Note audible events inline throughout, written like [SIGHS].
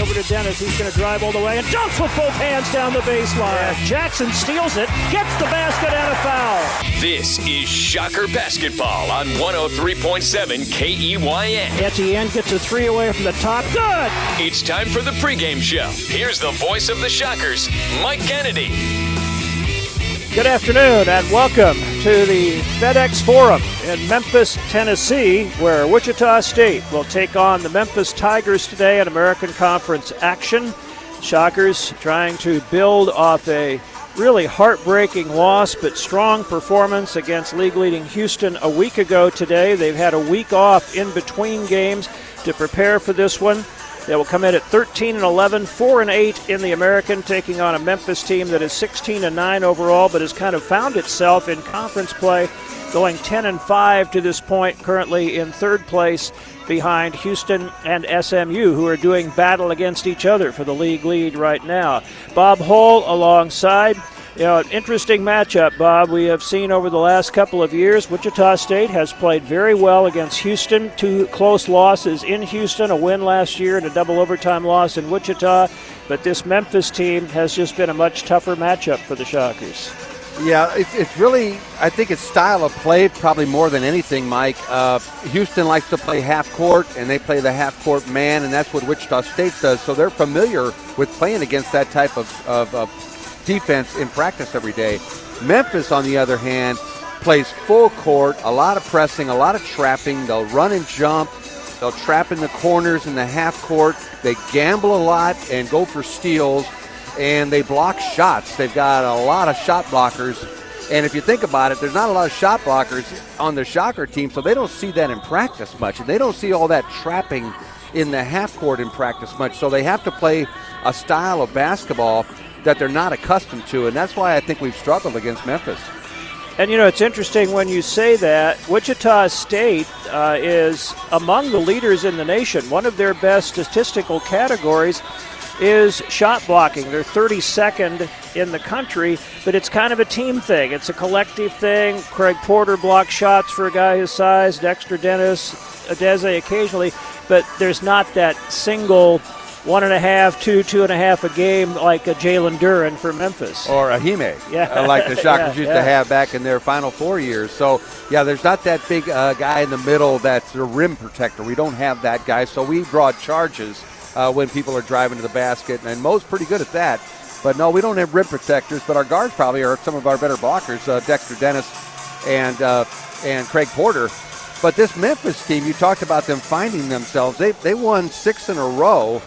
Over to Dennis. He's going to drive all the way and dunks with both hands down the baseline. Jackson steals it, gets the basket and a foul. This is Shocker Basketball on 103.7 KEYN. Etienne gets a three away from the top. Good. It's time for the pregame show. Here's the voice of the Shockers, Mike Kennedy. Good afternoon and welcome to the FedEx Forum in Memphis, Tennessee, where Wichita State will take on the Memphis Tigers today in American Conference action. Shockers trying to build off a really heartbreaking loss, but strong performance against league leading Houston a week ago today. They've had a week off in between games to prepare for this one. They will come in at 13 and 11, 4 and 8 in the American, taking on a Memphis team that is 16 and 9 overall, but has kind of found itself in conference play, going 10 and 5 to this point, currently in third place behind Houston and SMU, who are doing battle against each other for the league lead right now. Bob Hull alongside. You know, an interesting matchup, Bob. We have seen over the last couple of years, Wichita State has played very well against Houston. Two close losses in Houston, a win last year and a double overtime loss in Wichita. But this Memphis team has just been a much tougher matchup for the Shockers. Yeah, it's, really, I think it's style of play probably more than anything, Mike. Uh, Houston likes to play half court, and they play the half court man, and that's what Wichita State does. So they're familiar with playing against that type of, of, of defense in practice every day. Memphis, on the other hand, plays full court, a lot of pressing, a lot of trapping. They'll run and jump. They'll trap in the corners in the half court. They gamble a lot and go for steals, and they block shots. They've got a lot of shot blockers. And if you think about it, there's not a lot of shot blockers on the Shocker team, so they don't see that in practice much. And they don't see all that trapping in the half court in practice much. So they have to play a style of basketball that they're not accustomed to, and that's why I think we've struggled against Memphis. And you know, it's interesting when you say that. Wichita State uh, is among the leaders in the nation. One of their best statistical categories is shot blocking. They're 32nd in the country, but it's kind of a team thing. It's a collective thing. Craig Porter blocks shots for a guy his size, Dexter Dennis, Udeze occasionally, but there's not that single one and a half, two, two and a half a game like a Jalen Duren for Memphis. Or a Hime, Yeah. uh, like the [LAUGHS] Shockers Yeah, used yeah. to have back in their final four years. So, yeah, there's not that big uh, guy in the middle that's a rim protector. We don't have that guy, so we draw charges uh, when people are driving to the basket, and Mo's pretty good at that. But no, we don't have rim protectors, but our guards probably are some of our better blockers, uh, Dexter Dennis and, uh, and Craig Porter. But this Memphis team, you talked about them finding themselves. They, they won six in a row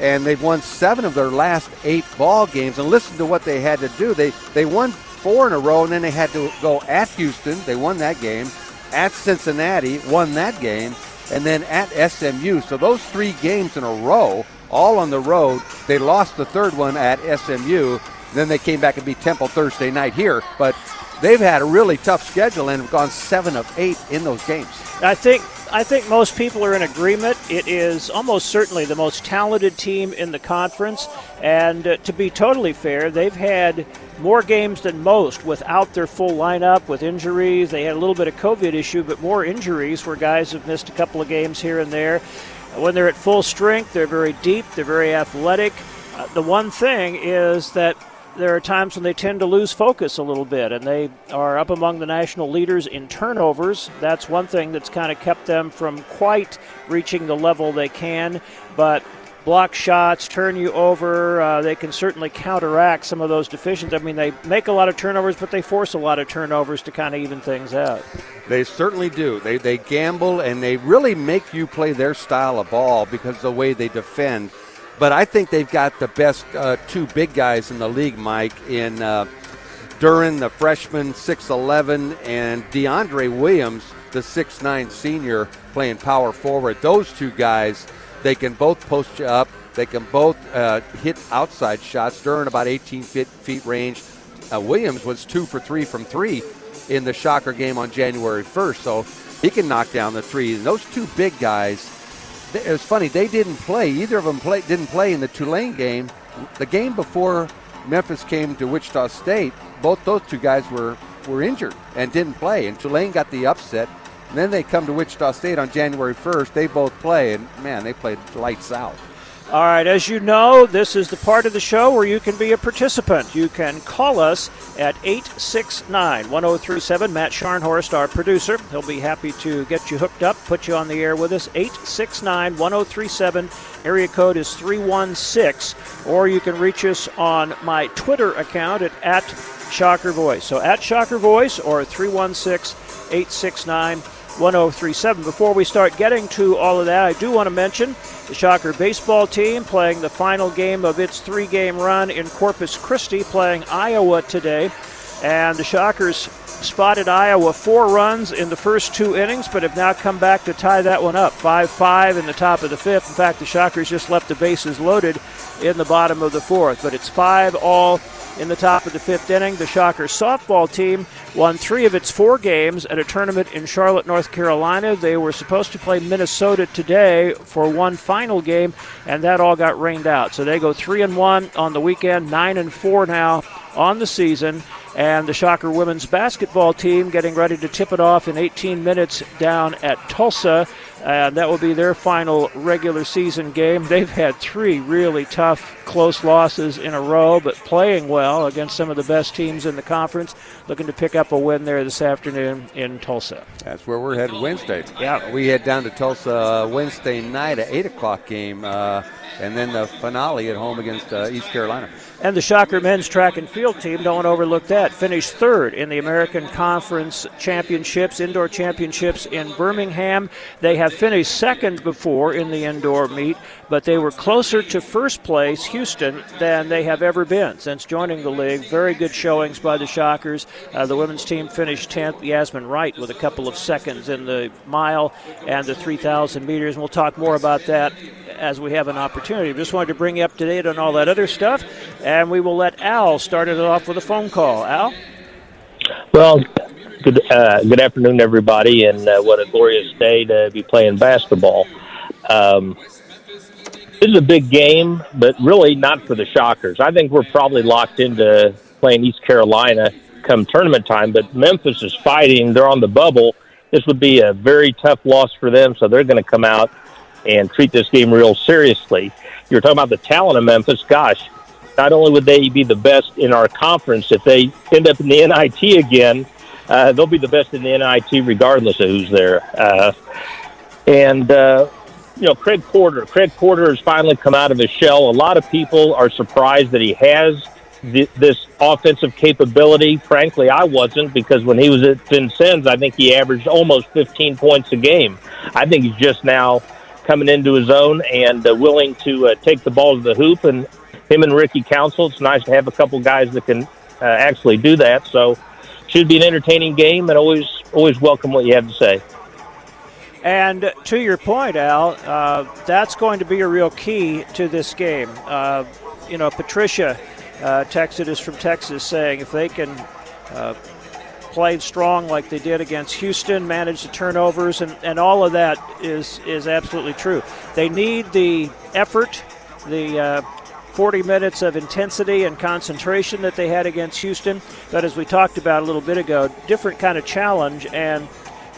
and they've won seven of their last eight ball games. And listen to what they had to do. They they won four in a row, and then they had to go at Houston. They won that game. At Cincinnati, won that game, and then at SMU. So those three games in a row, all on the road. They lost the third one at SMU. Then they came back and beat Temple Thursday night here. But they've had a really tough schedule and have gone seven of eight in those games. I think I think most people are in agreement. It is almost certainly the most talented team in the conference, and uh, to be totally fair, they've had more games than most without their full lineup with injuries. They had a little bit of COVID issue, but more injuries where guys have missed a couple of games here and there. When they're at full strength, they're very deep, they're very athletic. Uh, the one thing is that there are times when they tend to lose focus a little bit, and they are up among the national leaders in turnovers. That's one thing that's kind of kept them from quite reaching the level they can. But block shots, turn you over, uh, they can certainly counteract some of those deficiencies. I mean, they make a lot of turnovers, but they force a lot of turnovers to kind of even things out. They certainly do. They, they gamble and they really make you play their style of ball because the way they defend. But I think they've got the best uh, two big guys in the league, Mike, in uh, Duren, the freshman, 6'11, and DeAndre Williams, the 6'9 senior, playing power forward. Those two guys, they can both post you up. They can both uh, hit outside shots. Duren about 18 feet, feet range. Uh, Williams was two for three from three in the Shocker game on January 1st, so he can knock down the three. And those two big guys, it was funny. They didn't play. Either of them play, didn't play in the Tulane game. The game before Memphis came to Wichita State, both those two guys were were injured and didn't play. And Tulane got the upset. And then they come to Wichita State on January 1st. They both play, and man, they played lights out. All right, as you know, this is the part of the show where you can be a participant. You can call us at 869 1037. Matt Scharnhorst, our producer, he'll be happy to get you hooked up, put you on the air with us. 869 1037. Area code is 316. Or you can reach us on my Twitter account at, at Shocker Voice. So at Shocker Voice or 316 869 1037. Before we start getting to all of that, I do want to mention the Shocker baseball team playing the final game of its three game run in Corpus Christi, playing Iowa today. And the Shockers spotted Iowa four runs in the first two innings, but have now come back to tie that one up 5 5 in the top of the fifth. In fact, the Shockers just left the bases loaded in the bottom of the fourth, but it's 5 all in the top of the fifth inning. The Shocker softball team won three of its four games at a tournament in Charlotte, North Carolina. They were supposed to play Minnesota today for one final game, and that all got rained out. So they go three and one on the weekend, nine and four now on the season. And the Shocker women's basketball team getting ready to tip it off in 18 minutes down at Tulsa. And that will be their final regular season game. They've had three really tough, close losses in a row, but playing well against some of the best teams in the conference. Looking to pick up a win there this afternoon in Tulsa. That's where we're headed Wednesday. Yeah. We head down to Tulsa Wednesday night at 8 o'clock game, uh, and then the finale at home against uh, East Carolina. And the Shocker men's track and field team, don't overlook that, finished third in the American Conference Championships, indoor championships in Birmingham. They have finished second before in the indoor meet, but they were closer to first place, Houston, than they have ever been since joining the league. Very good showings by the Shockers. Uh, the women's team finished 10th, Yasmin Wright with a couple of seconds in the mile and the 3,000 meters. And we'll talk more about that as we have an opportunity. Just wanted to bring you up to date on all that other stuff, and we will let Al start it off with a phone call. Al? Well, good uh, good afternoon, everybody, and uh, what a glorious day to be playing basketball. Um, this is a big game, but really not for the Shockers. I think we're probably locked into playing East Carolina come tournament time, but Memphis is fighting. They're on the bubble. This would be a very tough loss for them, so they're going to come out and treat this game real seriously. You're talking about the talent of Memphis. Gosh, not only would they be the best in our conference, if they end up in the [LAUGHS] NIT again, uh, they'll be the best in the NIT regardless of who's there. Uh, and, uh, you know, Craig Porter. Craig Porter has finally come out of his shell. A lot of people are surprised that he has th- this offensive capability. Frankly, I wasn't because when he was at Vincennes, I think he averaged almost 15 points a game. I think he's just now coming into his own and uh, willing to uh, take the ball to the hoop. And him and Ricky Council, it's nice to have a couple guys that can uh, actually do that. So, should be an entertaining game, and always always welcome what you have to say. And to your point, Al, uh, that's going to be a real key to this game. Uh, you know, Patricia uh, texted us from Texas saying if they can uh, play strong like they did against Houston, manage the turnovers, and, and all of that is is absolutely true. They need the effort, the uh, 40 minutes of intensity and concentration that they had against Houston. But as we talked about a little bit ago, different kind of challenge and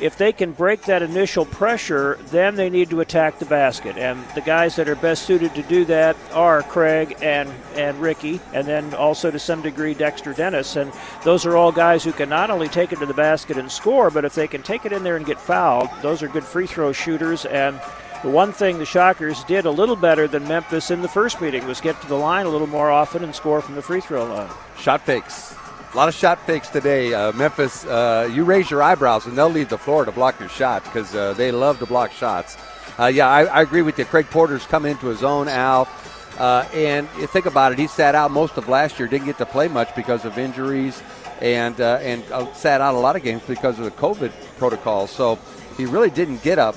if they can break that initial pressure, then they need to attack the basket. And the guys that are best suited to do that are Craig and, and Ricky, and then also to some degree Dexter Dennis. And those are all guys who can not only take it to the basket and score, but if they can take it in there and get fouled, those are good free throw shooters. And the one thing the Shockers did a little better than Memphis in the first meeting was get to the line a little more often and score from the free throw line. Shot fakes. A lot of shot fakes today. Uh, Memphis, uh, you raise your eyebrows and they'll leave the floor to block your shot because uh, they love to block shots. Uh, yeah, I, I, agree with you. Craig Porter's come into his own, Al. Uh, and think about it, he sat out most of last year, didn't get to play much because of injuries, and uh, and sat out a lot of games because of the COVID protocol. So he really didn't get up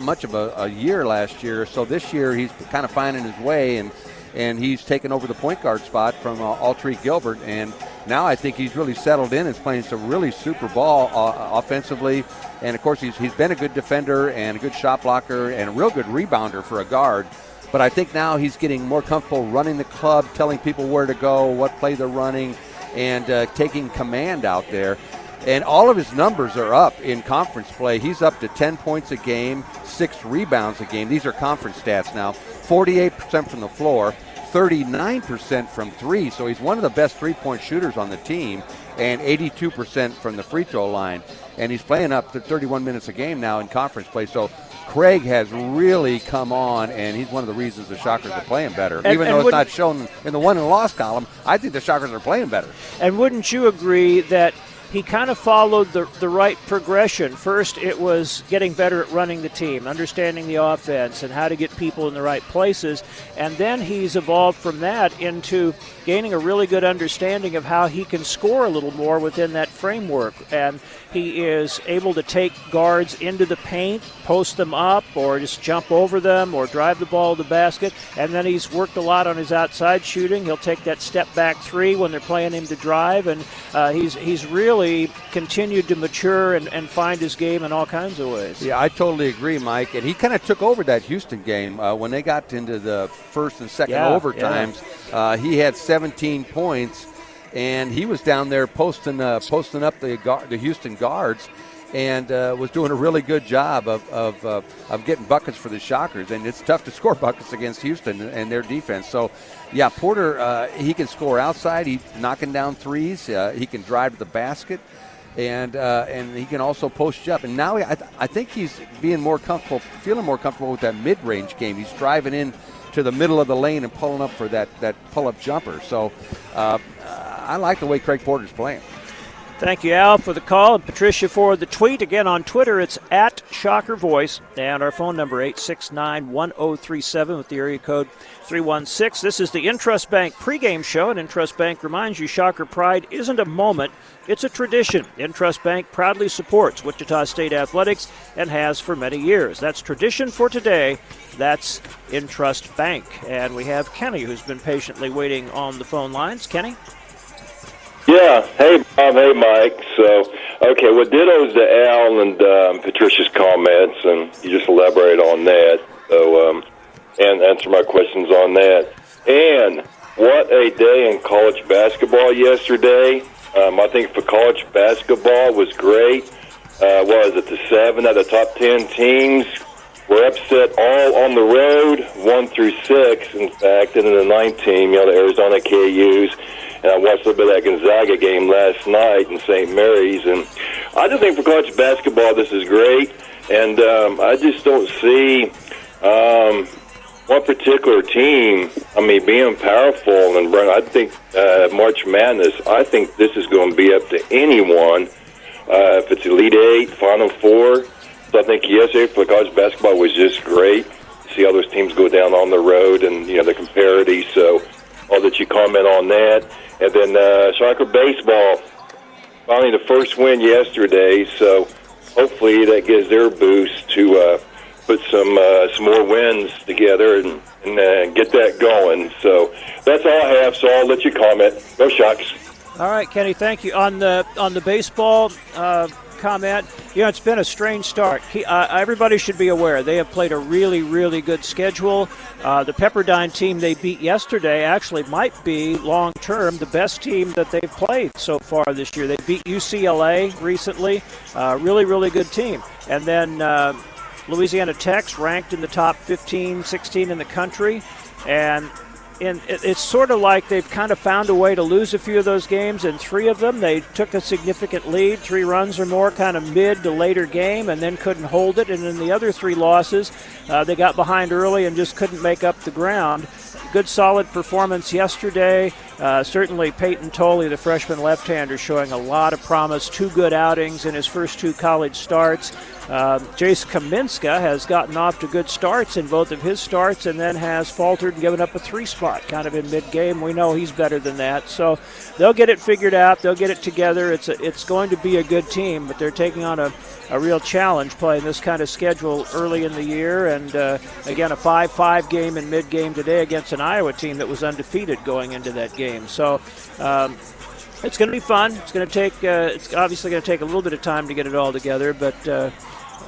much of a, a year last year. So this year he's kind of finding his way and and he's taken over the point guard spot from uh, Alterique Gilbert. And now I think he's really settled in and playing some really super ball uh, offensively. And of course, he's, he's been a good defender and a good shot blocker and a real good rebounder for a guard. But I think now he's getting more comfortable running the club, telling people where to go, what play they're running, and uh, taking command out there. And all of his numbers are up in conference play. He's up to 10 points a game, six rebounds a game. These are conference stats now. 48% from the floor, 39% from three. So he's one of the best three point shooters on the team, and 82% from the free throw line. And he's playing up to 31 minutes a game now in conference play. So Craig has really come on, and he's one of the reasons the Shockers are playing better. And, Even and though it's not shown in the won and loss column, I think the Shockers are playing better. And wouldn't you agree that he kind of followed the, the right progression. First, it was getting better at running the team, understanding the offense, and how to get people in the right places. And then he's evolved from that into gaining a really good understanding of how he can score a little more within that framework. And he is able to take guards into the paint, post them up, or just jump over them, or drive the ball to the basket. And then he's worked a lot on his outside shooting. He'll take that step back three when they're playing him to drive, and uh, he's he's really continued to mature and, and find his game in all kinds of ways. Yeah, I totally agree, Mike. And he kind of took over that Houston game uh, when they got into the first and second yeah, overtimes. Yeah. Uh, he had 17 points and he was down there posting uh, posting up the the Houston guards, and uh, was doing a really good job of of, uh, of getting buckets for the Shockers. And it's tough to [LAUGHS] score buckets against Houston and their defense. So, yeah, Porter uh, he can score outside. He's knocking down threes. Uh, he can drive to the basket. And uh, and he can also post up. And now I, th- I think he's being more comfortable, feeling more comfortable with that mid range game. He's driving in to the middle of the lane and pulling up for that, that pull up jumper. So uh, I like the way Craig Porter's playing. Thank you, Al, for the call, and Patricia for the tweet. Again, on Twitter, it's at Shocker Voice, and our phone number 869-1037 with the area code 316. This is the Intrust Bank pregame show, and Intrust Bank reminds you Shocker Pride isn't a moment, it's a tradition. Intrust Bank proudly supports Wichita State athletics and has for many years. That's tradition for today. That's Intrust Bank. And we have Kenny, who's been patiently waiting on the phone lines. Kenny? Yeah. Hey, Bob. Hey, Mike. So, okay, well, dittos to Al and um, Patricia's comments, and you just elaborate on that. So, um, and answer my questions on that. And what a day in college basketball yesterday. Um, I think for college basketball was great. Uh, was it the seven out of the top ten teams were upset all on the road, one through six, in fact, and then the ninth team, you know, the Arizona KUs and I watched a little bit of that Gonzaga game last night in St. Mary's, and I just think for college basketball this is great, and um, I just don't see um, one particular team. I mean, being powerful and I think uh, March Madness. I think this is going to be up to anyone. Uh, if it's Elite Eight, Final Four. So I think yesterday for college basketball was just great. See all those teams go down on the road and you know the comparity. So I'll let you comment on that. And then uh, Shocker baseball, finally the first win yesterday. So hopefully that gives their boost to uh, put some uh, some more wins together and, and uh, get that going. So that's all I have. So I'll let you comment. No shocks. All right, Kenny. Thank you on the on the baseball. Uh, comment. You know, it's been a strange start. Uh, everybody should be aware they have played a really, really good schedule. Uh, the Pepperdine team they beat yesterday actually might be long term the best team that they've played so far this year. They beat UCLA recently. Uh, really, really good team. And then uh, Louisiana Tech's ranked in the top 15, 16 in the country. And and it's sort of like they've kind of found a way to lose a few of those games. In three of them, they took a significant lead, three runs or more, kind of mid to later game, and then couldn't hold it. And in the other three losses, uh, they got behind early and just couldn't make up the ground. good solid performance yesterday. Uh, certainly, Peyton Tolley, the freshman left-hander, showing a lot of promise. Two good outings in his first two college starts. Uh, Jace Kaminska has gotten off to good starts in both of his starts and then has faltered and given up a three spot kind of in mid game. We know he's better than that. So they'll get it figured out. They'll get it together. It's, a, it's going to be a good team, but they're taking on a, a real challenge playing this kind of schedule early in the year. And uh, again, a 5 5 game in mid game today against an Iowa team that was undefeated going into that game. So um, it's going to be fun. It's going to take. Uh, it's obviously going to take a little bit of time to get it all together, but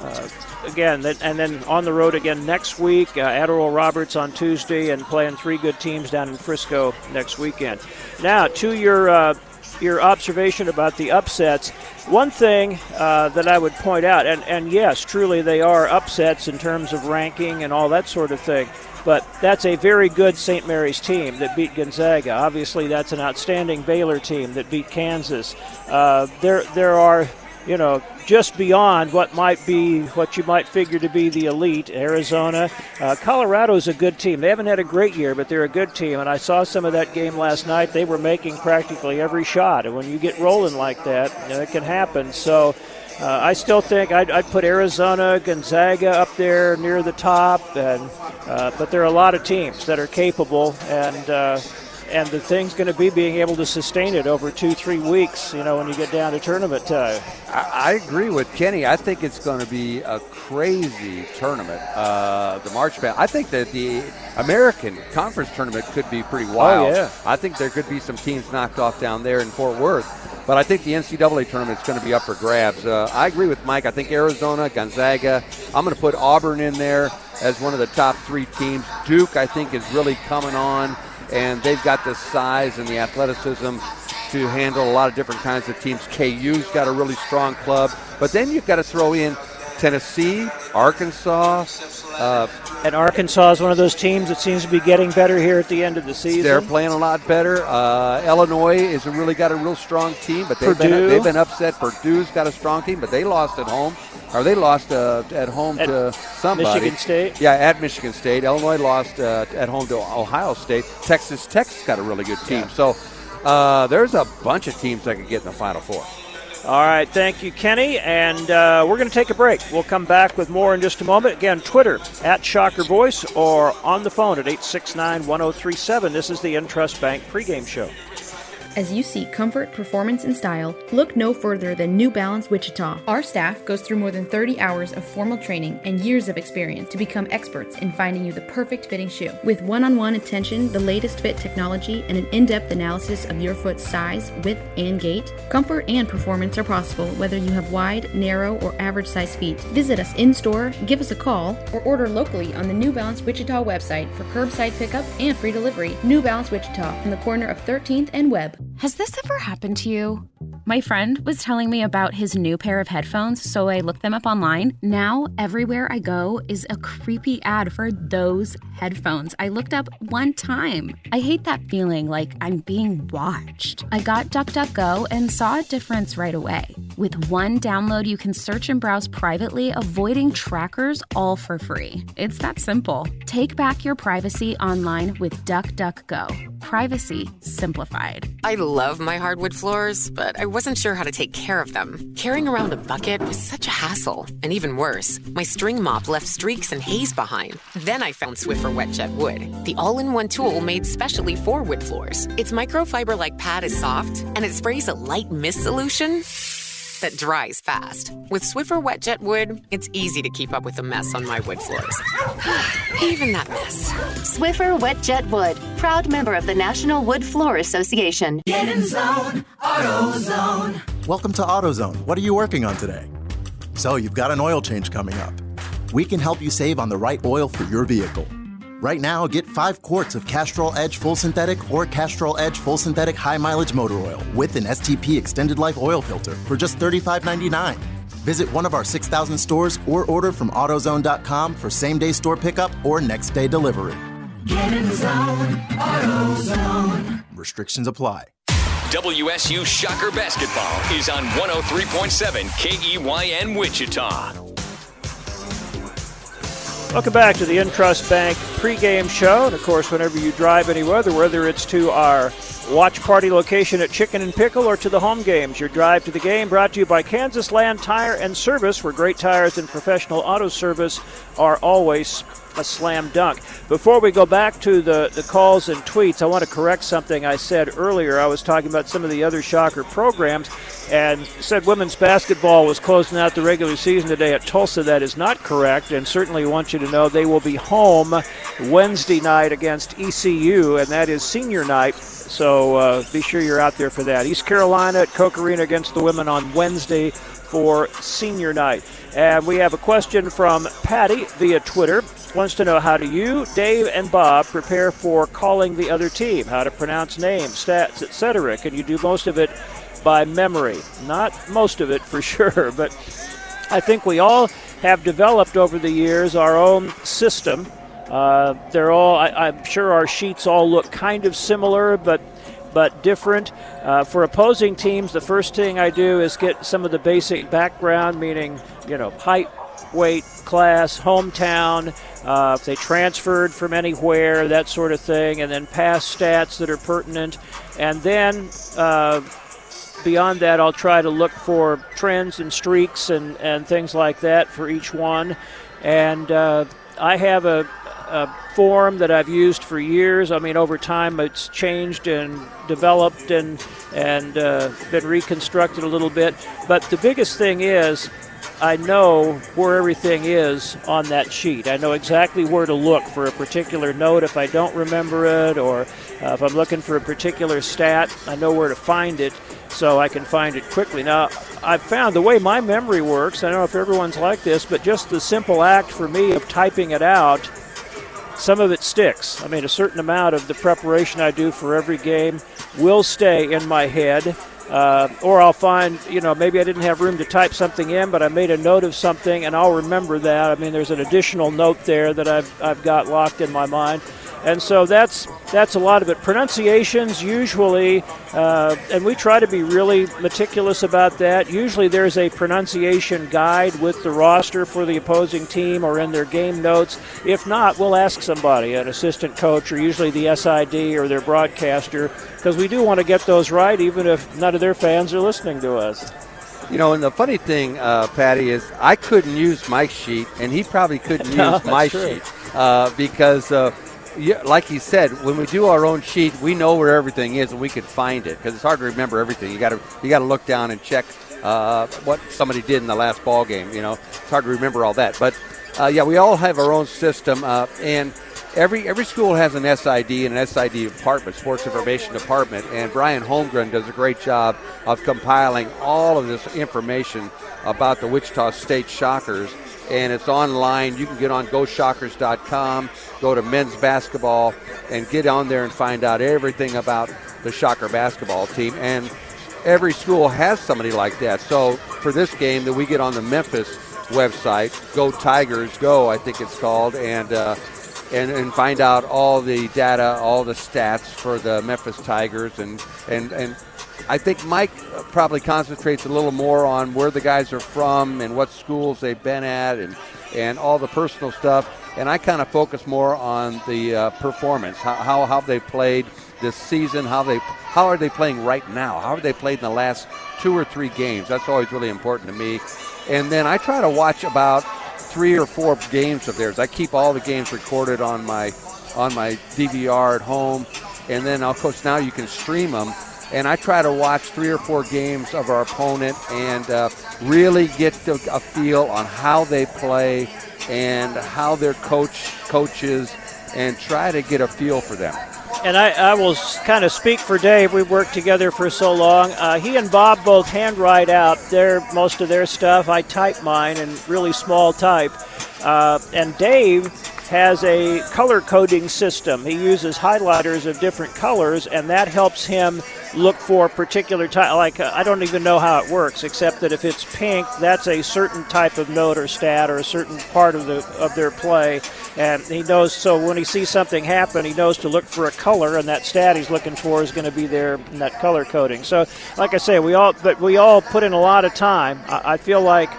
uh, again, and then on the road again next week uh, at Oral Roberts on Tuesday, and playing three good teams down in Frisco next weekend. Now to your uh, your observation about the upsets. One thing uh, that I would point out, and, and yes, truly they are upsets in terms of ranking and all that sort of thing. But that's a very good St. Mary's team that beat Gonzaga. Obviously, that's an outstanding Baylor team that beat Kansas. Uh, there, there are you know, just beyond what might be what you might figure to be the elite. Arizona, uh, Colorado's a good team. They haven't had a great year, but they're a good team. And I saw some of that game last night. They were making practically every shot, and when you get rolling like that, you know, it can happen. So. Uh, I still think I'd, I'd, put Arizona, Gonzaga up there near the top, and uh, but there are a lot of teams that are capable, and uh, and the thing's going to be being able to sustain it over two, three weeks. You know, when you get down to tournament time. I, I agree with Kenny. I think it's going to be a crazy tournament. Uh, the March Madness. I think that the American Conference tournament could be pretty wild. Oh, yeah. I think there could be some teams knocked off down there in Fort Worth. But I think the NCAA tournament is going to be up for grabs. Uh, I agree with Mike. I think Arizona, Gonzaga. I'm going to put Auburn in there as one of the top three teams. Duke, I think, is really coming on and they've got the size and the athleticism to handle a lot of different kinds of teams. KU's got a really strong club, but then you've got to throw in Tennessee, Arkansas. Uh, and Arkansas is one of those teams that seems to be getting better here at the end of the season. They're playing a lot better. Uh, Illinois has really got a real strong team, but they've been, they've been upset. Purdue's got a strong team, but they lost at home. Or they lost uh, at home at to somebody. Michigan State. Yeah, at Michigan State. Illinois lost uh, at home to Ohio State. Texas Tech's got a really good team. Yeah. So uh, there's a bunch of teams that could get in the Final Four. All right, thank you, Kenny. And uh, we're going to take a break. We'll come back with more in just a moment. Again, Twitter at Shocker Voice or on the phone at 869 1037. This is the Intrust Bank pregame show. As you seek comfort, performance, and style, look no further than New Balance Wichita. Our staff goes through more than 30 hours of formal training and years of experience to become experts in finding you the perfect fitting shoe. With one on one attention, the latest fit technology, and an in depth analysis of your foot's size, width, and gait, comfort and performance are possible whether you have wide, narrow, or average size feet. Visit us in store, give us a call, or order locally on the New Balance Wichita website for curbside pickup and free delivery. New Balance Wichita in the corner of 13th and Webb. Has this ever happened to you? My friend was telling me about his new pair of headphones, so I looked them up online. Now, everywhere I go is a creepy ad for those headphones I looked up one time. I hate that feeling like I'm being watched. I got DuckDuckGo and saw a difference right away. With one download, you can search and browse privately, avoiding trackers all for free. It's that simple. Take back your privacy online with DuckDuckGo. Privacy simplified. I love my hardwood floors, but I wasn't sure how to take care of them. Carrying around a bucket was such a hassle. And even worse, my string mop left streaks and haze behind. Then I found Swiffer WetJet Wood, the all in one tool made specially for wood floors. Its microfiber like pad is soft, and it sprays a light mist solution that dries fast. With Swiffer WetJet Wood, it's easy to keep up with the mess on my wood floors. [SIGHS] Even that mess. Swiffer WetJet Wood, proud member of the National Wood Floor Association. Get in zone, AutoZone. Welcome to AutoZone. What are you working on today? So, you've got an oil change coming up. We can help you save on the right oil for your vehicle. Right now, get five quarts of Castrol Edge Full Synthetic or Castrol Edge Full Synthetic High Mileage Motor Oil with an STP Extended Life Oil Filter for just $35.99. Visit one of our 6,000 stores or order from AutoZone.com for same day store pickup or next day delivery. Get in the zone, AutoZone. Restrictions apply. WSU Shocker Basketball is on 103.7 KEYN Wichita. Welcome back to the Intrust Bank pregame show. And of course, whenever you drive anywhere, whether it's to our watch party location at Chicken and Pickle or to the home games, your drive to the game brought to you by Kansas Land Tire and Service, where great tires and professional auto service are always a slam dunk. Before we go back to the, the calls and tweets, I want to correct something I said earlier. I was talking about some of the other Shocker programs and said women's basketball was closing out the regular season today at Tulsa. That is not correct, and certainly want you to know they will be home Wednesday night against ECU, and that is senior night. So uh, be sure you're out there for that. East Carolina at Koch Arena against the women on Wednesday for senior night. And we have a question from Patty via Twitter. Wants to know how do you, Dave, and Bob prepare for calling the other team? How to pronounce names, stats, etc. Can you do most of it by memory? Not most of it [LAUGHS] for sure, but I think we all have developed over the years our own system. Uh, they're all. I, am sure our sheets all look kind of similar, but but different. Uh, for opposing teams, the first thing I do is get some of the basic background, meaning, you know, height, weight, class, hometown, uh, if they transferred from anywhere, that sort of thing, and then past stats that are pertinent. And then uh, beyond that, I'll try to look for trends and streaks and, and things like that for each one. And uh, I have a, a form that I've used for years. I mean, over time, it's changed and developed and and uh, been reconstructed a little bit. But the biggest thing is, I know where everything is on that sheet. I know exactly where to look for a particular note if I don't remember it, or uh, if I'm looking for a particular stat, I know where to find it so I can find it quickly. Now, I've found the way my memory works, I don't know if everyone's like this, but just the simple act for me of typing it out some of it sticks. I mean, a certain amount of the preparation I do for every game will stay in my head. Uh, or I'll find, you know, maybe I didn't have room to type something in, but I made a note of something and I'll remember that. I mean, there's an additional note there that I've, I've got locked in my mind and so that's that's a lot of it. Pronunciations usually, uh, and we try to be really meticulous about that. Usually, there's a pronunciation guide with the roster for the opposing team or in their game notes. If not, we'll ask somebody, an assistant coach, or usually the SID or their broadcaster, because we do want to get those right, even if none of their fans are listening to us. You know, and the funny thing, uh, Patty, is I couldn't use my sheet, and he probably couldn't [LAUGHS] no, use my true. sheet uh, because uh, yeah, like you said, when we do our own sheet, we know where everything is and we can find it because it's hard to remember everything. You got to you got to look down and check uh, what somebody did in the last ball game. You know, it's hard to remember all that. But uh, yeah, we all have our own system, uh, and every every school has an SID and an SID department, sports information department. And Brian Holmgren does a great job of compiling all of this information about the Wichita State Shockers and it's online. You can get on GoShockers.com, go to men's basketball, and get on there and find out everything about the Shocker basketball team. And every school has somebody like that. So for this game that we get on the Memphis website, Go Tigers Go, I think it's called, and uh, and, and find out all the data, all the stats for the Memphis Tigers, and and and I think Mike probably concentrates a little more on where the guys are from and what schools they've been at and, and all the personal stuff. And I kind of focus more on the uh, performance, how, how, how they played this season, how they how are they playing right now, how are they played in the last two or three games. That's always really important to me. And then I try to watch about three or four games of theirs. I keep all the games recorded on my on my DVR at home, and then of course now you can stream them and I try to watch three or four games of our opponent and uh, really get a feel on how they play and how their coach coaches and try to get a feel for them. And I, I will kind of speak for Dave. We've worked together for so long. Uh, he and Bob both handwrite out their most of their stuff. I type mine in really small type. Uh, and Dave has a color coding system. He uses highlighters of different colors, and that helps him look for particular type. Like uh, I don't even know how it works, except that if it's pink, that's a certain type of note or stat or a certain part of the of their play, and he knows. So when he sees something happen, he knows to look for a color, and that stat he's looking for is going to be there in that color coding. So, like I say, we all but we all put in a lot of time. I, I feel like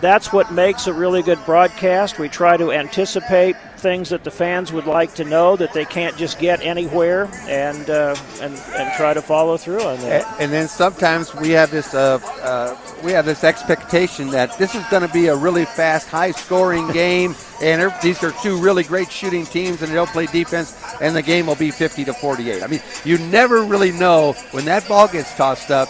that's what makes a really good broadcast. We try to anticipate things that the fans would like to know that they can't just get anywhere, and uh, and and try to follow through on that. And, and then sometimes we have this uh, uh, we have this expectation that this is going to be a really fast, high-scoring [LAUGHS] game, and these are two really great shooting teams, and they'll play defense, and the game will be 50 to 48. I mean, you never really know when that ball gets tossed up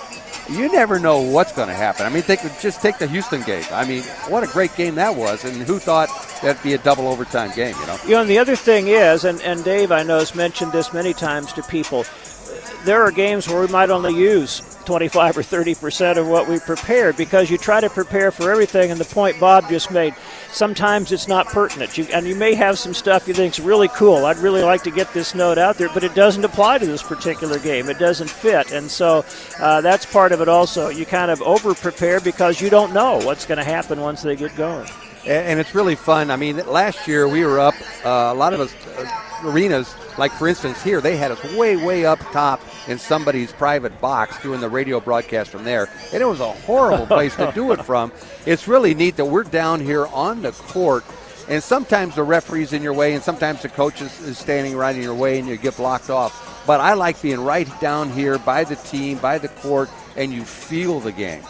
you never know what's going to happen. I mean, they could just take the Houston game. I mean, what a great game that was, and who thought that'd be a double overtime game, you know? You know, and the other thing is, and, and Dave, I know, has mentioned this many times to people, there are games where we might only use 25 or 30 percent of what we prepared because you try to prepare for everything. And the point Bob just made, sometimes it's not pertinent. You, and you may have some stuff you think is really cool. I'd really like to get this note out there, but it doesn't apply to this particular game. It doesn't fit. And so uh, that's part of it also. You kind of over prepare because you don't know what's going to happen once they get going. And, it's really fun. I mean, last year we were up, uh, a lot of us, uh, arenas, like for instance here, they had us way, way up top in somebody's private box doing the radio broadcast from there. And it was a horrible [LAUGHS] place to do it from. It's really neat that we're down here on the court. And sometimes the referee's in your way, and sometimes the coach is, is standing right in your way, and you get blocked off. But I like being right down here by the team, by the court, and you feel the game.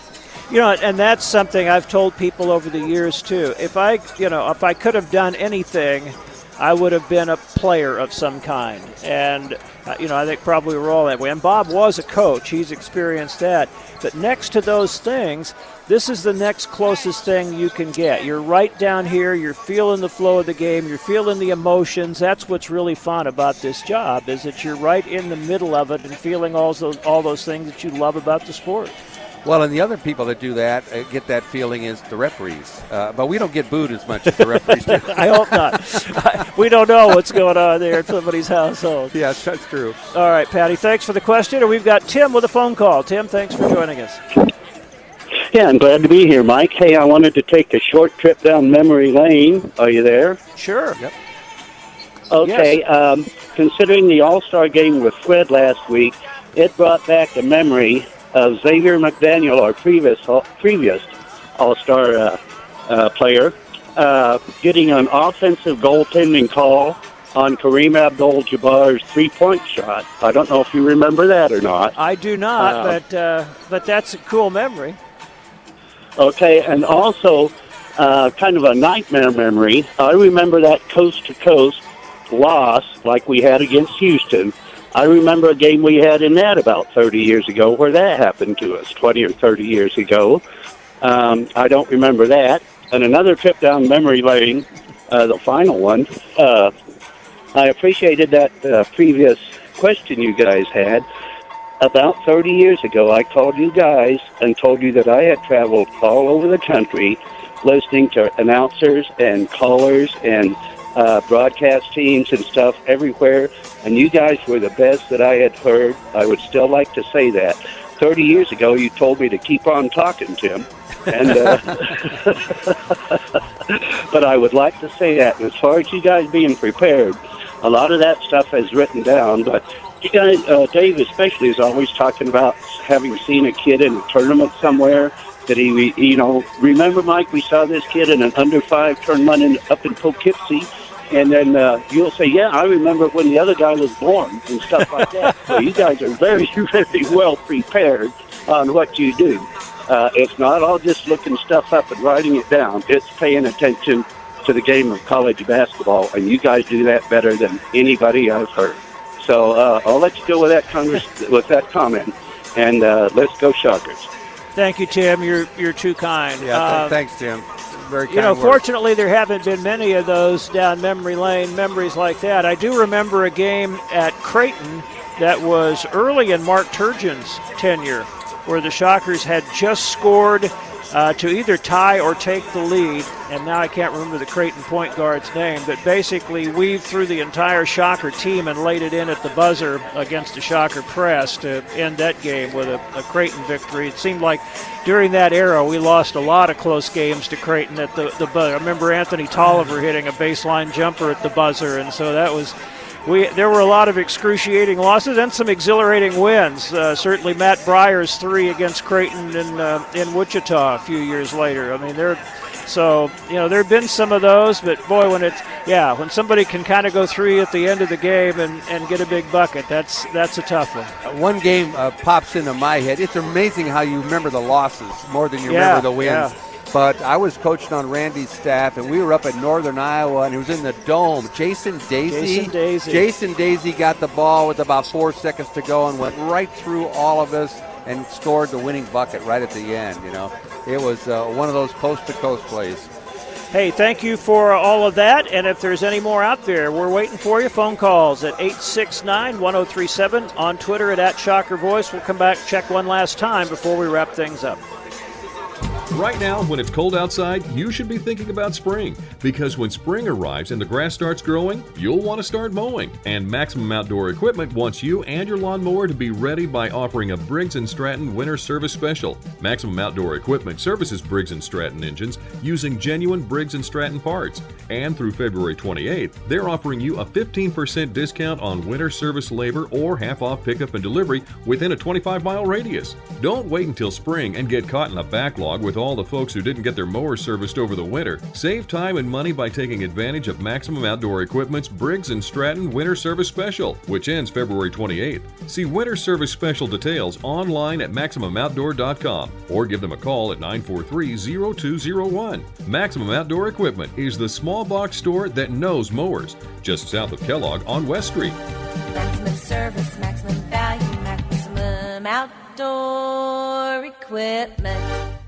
You know, and that's something I've told people over the years too. If I, you know, if I could have done anything, I would have been a player of some kind. And uh, you know, I think probably we're all that way. And Bob was a coach; he's experienced that. But next to those things, this is the next closest thing you can get. You're right down here. You're feeling the flow of the game. You're feeling the emotions. That's what's really fun about this job is that you're right in the middle of it and feeling all those all those things that you love about the sport. Well, and the other people that do that uh, get that feeling is the referees, uh, but we don't get booed as much as the referees do. [LAUGHS] I hope not. [LAUGHS] we don't know what's going on there at somebody's household. Yes, that's true. All right, Patty, thanks for the question. And we've got Tim with a phone call. Tim, thanks for joining us. Yeah, I'm glad to be here, Mike. Hey, I wanted to take a short trip down memory lane. Are you there? Sure. Yep. Okay. Yes. Um, considering the All Star game with Fred last week, it brought back the memory of Xavier McDaniel, our previous previous All Star uh, uh, player, uh, getting an offensive goaltending call on Kareem Abdul-Jabbar's three-point shot. I don't know if you remember that or not. I do not, uh, but uh, but that's a cool memory. Okay, and also uh, kind of a nightmare memory. I remember that coast to coast loss like we had against Houston I remember a game we had in that about 30 years ago where that happened to us, 20 or 30 years ago. Um, I don't remember that. And another trip down memory lane, uh, the final one, uh, I appreciated that uh, previous question you guys had. About 30 years ago, I called you guys and told you that I had traveled all over the country listening to announcers and callers and uh, broadcast teams and stuff everywhere, and you guys were the best that I had heard. I would still like to say that. 30 years ago, you told me to keep on talking, Tim. And uh, [LAUGHS] but I would like to say that. And as far as you guys being prepared, a lot of that stuff is written down. But you guys, uh, Dave especially, is always talking about having seen a kid in a tournament somewhere that he, you know, remember, Mike, we saw this kid in an under five tournament in, up in Poughkeepsie, and then uh, you'll say, yeah, I remember when the other guy was born and stuff like that. [LAUGHS] so you guys are very, [LAUGHS] very well prepared on what you do. Uh, it's not all just looking stuff up and writing it down. It's paying attention to the game of college basketball, and you guys do that better than anybody I've heard. So uh, I'll let you go with that converse, [LAUGHS] with that comment, and uh, let's go Shockers. Thank you, Tim. You're you're too kind. Yeah, uh, thanks, Tim. Very you know, fortunately, there haven't been many of those down memory lane, memories like that. I do remember a game at Creighton that was early in Mark Turgeon's tenure, where the Shockers had just scored uh, to either tie or take the lead. And now I can't remember the Creighton point guard's name, but basically weaved through the entire Shocker team and laid it in at the buzzer against the Shocker press to end that game with a, a Creighton victory. It seemed like during that era we lost a lot of close games to Creighton at the, the buzzer. I remember Anthony Tolliver hitting a baseline jumper at the buzzer, and so that was we there were a lot of excruciating losses and some exhilarating wins. Uh, certainly, Matt Breyer's three against Creighton in uh, in Wichita a few years later. I mean, there So you know there have been some of those, but boy, when it's yeah, when somebody can kind of go three at the end of the game and, and get a big bucket, that's that's a tough one. Uh, one game uh, pops into my head. It's amazing how you remember the losses more than you Yeah, remember the wins. yeah. But I was coaching on Randy's staff, and we were up at Northern Iowa, and it was in the dome. Jason Daisy, Jason Daisy. Jason Daisy got the ball with about four seconds to go and went right through all of us and scored the winning bucket right at the end. You know, it was uh, one of those coast to coast plays. Hey, thank you for all of that. And if there's any more out there, we're waiting for you. Phone calls at 869 1037 on Twitter at, at Shocker Voice. We'll come back, check one last time before we wrap things up. Right now, when it's cold outside, you should be thinking about spring. Because when spring arrives and the grass starts growing, you'll want to start mowing. And Maximum Outdoor Equipment wants you and your lawnmower to be ready by offering a Briggs & Stratton Winter Service Special. Maximum Outdoor Equipment services Briggs & Stratton engines using genuine Briggs & Stratton parts. And through February 28th, they're offering you a 15% discount on winter service labor or half off pickup and delivery within a 25 mile radius. Don't wait until spring and get caught in a backlog with all the folks who didn't get their mowers serviced over the winter. Save time and money by taking advantage of Maximum Outdoor Equipment's Briggs & Stratton Winter Service Special, which ends February 28th. See Winter Service Special details online at MaximumOutdoor.com or give them a call at 943-0201. Maximum Outdoor Equipment is the small box store that knows mowers, just south of Kellogg on West Street. Maximum service, maximum value, maximum outdoor equipment.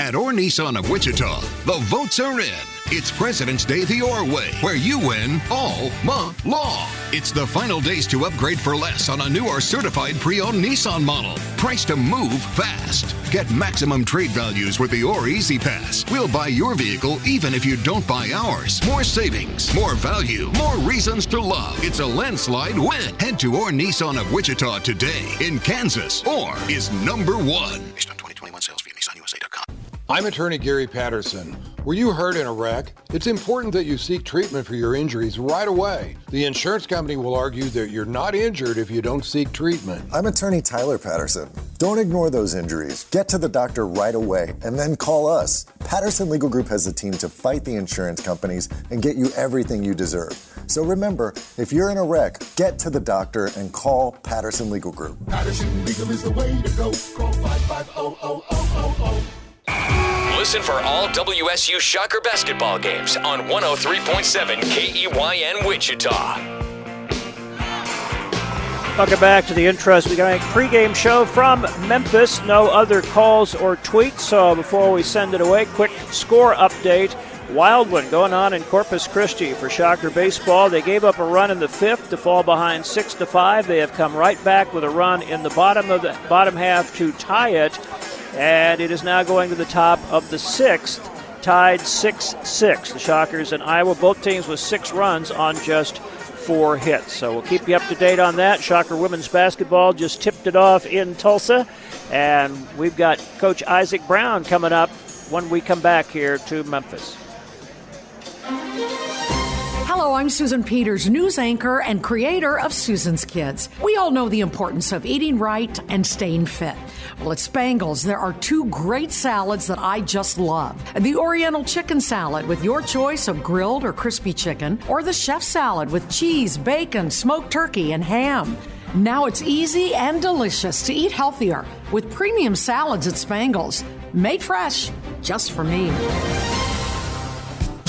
At Orr Nissan of Wichita, the votes are in. It's President's Day the Orr way, where you win all month long. It's the final days to upgrade for less on a new or certified pre-owned Nissan model. Price to move fast. Get maximum trade values with the Orr Easy Pass. We'll buy your vehicle even if you don't buy ours. More savings, more value, more reasons to love. It's a landslide win. Head to Orr Nissan of Wichita today in Kansas. Orr is number one. Based on 2021 sales via NissanUSA.com. I'm attorney Gary Patterson. Were you hurt in a wreck? It's important that you seek treatment for your injuries right away. The insurance company will argue that you're not injured if you don't seek treatment. I'm attorney Tyler Patterson. Don't ignore those injuries. Get to the doctor right away and then call us. Patterson Legal Group has a team to fight the insurance companies and get you everything you deserve. So remember, if you're in a wreck, get to the doctor and call Patterson Legal Group. Patterson Legal is the way to go. Call 550 Listen for all WSU Shocker basketball games on 103.7 KEYN Wichita. Welcome back to the interest. We got a pregame show from Memphis. No other calls or tweets. So before we send it away, quick score update. Wild one going on in Corpus Christi for Shocker baseball. They gave up a run in the fifth to fall behind six to five. They have come right back with a run in the bottom of the bottom half to tie it, and it is now going to the top of the sixth, tied six six. The Shockers and Iowa, both teams with six runs on just four hits. So we'll keep you up to date on that. Shocker women's basketball just tipped it off in Tulsa, and we've got Coach Isaac Brown coming up when we come back here to Memphis. Hello, I'm Susan Peters, news anchor and creator of Susan's Kids. We all know the importance of eating right and staying fit. Well, at Spangles, there are two great salads that I just love the Oriental chicken salad with your choice of grilled or crispy chicken, or the chef salad with cheese, bacon, smoked turkey, and ham. Now it's easy and delicious to eat healthier with premium salads at Spangles, made fresh just for me.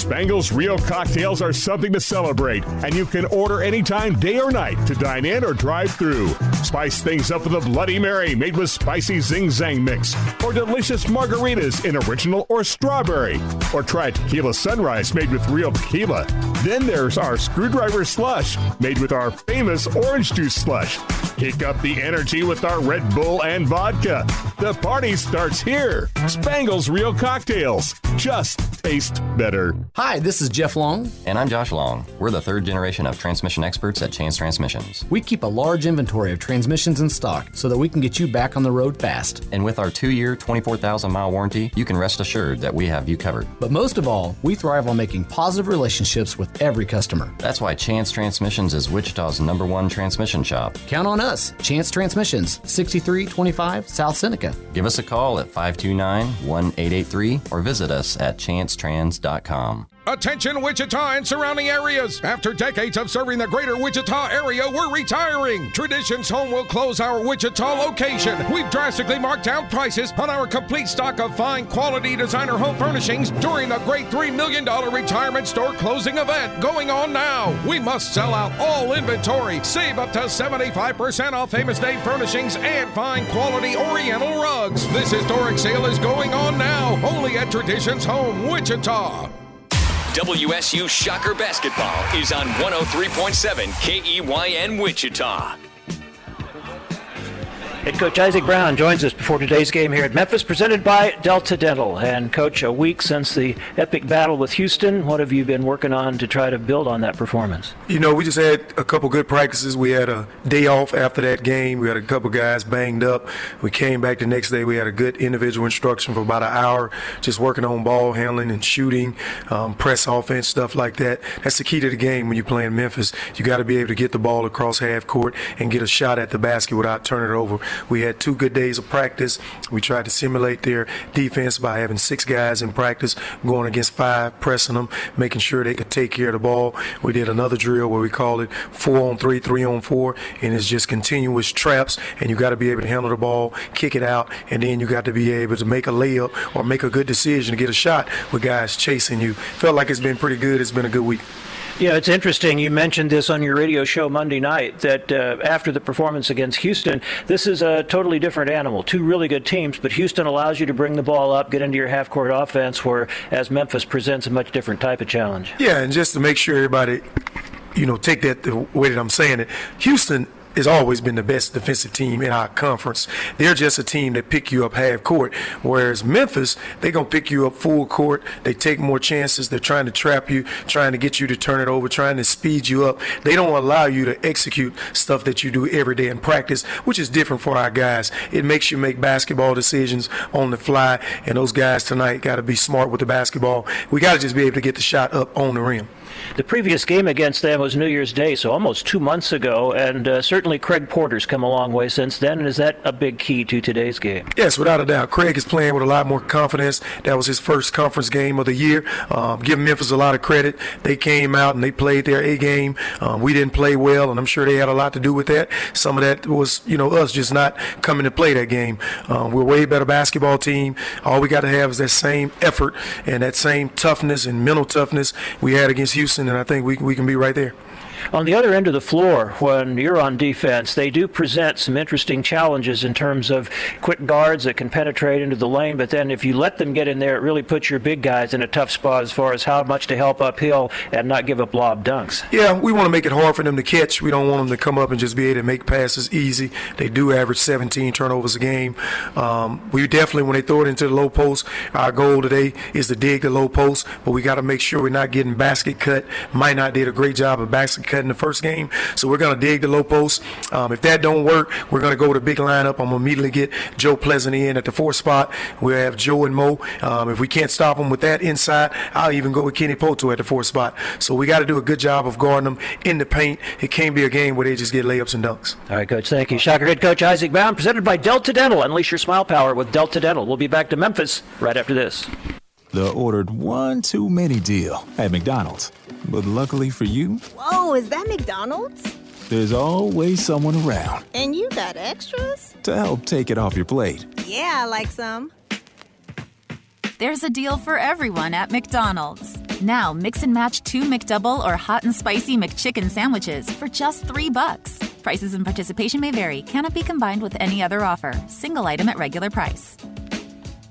Spangles Real cocktails are something to celebrate, and you can order anytime, day or night, to dine in or drive through. Spice things up with a Bloody Mary made with spicy Zing Zang mix, or delicious margaritas in original or strawberry, or try Tequila Sunrise made with real tequila. Then there's our Screwdriver Slush made with our famous orange juice slush. Kick up the energy with our Red Bull and vodka. The party starts here. Spangles Real Cocktails. Just taste better. Hi, this is Jeff Long. And I'm Josh Long. We're the third generation of transmission experts at Chance Transmissions. We keep a large inventory of transmissions in stock so that we can get you back on the road fast. And with our two year, 24,000 mile warranty, you can rest assured that we have you covered. But most of all, we thrive on making positive relationships with every customer. That's why Chance Transmissions is Wichita's number one transmission shop. Count on us us, Chance Transmissions, 6325 South Seneca. Give us a call at 529 1883 or visit us at chancetrans.com. Attention Wichita and surrounding areas. After decades of serving the greater Wichita area, we're retiring. Traditions Home will close our Wichita location. We've drastically marked down prices on our complete stock of fine quality designer home furnishings during the great $3 million retirement store closing event going on now. We must sell out all inventory. Save up to 75% off famous name furnishings and fine quality Oriental rugs. This historic sale is going on now, only at Traditions Home, Wichita. WSU Shocker Basketball is on 103.7 KEYN Wichita. Head coach Isaac Brown joins us before today's game here at Memphis, presented by Delta Dental. And coach, a week since the epic battle with Houston, what have you been working on to try to build on that performance? You know, we just had a couple good practices. We had a day off after that game. We had a couple guys banged up. We came back the next day. We had a good individual instruction for about an hour, just working on ball handling and shooting, um, press offense, stuff like that. That's the key to the game when you're playing Memphis. You got to be able to get the ball across half court and get a shot at the basket without turning it over. We had two good days of practice. We tried to simulate their defense by having six guys in practice, going against five, pressing them, making sure they could take care of the ball. We did another drill where we call it four on three, three on four, and it's just continuous traps. And you got to be able to handle the ball, kick it out, and then you got to be able to make a layup or make a good decision to get a shot with guys chasing you. Felt like it's been pretty good. It's been a good week. Yeah, it's interesting. You mentioned this on your radio show Monday night that uh, after the performance against Houston, this is a totally different animal. Two really good teams, but Houston allows you to bring the ball up, get into your half court offense, where as Memphis presents a much different type of challenge. Yeah, and just to make sure everybody, you know, take that the way that I'm saying it, Houston has always been the best defensive team in our conference. They're just a team that pick you up half court, whereas Memphis, they're gonna pick you up full court. They take more chances. They're trying to trap you, trying to get you to turn it over, trying to speed you up. They don't allow you to execute stuff that you do every day in practice, which is different for our guys. It makes you make basketball decisions on the fly, and those guys tonight got to be smart with the basketball. We got to just be able to get the shot up on the rim. The previous game against them was New Year's Day, so almost two months ago, and uh, certainly Craig Porter's come a long way since then. And is that a big key to today's game? Yes, without a doubt. Craig is playing with a lot more confidence. That was his first conference game of the year. Um, give Memphis a lot of credit. They came out and they played their A game. Um, we didn't play well, and I'm sure they had a lot to do with that. Some of that was, you know, us just not coming to play that game. Um, we're a way better basketball team. All we got to have is that same effort and that same toughness and mental toughness we had against Houston, and I think we, we can be right there. On the other end of the floor, when you're on defense, they do present some interesting challenges in terms of quick guards that can penetrate into the lane. But then if you let them get in there, it really puts your big guys in a tough spot as far as how much to help uphill and not give up lob dunks. Yeah, we want to make it hard for them to catch. We don't want them to come up and just be able to make passes easy. They do average 17 turnovers a game. Um, we definitely, when they throw it into the low post, our goal today is to dig the low post, but we got to make sure we're not getting basket cut. Might not did a great job of basket cut in the first game, so we're going to dig the low post. Um, if that don't work, we're going to go to big lineup. I'm going to immediately get Joe Pleasant in at the fourth spot. We'll have Joe and Mo. Um, if we can't stop them with that inside, I'll even go with Kenny Pohto at the fourth spot. So we got to do a good job of guarding them in the paint. It can't be a game where they just get layups and dunks. All right, Coach. Thank you. Shocker head coach Isaac Brown, presented by Delta Dental. Unleash your smile power with Delta Dental. We'll be back to Memphis right after this. The ordered one too many deal at McDonald's. But luckily for you, Whoa, is that McDonald's? there's always someone around And you got extras? to help take it off your plate. Yeah, I like some. There's a deal for everyone at McDonald's. Now mix and match two McDouble or hot and spicy McChicken sandwiches for just three bucks. Prices and participation may vary. Cannot be combined with any other offer. Single item at regular price.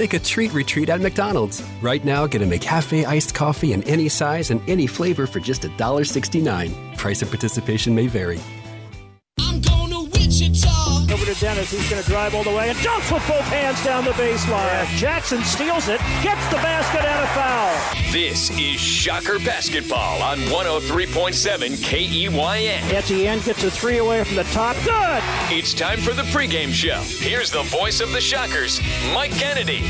Take a treat retreat at McDonald's. Right now, get a McCafe iced coffee in any size and any flavor for just $1.69. Price of participation may vary. Over to Dennis. He's going to drive all the way and jumps with both hands down the baseline. Jackson steals it, gets the basket and a foul. This is Shocker Basketball on 103.7 KEYN. Etienne gets a three away from the top. Good. It's time for the pregame show. Here's the voice of the Shockers, Mike Kennedy.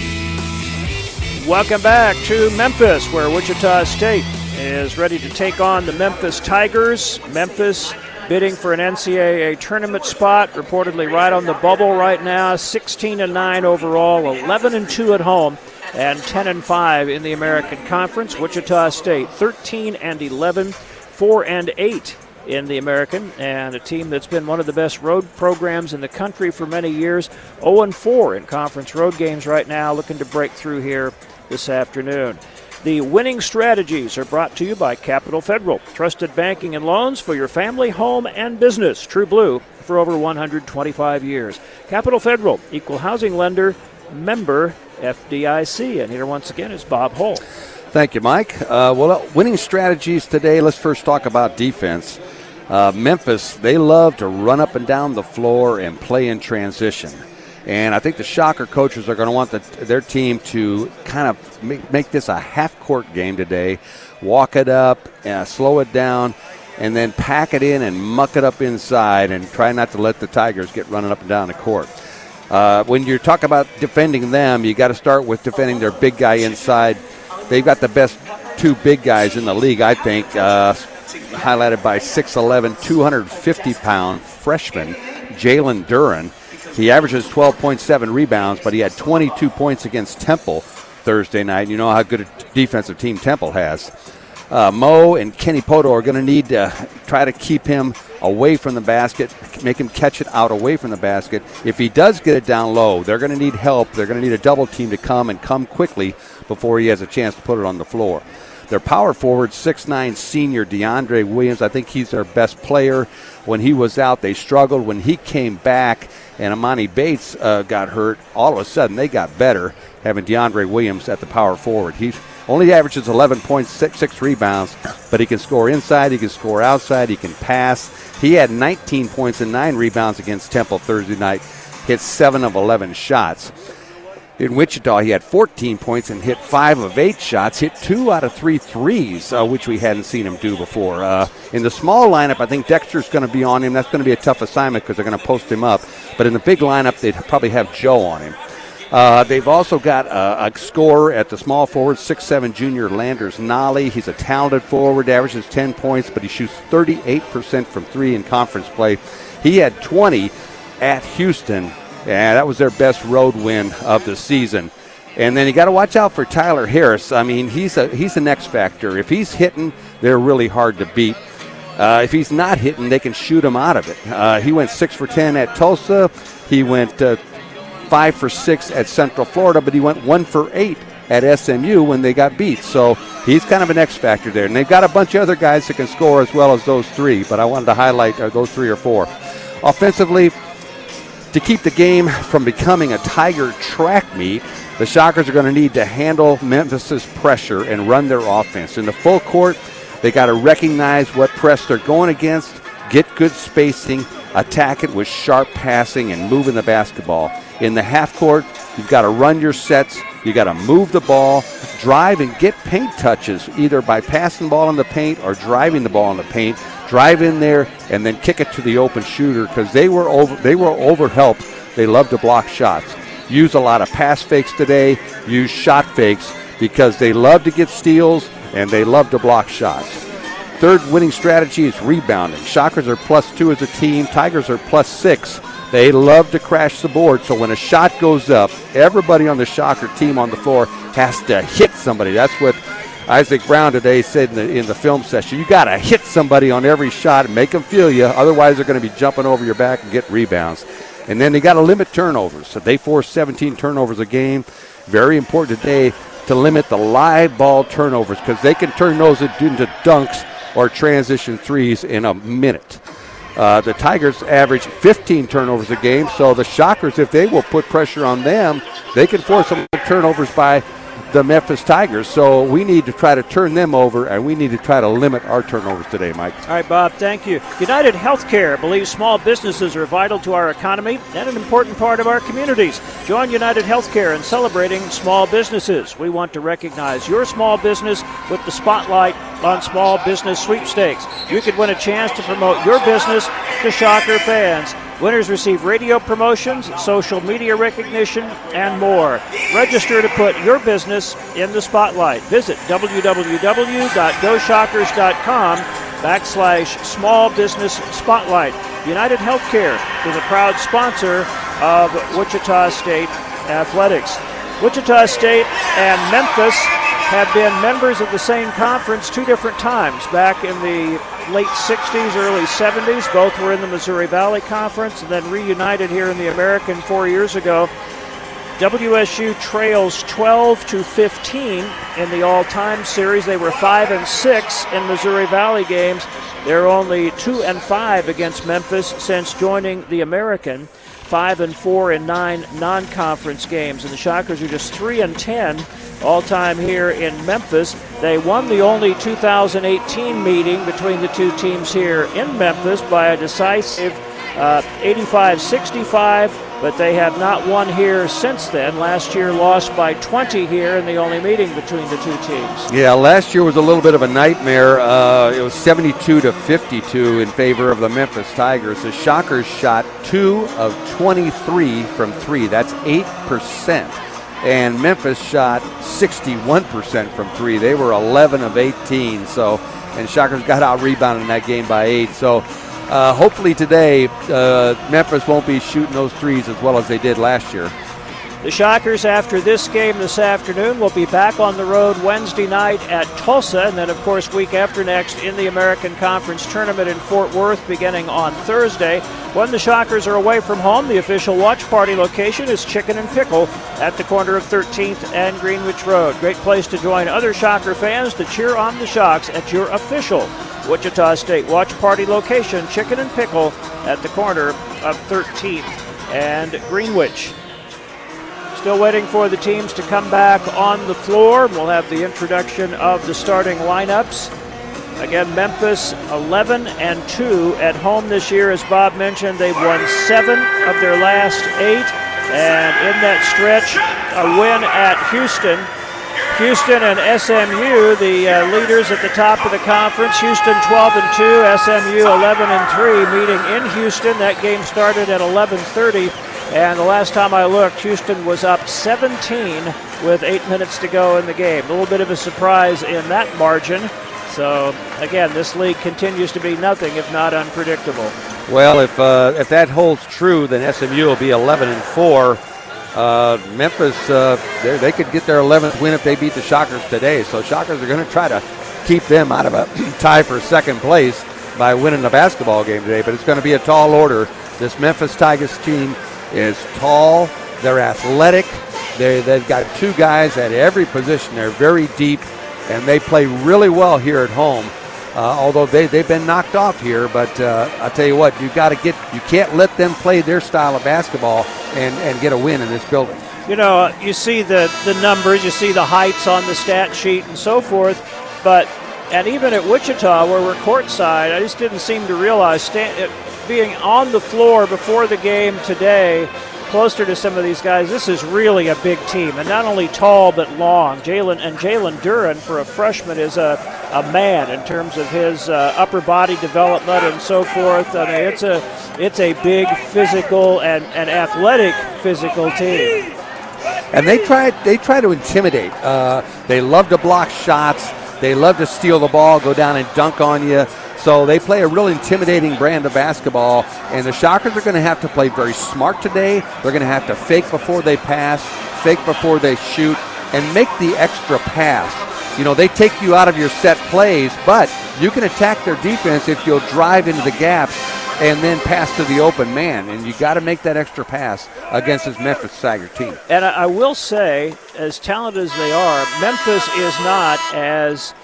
Welcome back to Memphis, where Wichita State is ready to take on the Memphis Tigers. Memphis bidding for an NCAA tournament spot, reportedly right on the bubble right now. 16 and 9 overall, 11 and 2 at home, and 10 and 5 in the American Conference. Wichita State 13 and 11, 4 and 8 in the American, and a team that's been one of the best road programs in the country for many years. 0 and 4 in conference road games right now, looking to break through here this afternoon. The winning strategies are brought to you by Capital Federal, trusted banking and loans for your family, home, and business. True Blue for over 125 years. Capital Federal, equal housing lender, member FDIC. And here once again is Bob Hull. Thank you, Mike. Uh, well, winning strategies today. Let's first talk about defense. Uh, Memphis, they love to run up and down the floor and play in transition. And I think the Shocker coaches are going to want the, their team to kind of make, make, this a half court game today, walk it up, uh, slow it down, and then pack it in and muck it up inside and try not to let the Tigers get running up and down the court. Uh, when you talk about defending them, you got to start with defending their big guy inside. They've got the best two big guys in the league, I think, uh, highlighted by 6'11, 250 pound freshman Jalen Duren he averages 12.7 rebounds, but he had 22 points against Temple Thursday night. You know how good a defensive team Temple has. Uh, Mo and Kenny Pohto are going to need to try to keep him away from the basket, make him catch it out away from the basket. If he does get it down low, they're going to need help. They're going to need a double team to come and come quickly before he has a chance to put it on the floor. Their power forward, 6'9 senior DeAndre Williams, I think he's their best player. When he was out, they struggled. When he came back, and Emoni Bates uh, got hurt, all of a sudden they got better having DeAndre Williams at the power forward. He only averages 11.66 rebounds, but he can score inside, he can score outside, he can pass. He had 19 points and 9 rebounds against Temple Thursday night, hit 7 of 11 shots. In Wichita, he had 14 points and hit five of eight shots, hit two out of three threes, uh, which we hadn't seen him do before. Uh, in the small lineup, I think Dexter's going to be on him. That's going to be a tough assignment because they're going to post him up. But in the big lineup, they'd probably have Joe on him. Uh, they've also got a, a, scorer at the small forward, six-seven junior Landers Nolley. He's a talented forward, averages 10 points, but he shoots 38% from three in conference play. He had 20 at Houston and that was their best road win of the season. And then you got to watch out for Tyler Harris. I mean, he's a he's an X factor. If he's hitting, they're really hard to beat. Uh, if he's not hitting, they can shoot him out of it. Uh, he went six for ten at Tulsa. He went uh, five for six at Central Florida, but he went one for eight at SMU when they got beat. So he's kind of an X factor there. And they've got a bunch of other guys that can score as well as those three. But I wanted to highlight uh, those three or four. Offensively, to keep the game from becoming a Tiger track meet, the Shockers are going to need to handle Memphis's pressure and run their offense. In the full court, they got to recognize what press they're going against, get good spacing, attack it with sharp passing and moving the basketball. In the half court, you've got to run your sets, you've got to move the ball, drive and get paint touches either by passing the ball in the paint or driving the ball in the paint. Drive in there and then kick it to the open shooter because they were over they were overhelped. They love to block shots. Use a lot of pass fakes today. Use shot fakes because they love to get steals and they love to block shots. Third winning strategy is rebounding. Shockers are plus two as a team. Tigers are plus six. They love to crash the board. So when a shot goes up, everybody on the Shocker team on the floor has to hit somebody. That's what Isaac Brown today said in the, in the film session. You got to hit somebody on every shot and make them feel you. Otherwise, they're going to be jumping over your back and get rebounds. And then they got to limit turnovers. So they force 17 turnovers a game. Very important today to limit the live ball turnovers because they can turn those into dunks or transition threes in a minute. Uh, the Tigers average 15 turnovers a game, so the Shockers, if they will put pressure on them, they can force some turnovers by the Memphis Tigers. So we need to try to turn them over, and we need to try to limit our turnovers today, Mike. All right, Bob, thank you. United Healthcare believes small businesses are vital to our economy and an important part of our communities. Join United Healthcare in celebrating small businesses. We want to recognize your small business with the spotlight on Small Business Sweepstakes. You could win a chance to promote your business to Shocker fans. Winners receive radio promotions, social media recognition, and more. Register to put your business in the spotlight. Visit www.goshockers.com backslash small business spotlight. United Healthcare is a proud sponsor of Wichita State Athletics. Wichita State and Memphis have been members of the same conference two different times. Back in the late 60s, early 70s, both were in the Missouri Valley Conference and then reunited here in the American four years ago. WSU trails 12 to 15 in the all-time series. They were 5 and 6 in Missouri Valley games. They're only 2 and 5 against Memphis since joining the American. 5 and 4 in 9 non-conference games and the Shockers are just 3 and 10 all time here in Memphis. They won the only 2018 meeting between the two teams here in Memphis by a decisive 85 uh, 65, but they have not won here since then. Last year lost by 20 here in the only meeting between the two teams. Yeah, last year was a little bit of a nightmare. Uh, it was 72 to 52 in favor of the Memphis Tigers. The Shockers shot two of 23 from three. That's 8% and Memphis shot 61% from three. They were 11 of 18. So, and Shockers got out rebounded in that game by eight. So, uh, hopefully today, uh, Memphis won't be shooting those threes as well as they did last year. The Shockers, after this game this afternoon, will be back on the road Wednesday night at Tulsa, and then, of course, week after next in the American Conference Tournament in Fort Worth beginning on Thursday. When the Shockers are away from home, the official watch party location is Chicken and Pickle at the corner of 13th and Greenwich Road. Great place to join other Shocker fans to cheer on the Shocks at your official Wichita State watch party location, Chicken and Pickle at the corner of 13th and Greenwich. Still waiting for the teams to come back on the floor. We'll have the introduction of the starting lineups. Again, Memphis 11 and 2 at home this year. As Bob mentioned, they've won seven of their last eight. And in that stretch, a win at Houston. Houston and SMU, the uh, leaders at the top of the conference. Houston 12 and 2, SMU 11 and 3, meeting in Houston. That game started at 11:30. And the last time I looked, Houston was up 17 with eight minutes to go in the game. A little bit of a surprise in that margin. So again, this league continues to be nothing if not unpredictable. Well, if uh, if that holds true, then SMU will be 11 and four. Uh, Memphis, uh, they could get their 11th win if they beat the Shockers today. So Shockers are going to try to keep them out of a [CLEARS THROAT] tie for second place by winning the basketball game today. But it's going to be a tall order. This Memphis Tigers team is tall. They're athletic. They, they've got two guys at every position. They're very deep, and they play really well here at home. Uh, although they, they've been knocked off here, but uh, I'll tell you what, you've got to get, you can't let them play their style of basketball and, and get a win in this building. You know, you see the, the numbers, you see the heights on the stat sheet and so forth, but, and even at Wichita, where we're courtside, I just didn't seem to realize stand, being on the floor before the game today, closer to some of these guys, this is really a big team, and not only tall but long. Jalen and Jalen Duren for a freshman is a, a man in terms of his uh, upper body development and so forth. I mean, it's a it's a big physical and, and athletic physical team. And they try they try to intimidate. Uh, they love to block shots. They love to steal the ball, go down and dunk on you. So they play a real intimidating brand of basketball, and the Shockers are going to have to play very smart today. They're going to have to fake before they pass, fake before they shoot, and make the extra pass. You know, they take you out of your set plays, but you can attack their defense if you'll drive into the gaps and then pass to the open man. And you got to make that extra pass against this Memphis Tiger team. And I will say, as talented as they are, Memphis is not as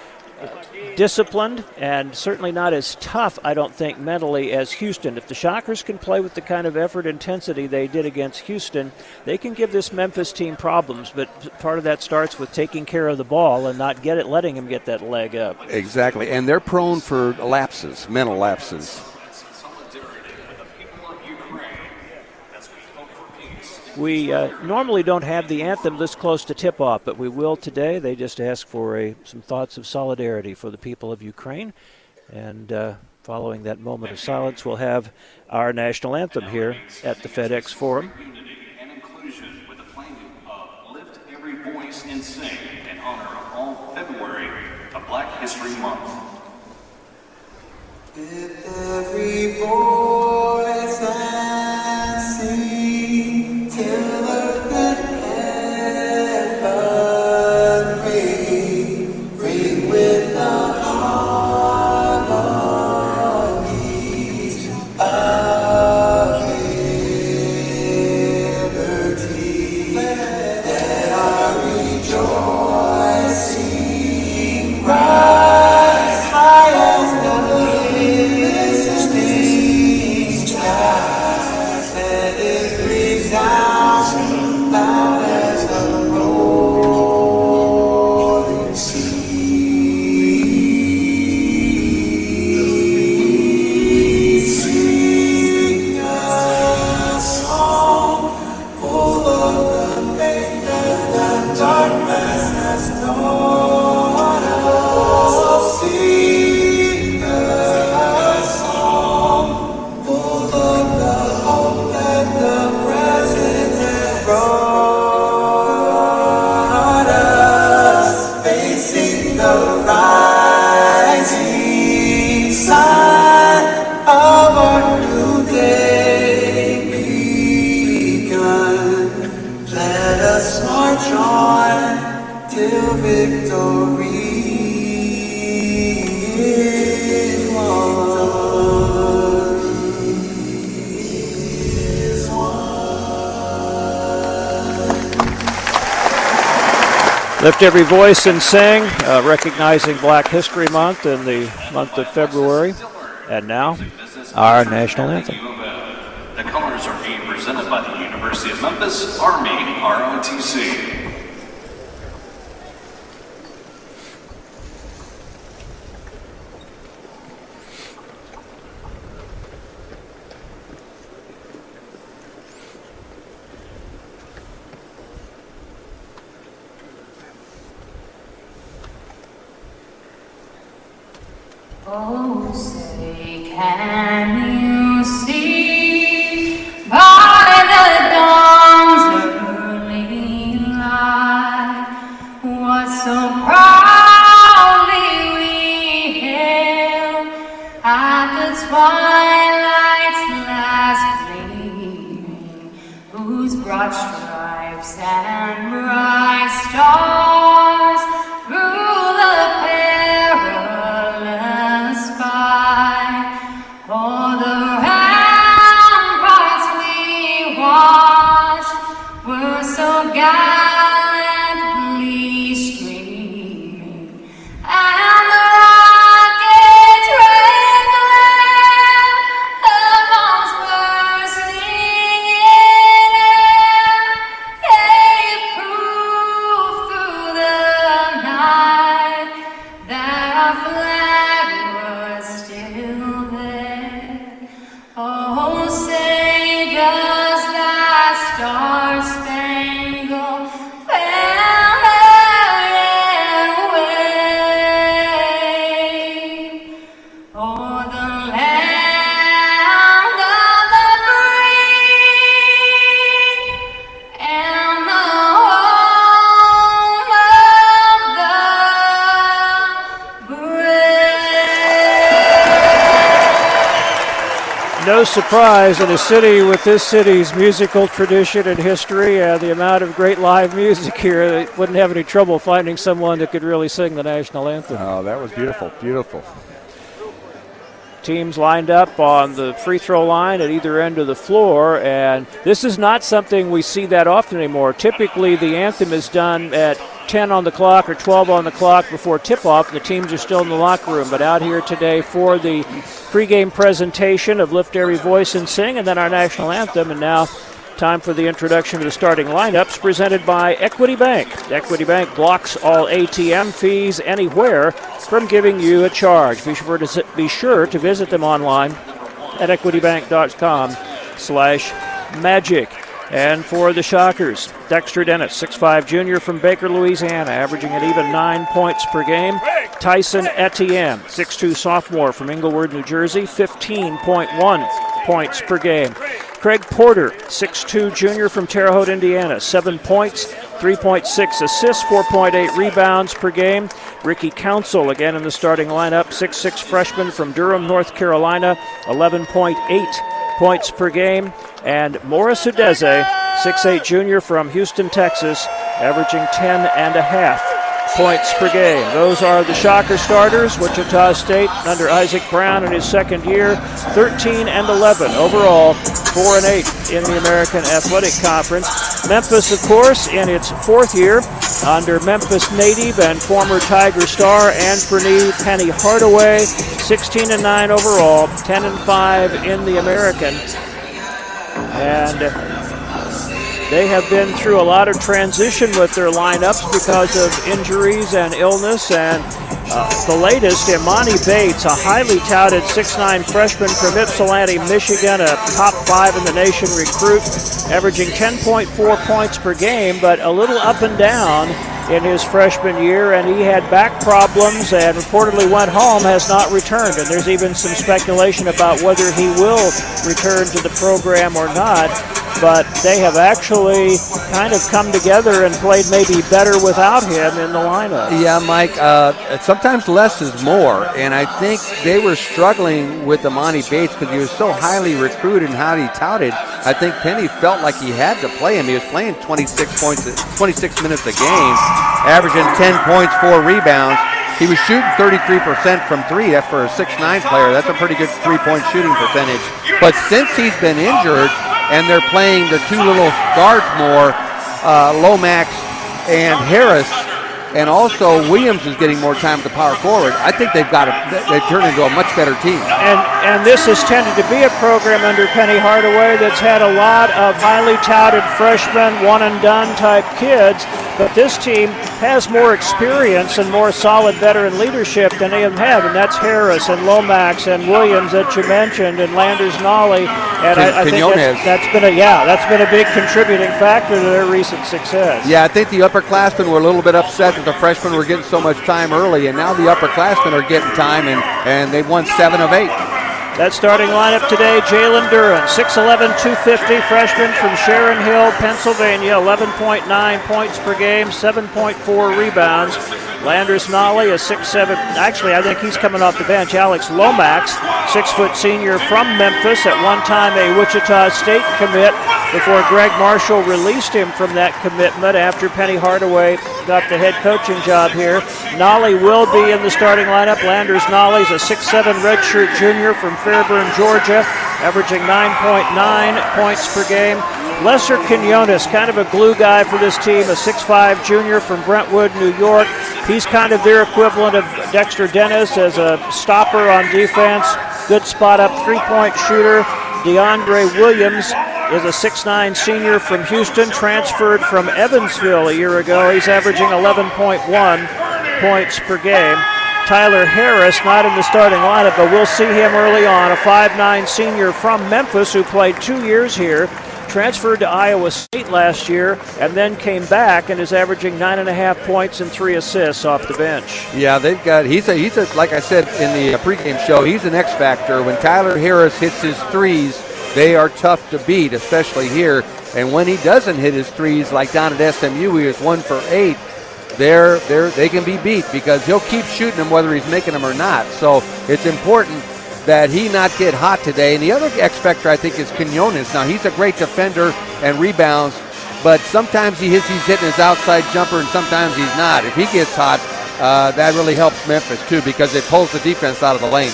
disciplined and certainly not as tough, I don't think, mentally as Houston. If the Shockers can play with the kind of effort intensity they did against Houston, they can give this Memphis team problems. But part of that starts with taking care of the ball and not get it, letting them get that leg up. Exactly, and they're prone for lapses, mental lapses. We uh, normally don't have the anthem this close to tip off, but we will today. They just ask for a, some thoughts of solidarity for the people of Ukraine. And uh, following that moment of silence, we'll have our national anthem here at the FedEx Forum. and with sing in honor of all February of Black History Month. Every voice and Lift every voice and sing, uh, recognizing Black History Month in the month of February. And now, our national anthem. The colors are being presented by the University of Memphis Army ROTC. Surprise in a city with this city's musical tradition and history and the amount of great live music here, they wouldn't have any trouble finding someone that could really sing the national anthem. Oh, that was beautiful, beautiful. Teams lined up on the free throw line at either end of the floor, and this is not something we see that often anymore. Typically, the anthem is done at 10 on the clock or 12 on the clock before tip-off. The teams are still in the locker room, but out here today for the pregame presentation of Lift Every Voice and Sing, and then our national anthem, and now Time for the introduction of the starting lineups presented by Equity Bank. Equity Bank blocks all ATM fees anywhere from giving you a charge. Be sure to, be sure to visit them online at equitybank.com slash magic. And for the Shockers, Dexter Dennis, 6'5 junior from Baker, Louisiana, averaging at even nine points per game. Tyson Etienne, 6'2 sophomore from Englewood, New Jersey, 15.1 points per game. Craig Porter, 6'2 junior from Terre Haute, Indiana, 7 points, 3.6 assists, 4.8 rebounds per game. Ricky Council, again in the starting lineup, 6'6 freshman from Durham, North Carolina, 11.8 points per game. And Morris Udeze, 6'8 junior from Houston, Texas, averaging 10 and a half points per game. Those are the Shocker starters. Wichita State under Isaac Brown in his second year, 13 and 11 overall, 4 and 8 in the American Athletic Conference. Memphis, of course, in its fourth year under Memphis native and former Tiger star Anfernee Penny Hardaway, 16 and 9 overall, 10 and 5 in the American. And they have been through a lot of transition with their lineups because of injuries and illness. And uh, the latest, Emoni Bates, a highly touted 6'9 freshman from Ypsilanti, Michigan, a top five in the nation recruit, averaging 10.4 points per game, but a little up and down in his freshman year, and he had back problems and reportedly went home, has not returned. And there's even some speculation about whether he will return to the program or not but they have actually kind of come together and played maybe better without him in the lineup. Yeah, Mike. Uh, sometimes less is more, and I think they were struggling with Emoni Bates because he was so highly recruited and highly touted. I think Penny felt like he had to play him. He was playing 26 points, 26 minutes a game, averaging 10 points, four rebounds. He was shooting 33% from three. That's for a 6'9 player. That's a pretty good three point shooting percentage. But since he's been injured, and they're playing the two little guards more, uh, Lomax and Harris, and also Williams is getting more time to power forward. I think they've got a, they've turned into a much better team. And and this has tended to be a program under Penny Hardaway that's had a lot of highly touted freshmen, one and done type kids but this team has more experience and more solid veteran leadership than they have, and that's Harris and Lomax and Williams that you mentioned, and Landers Nolley. And I, I think that's, that's been a yeah, that's been a big contributing factor to their recent success. Yeah, I think the upperclassmen were a little bit upset that the freshmen were getting so much time early, and now the upperclassmen are getting time, and, and they've won seven of eight. That starting lineup today, Jalen Duren, 6'11", 250, freshman from Sharon Hill, Pennsylvania, 11.9 points per game, 7.4 rebounds. Landers Nolley, a 6'7", actually I think he's coming off the bench. Alex Lomax, 6-foot senior from Memphis, at one time a Wichita State commit before Gregg Marshall released him from that commitment after Penny Hardaway got the head coaching job here. Nolley will be in the starting lineup. Landers Nolley's a 6'7 redshirt junior from Fairburn, Georgia, averaging 9.9 points per game. Lester Quinones, kind of a glue guy for this team, a 6'5 junior from Brentwood, New York. He's kind of their equivalent of Dexter Dennis as a stopper on defense, good spot up three point shooter. DeAndre Williams is a 6'9 senior from Houston, transferred from Evansville a year ago. He's averaging 11.1 points per game. Tyler Harris, not in the starting lineup, but we'll see him early on. A 5'9 senior from Memphis who played two years here, transferred to Iowa State last year, and then came back and is averaging nine and a half points and three assists off the bench. Yeah, they've got. He's a he's a like I said in the uh, pregame show. He's an X factor. When Tyler Harris hits his threes, they are tough to beat, especially here. And when he doesn't hit his threes, like down at SMU, he was one for eight they're, they're, they can be beat because he'll keep shooting them whether he's making them or not. So it's important that he not get hot today. And the other X factor I think is Quinones. Now he's a great defender and rebounds, but sometimes he hits, he's hitting his outside jumper and sometimes he's not. If he gets hot, uh, that really helps Memphis too because it pulls the defense out of the lane.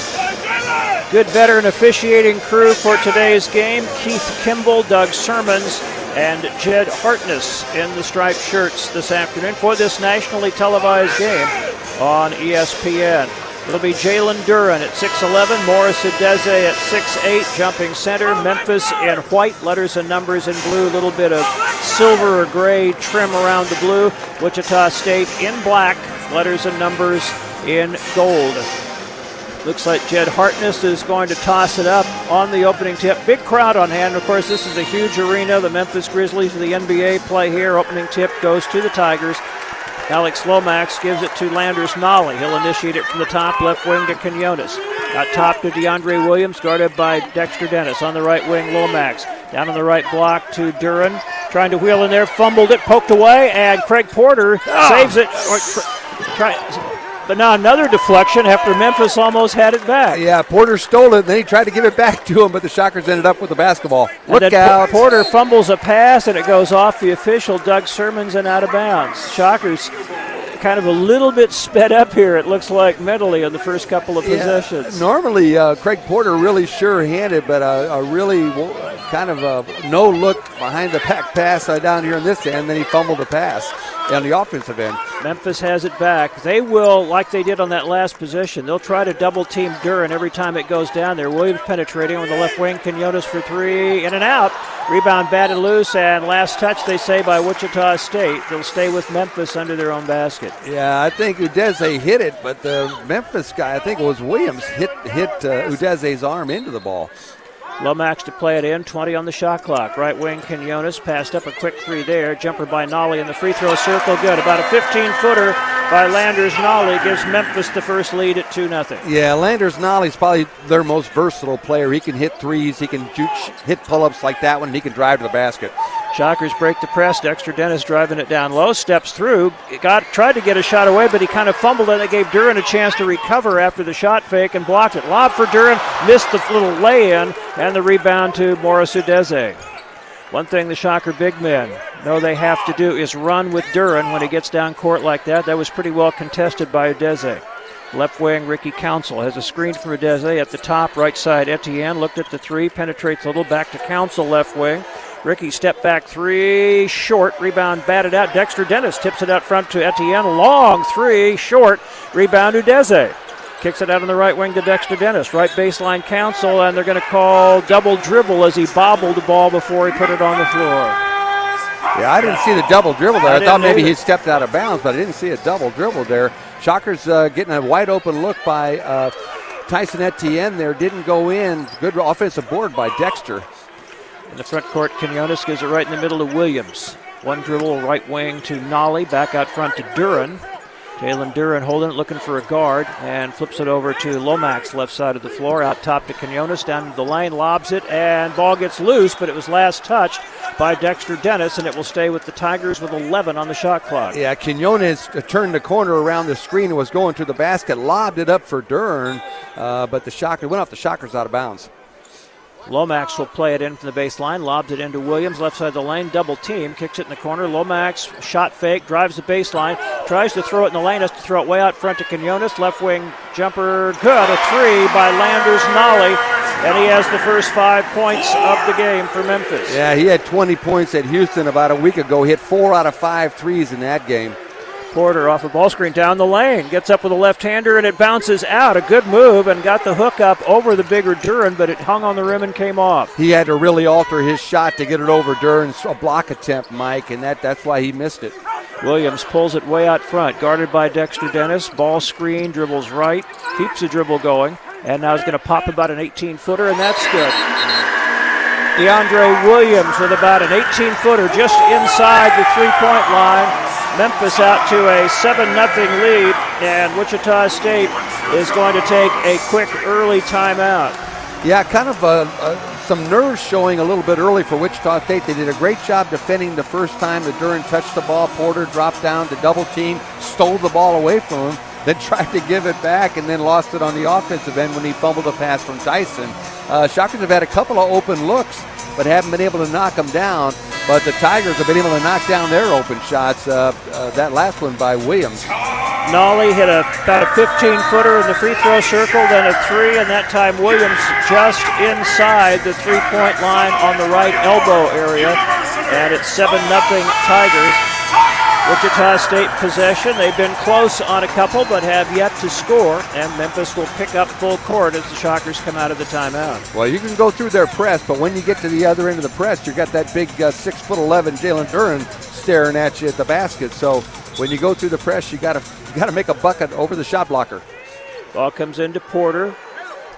Good veteran officiating crew for today's game. Keith Kimble, Doug Sirmons, and Jed Hartness in the striped shirts this afternoon for this nationally televised game on ESPN. It'll be Jalen Duren at 6'11, Morris Udeze at 6'8, jumping center. Memphis in white, letters and numbers in blue, a little bit of silver or gray trim around the blue. Wichita State in black, letters and numbers in gold. Looks like Jed Hartness is going to toss it up on the opening tip. Big crowd on hand. Of course, this is a huge arena. The Memphis Grizzlies of the NBA play here. Opening tip goes to the Tigers. Alex Lomax gives it to Landers Nolley. He'll initiate it from the top, left wing to Quinones. Got top to DeAndre Williams, guarded by Dexter Dennis. On the right wing, Lomax. Down on the right block to Duren. Trying to wheel in there, fumbled it, poked away, and Craig Porter oh. saves it. Try, but now another deflection after Memphis almost had it back. Yeah, Porter stole it, and then he tried to give it back [LAUGHS] to him, but the Shockers ended up with the basketball. Look out. Porter fumbles a pass, and it goes off the official, Doug Sirmons, and out of bounds. Shockers kind of a little bit sped up here, it looks like, mentally in the first couple of possessions. Yeah, normally, uh, Craig Porter really sure handed, but a, a really kind of a no look behind the pack pass uh, down here in this end, then he fumbled the pass on the offensive end. Memphis has it back. They will, like they did on that last possession, they'll try to double team Duren every time it goes down there. Williams penetrating on the left wing. Quinones for three, in and out. Rebound batted loose, and last touch, they say, by Wichita State. They'll stay with Memphis under their own basket. Yeah, I think Udeze hit it, but the Memphis guy, I think it was Williams, hit, hit uh, Udeze's arm into the ball. Lomax to play it in, 20 on the shot clock. Right wing Quinones passed up a quick three there. Jumper by Nolley in the free throw circle, good. About a 15 footer by Landers Nolley gives Memphis the first lead at 2 0. Yeah, Landers Nolley's probably their most versatile player. He can hit threes, he can hit pull ups like that one, and he can drive to the basket. Shockers break the press. Dexter Dennis driving it down low, steps through, got tried to get a shot away, but he kind of fumbled and it gave Duren a chance to recover after the shot fake and blocked it. Lob for Duren, missed the little lay-in, and the rebound to Morris Udeze. One thing the Shocker big men know they have to do is run with Duren when he gets down court like that. That was pretty well contested by Udeze. Left wing, Ricky Council has a screen from Udeze at the top, right side. Etienne looked at the three, penetrates a little back to Council, left wing. Ricky step back three, short, rebound batted out. Dexter Dennis tips it out front to Etienne. Long three, short, rebound Udeze. Kicks it out on the right wing to Dexter Dennis. Right baseline Council, and they're going to call double dribble as he bobbled the ball before he put it on the floor. Yeah, I didn't see the double dribble there. I, I thought maybe he stepped out of bounds, but I didn't see a double dribble there. Shockers uh, getting a wide open look by uh, Tyson Etienne there. Didn't go in. Good offensive board by Dexter. In the front court, Quinones gives it right in the middle to Williams. One dribble, right wing to Nolley, back out front to Duren. Jalen Duren holding it, looking for a guard, and flips it over to Lomax, left side of the floor. Out top to Quinones, down the lane, lobs it, and ball gets loose, but it was last touched by Dexter Dennis, and it will stay with the Tigers with 11 on the shot clock. Yeah, Quinones turned the corner around the screen and was going to the basket, lobbed it up for Duren, uh, but the Shocker went off the Shockers out of bounds. Lomax will play it in from the baseline, lobs it into Williams, left side of the lane, double team, kicks it in the corner. Lomax, shot fake, drives the baseline, tries to throw it in the lane, has to throw it way out front to Quinones. Left wing jumper, good, a three by Landers Nolley, and he has the first five points of the game for Memphis. Yeah, he had 20 points at Houston about a week ago, hit four out of five threes in that game. Porter off a ball screen down the lane. Gets up with a left hander and it bounces out. A good move and got the hook up over the bigger Duren, but it hung on the rim and came off. He had to really alter his shot to get it over Duren's a block attempt, Mike, and that, that's why he missed it. Williams pulls it way out front, guarded by Dexter Dennis. Ball screen, dribbles right, keeps the dribble going, and now he's going to pop about an 18 footer, and that's good. DeAndre Williams with about an 18 footer just inside the three point line Memphis out to a 7 0 lead, and Wichita State is going to take a quick early timeout. Yeah, kind of uh, uh, some nerves showing a little bit early for Wichita State. They did a great job defending the first time that Duren touched the ball. Porter dropped down to double team, stole the ball away from him, [LAUGHS] then tried to give it back, and then lost it on the offensive end when he fumbled a pass from Dyson. Uh, Shockers have had a couple of open looks, but haven't been able to knock them down. But the Tigers have been able to knock down their open shots. Uh, uh, that last one by Williams. Nolley hit a, about a 15 footer in the free throw circle, then a three, and that time Williams just inside the three point line on the right elbow area. and it's 7 0 Tigers. Wichita State possession. They've been close on a couple, but have yet to score. And Memphis will pick up full court as the Shockers come out of the timeout. Well, you can go through their press, but when you get to the other end of the press, you've got that big uh, six foot eleven Jalen Duren staring at you at the basket. So when you go through the press, you got to you got to make a bucket over the shot blocker. Ball comes into Porter.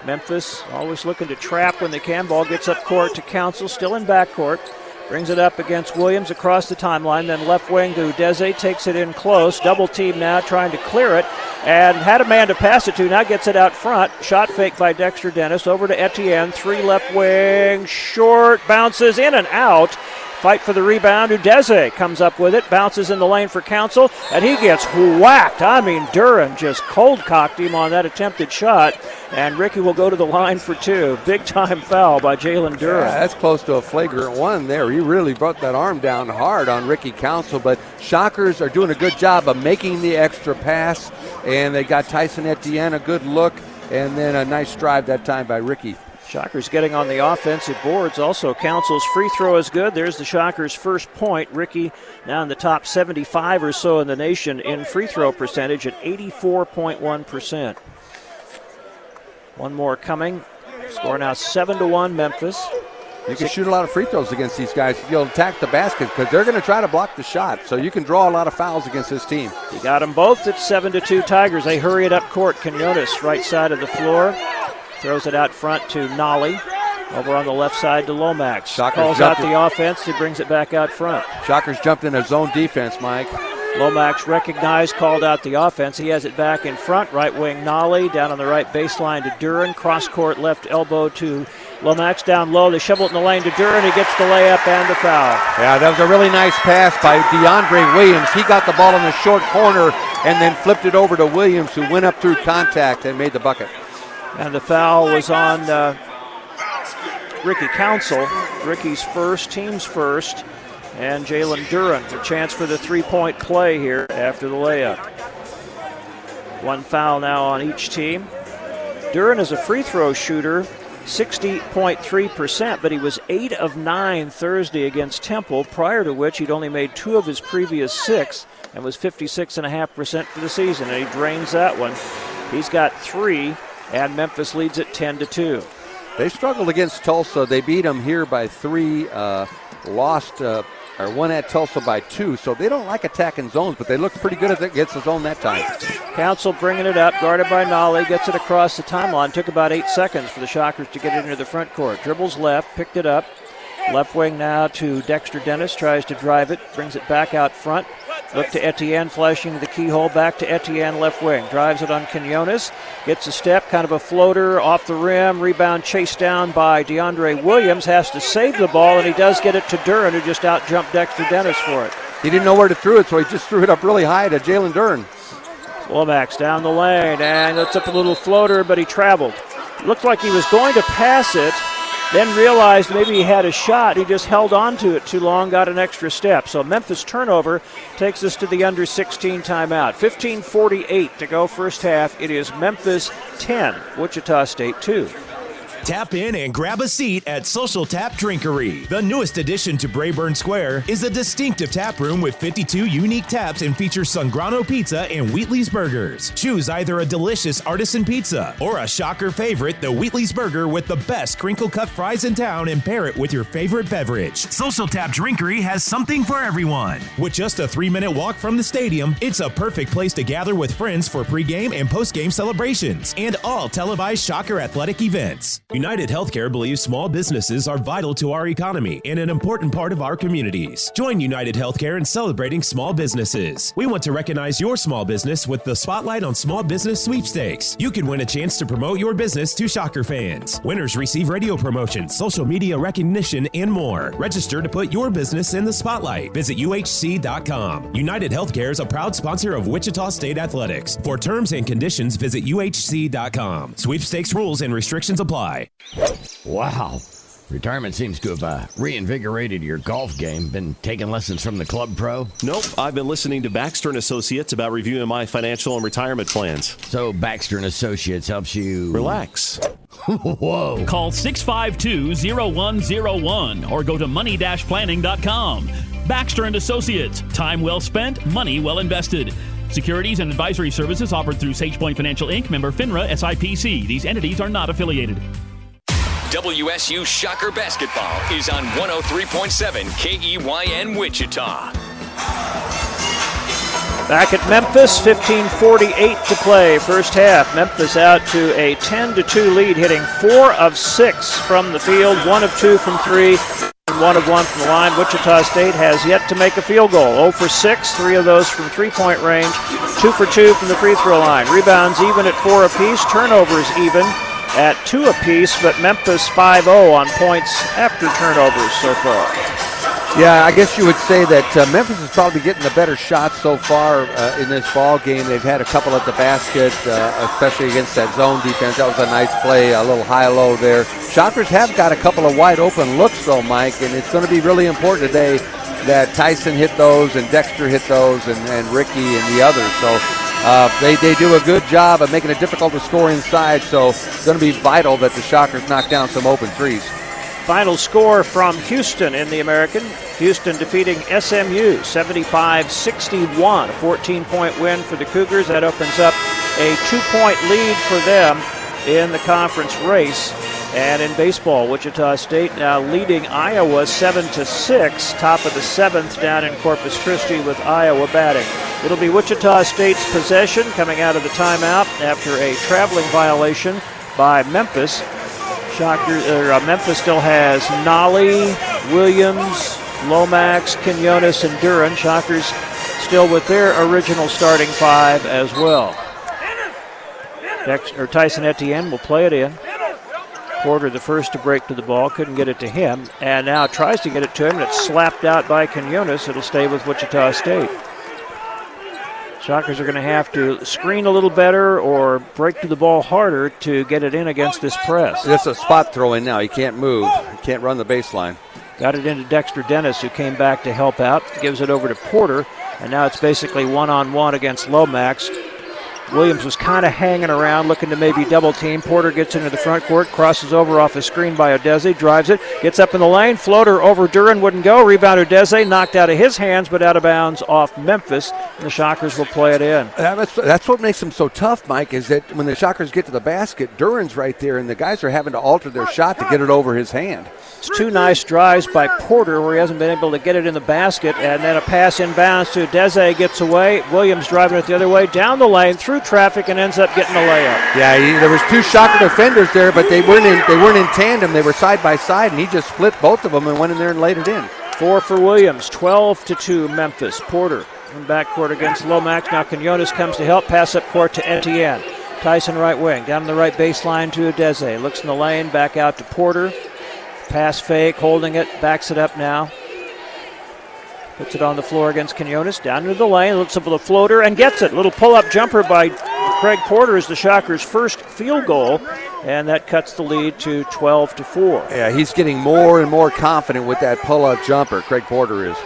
Memphis always looking to trap when they can. Ball gets up court to Council, still in backcourt. Brings it up against Williams across the timeline. Then left wing to Udeze takes it in close. Double team now trying to clear it. And had a man to pass it to. Now gets it out front. Shot fake by Dexter Dennis. Over to Etienne. Three left wing. Short. Bounces in and out. Fight for the rebound. Udeze comes up with it, bounces in the lane for Council, and he gets whacked. I mean, Duren just cold cocked him on that attempted shot, and Ricky will go to the line for two. Big time foul by Jalen Duren. Yeah, that's close to a flagrant one there. He really brought that arm down hard on Ricky Council, but Shockers are doing a good job of making the extra pass, and they got Tyson Etienne a good look, and then a nice drive that time by Ricky. Shockers getting on the offensive boards. Also, Council's free throw is good. There's the Shockers' first point. Ricky now in the top 75 or so in the nation in free throw percentage at 84.1%. One more coming. Score now 7 to 1 Memphis. You can shoot a lot of free throws against these guys if you'll attack the basket because they're going to try to block the shot. So you can draw a lot of fouls against this team. You got them both at 7 to 2 Tigers. They hurry it up court. Quinones, right side of the floor. Throws it out front to Nolley. Over on the left side to Lomax. Shockers Calls out the offense. He brings it back out front. Shockers jumped in a zone defense, Mike. Lomax recognized, called out the offense. He has it back in front. Right wing Nolley down on the right baseline to Duren. Cross court left elbow to Lomax down low. They shovel it in the lane to Duren. He gets the layup and the foul. Yeah, that was a really nice pass by DeAndre Williams. He got the ball in the short corner and then flipped it over to Williams, who went up through contact and made the bucket. And the foul was on uh, Ricky Council. Ricky's first, team's first, and Jalen Duren. A chance for the three point play here after the layup. One foul now on each team. Duren is a free throw shooter, 60.3%, but he was 8 of 9 Thursday against Temple, prior to which he'd only made two of his previous six and was 56.5% for the season. And he drains that one. He's got three, and Memphis leads it 10 to 2. They struggled against Tulsa. They beat them here by three, uh, lost uh, or won at Tulsa by two. So they don't like attacking zones, but they looked pretty good against the zone that time. Council bringing it up, guarded by Nolley, gets it across the timeline. Took about eight seconds for the Shockers to get it into the front court. Dribbles left, picked it up. Left wing now to Dexter Dennis, tries to drive it, brings it back out front. Look to Etienne, flashing the keyhole back to Etienne, left wing. Drives it on Quinones, gets a step, kind of a floater off the rim. Rebound chased down by DeAndre Williams, has to save the ball, and he does get it to Duren, who just out jumped Dexter Dennis for it. He didn't know where to throw it, so he just threw it up really high to Jalen Duren. Lomax down the lane, and it's up a little floater, but he traveled. Looked like he was going to pass it, then realized maybe he had a shot. He just held on to it too long, got an extra step. So Memphis turnover takes us to the under 16 timeout. 15:48 to go first half. It is Memphis 10, Wichita State 2. Tap in and grab a seat at Social Tap Drinkery. The newest addition to Braeburn Square is a distinctive tap room with 52 unique taps and features Sangrano Pizza and Wheatley's Burgers. Choose either a delicious artisan pizza or a shocker favorite, the Wheatley's Burger with the best crinkle cut fries in town and pair it with your favorite beverage. Social Tap Drinkery has something for everyone. With just a three minute walk from the stadium, it's a perfect place to gather with friends for pregame and postgame celebrations and all televised shocker athletic events. United Healthcare believes small businesses are vital to our economy and an important part of our communities. Join United Healthcare in celebrating small businesses. We want to recognize your small business with the Spotlight on Small Business Sweepstakes. You can win a chance to promote your business to Shocker fans. Winners receive radio promotions, social media recognition, and more. Register to put your business in the spotlight. Visit UHC.com. United Healthcare is a proud sponsor of Wichita State Athletics. For terms and conditions, visit UHC.com. Sweepstakes rules and restrictions apply. Wow. Retirement seems to have uh, reinvigorated your golf game. Been taking lessons from the club pro? Nope. I've been listening to Baxter and Associates about reviewing my financial and retirement plans. So Baxter and Associates helps you relax. [LAUGHS] Whoa. Call 652-0101 or go to money-planning.com. Baxter and Associates. Time well spent, money well invested. Securities and advisory services offered through SagePoint Financial Inc. member FINRA SIPC. These entities are not affiliated. WSU Shocker Basketball is on 103.7 KEYN Wichita. Back at Memphis, 15:48 to play, first half. Memphis out to a 10 to 2 lead, hitting four of six from the field, one of two from three, and one of one from the line. Wichita State has yet to make a field goal. 0 for six, three of those from three-point range, two for two from the free throw line. Rebounds even at four apiece, turnovers even at two apiece, but Memphis 5-0 on points after turnovers so far. Yeah, I guess you would say that uh, Memphis is probably getting the better shots so far uh, in this ball game. They've had a couple at the basket, uh, especially against that zone defense. That was a nice play, a little high-low there. Shockers have got a couple of wide open looks though, Mike, and it's going to be really important today that Tyson hit those and Dexter hit those and, and Ricky and the others. So uh, they, they do a good job of making it difficult to score inside, so it's going to be vital that the Shockers knock down some open threes. Final score from Houston in the American. Houston defeating SMU 75 61. A 14 point win for the Cougars. That opens up a two point lead for them in the conference race. And in baseball, Wichita State now leading Iowa 7 to 6, top of the seventh down in Corpus Christi with Iowa batting. It'll be Wichita State's possession coming out of the timeout after a traveling violation by Memphis. Shocker, uh, Memphis still has Nolley, Williams, Lomax, Quinones, and Duren. Shockers still with their original starting five as well. Or Tyson Etienne will play it in. Porter, the first to break to the ball, couldn't get it to him, and now tries to get it to him, and it's slapped out by Quinones. It'll stay with Wichita State. Shockers are going to have to screen a little better or break to the ball harder to get it in against this press. It's a spot throw in now. He can't move. He can't run the baseline. Got it into Dexter Dennis, who came back to help out. Gives it over to Porter, and now it's basically one on one against Lomax. Williams was kind of hanging around, looking to maybe double team. Porter gets into the front court, crosses over off a screen by Udeze, drives it, gets up in the lane, floater over Duren, wouldn't go. Rebound Udeze, knocked out of his hands, but out of bounds off Memphis. And the Shockers will play it in. That's, that's what makes them so tough, Mike, is that when the Shockers get to the basket, Duren's right there, and the guys are having to alter their shot to get it over his hand. It's two nice drives by Porter where he hasn't been able to get it in the basket, and then a pass inbounds to Udeze gets away. Williams driving it the other way down the lane through traffic and ends up getting a layup. Yeah, he, there was two shocker defenders there, but they weren't in they weren't in tandem. They were side by side, and he just split both of them and went in there and laid it in. Four for Williams, 12 to two Memphis. Porter in backcourt against Lomax. Now Quinones comes to help. Pass up court to Etienne. Tyson right wing down the right baseline to Udeze. Looks in the lane, back out to Porter. Pass fake, holding it, backs it up now. Puts it on the floor against Quinones. Down into the lane, looks up for the floater and gets it. Little pull up jumper by Craig Porter is the Shockers' first field goal, and that cuts the lead to 12 to 4. Yeah, he's getting more and more confident with that pull up jumper. Craig Porter is.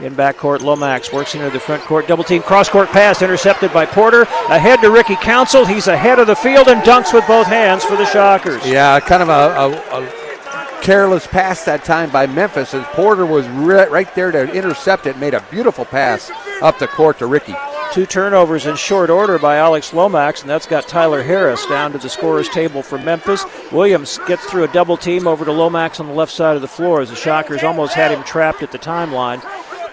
In backcourt, Lomax works into the front court. Double team cross court pass intercepted by Porter. Ahead to Ricky Council. He's ahead of the field and dunks with both hands for the Shockers. Yeah, kind of a, a, a careless pass that time by Memphis, and Porter was re- right there to intercept it. Made a beautiful pass up the court to Ricky. Two turnovers in short order by Alex Lomax, and that's got Tyler Harris down to the scorer's table for Memphis. Williams gets through a double team over to Lomax on the left side of the floor as the Shockers almost had him trapped at the timeline.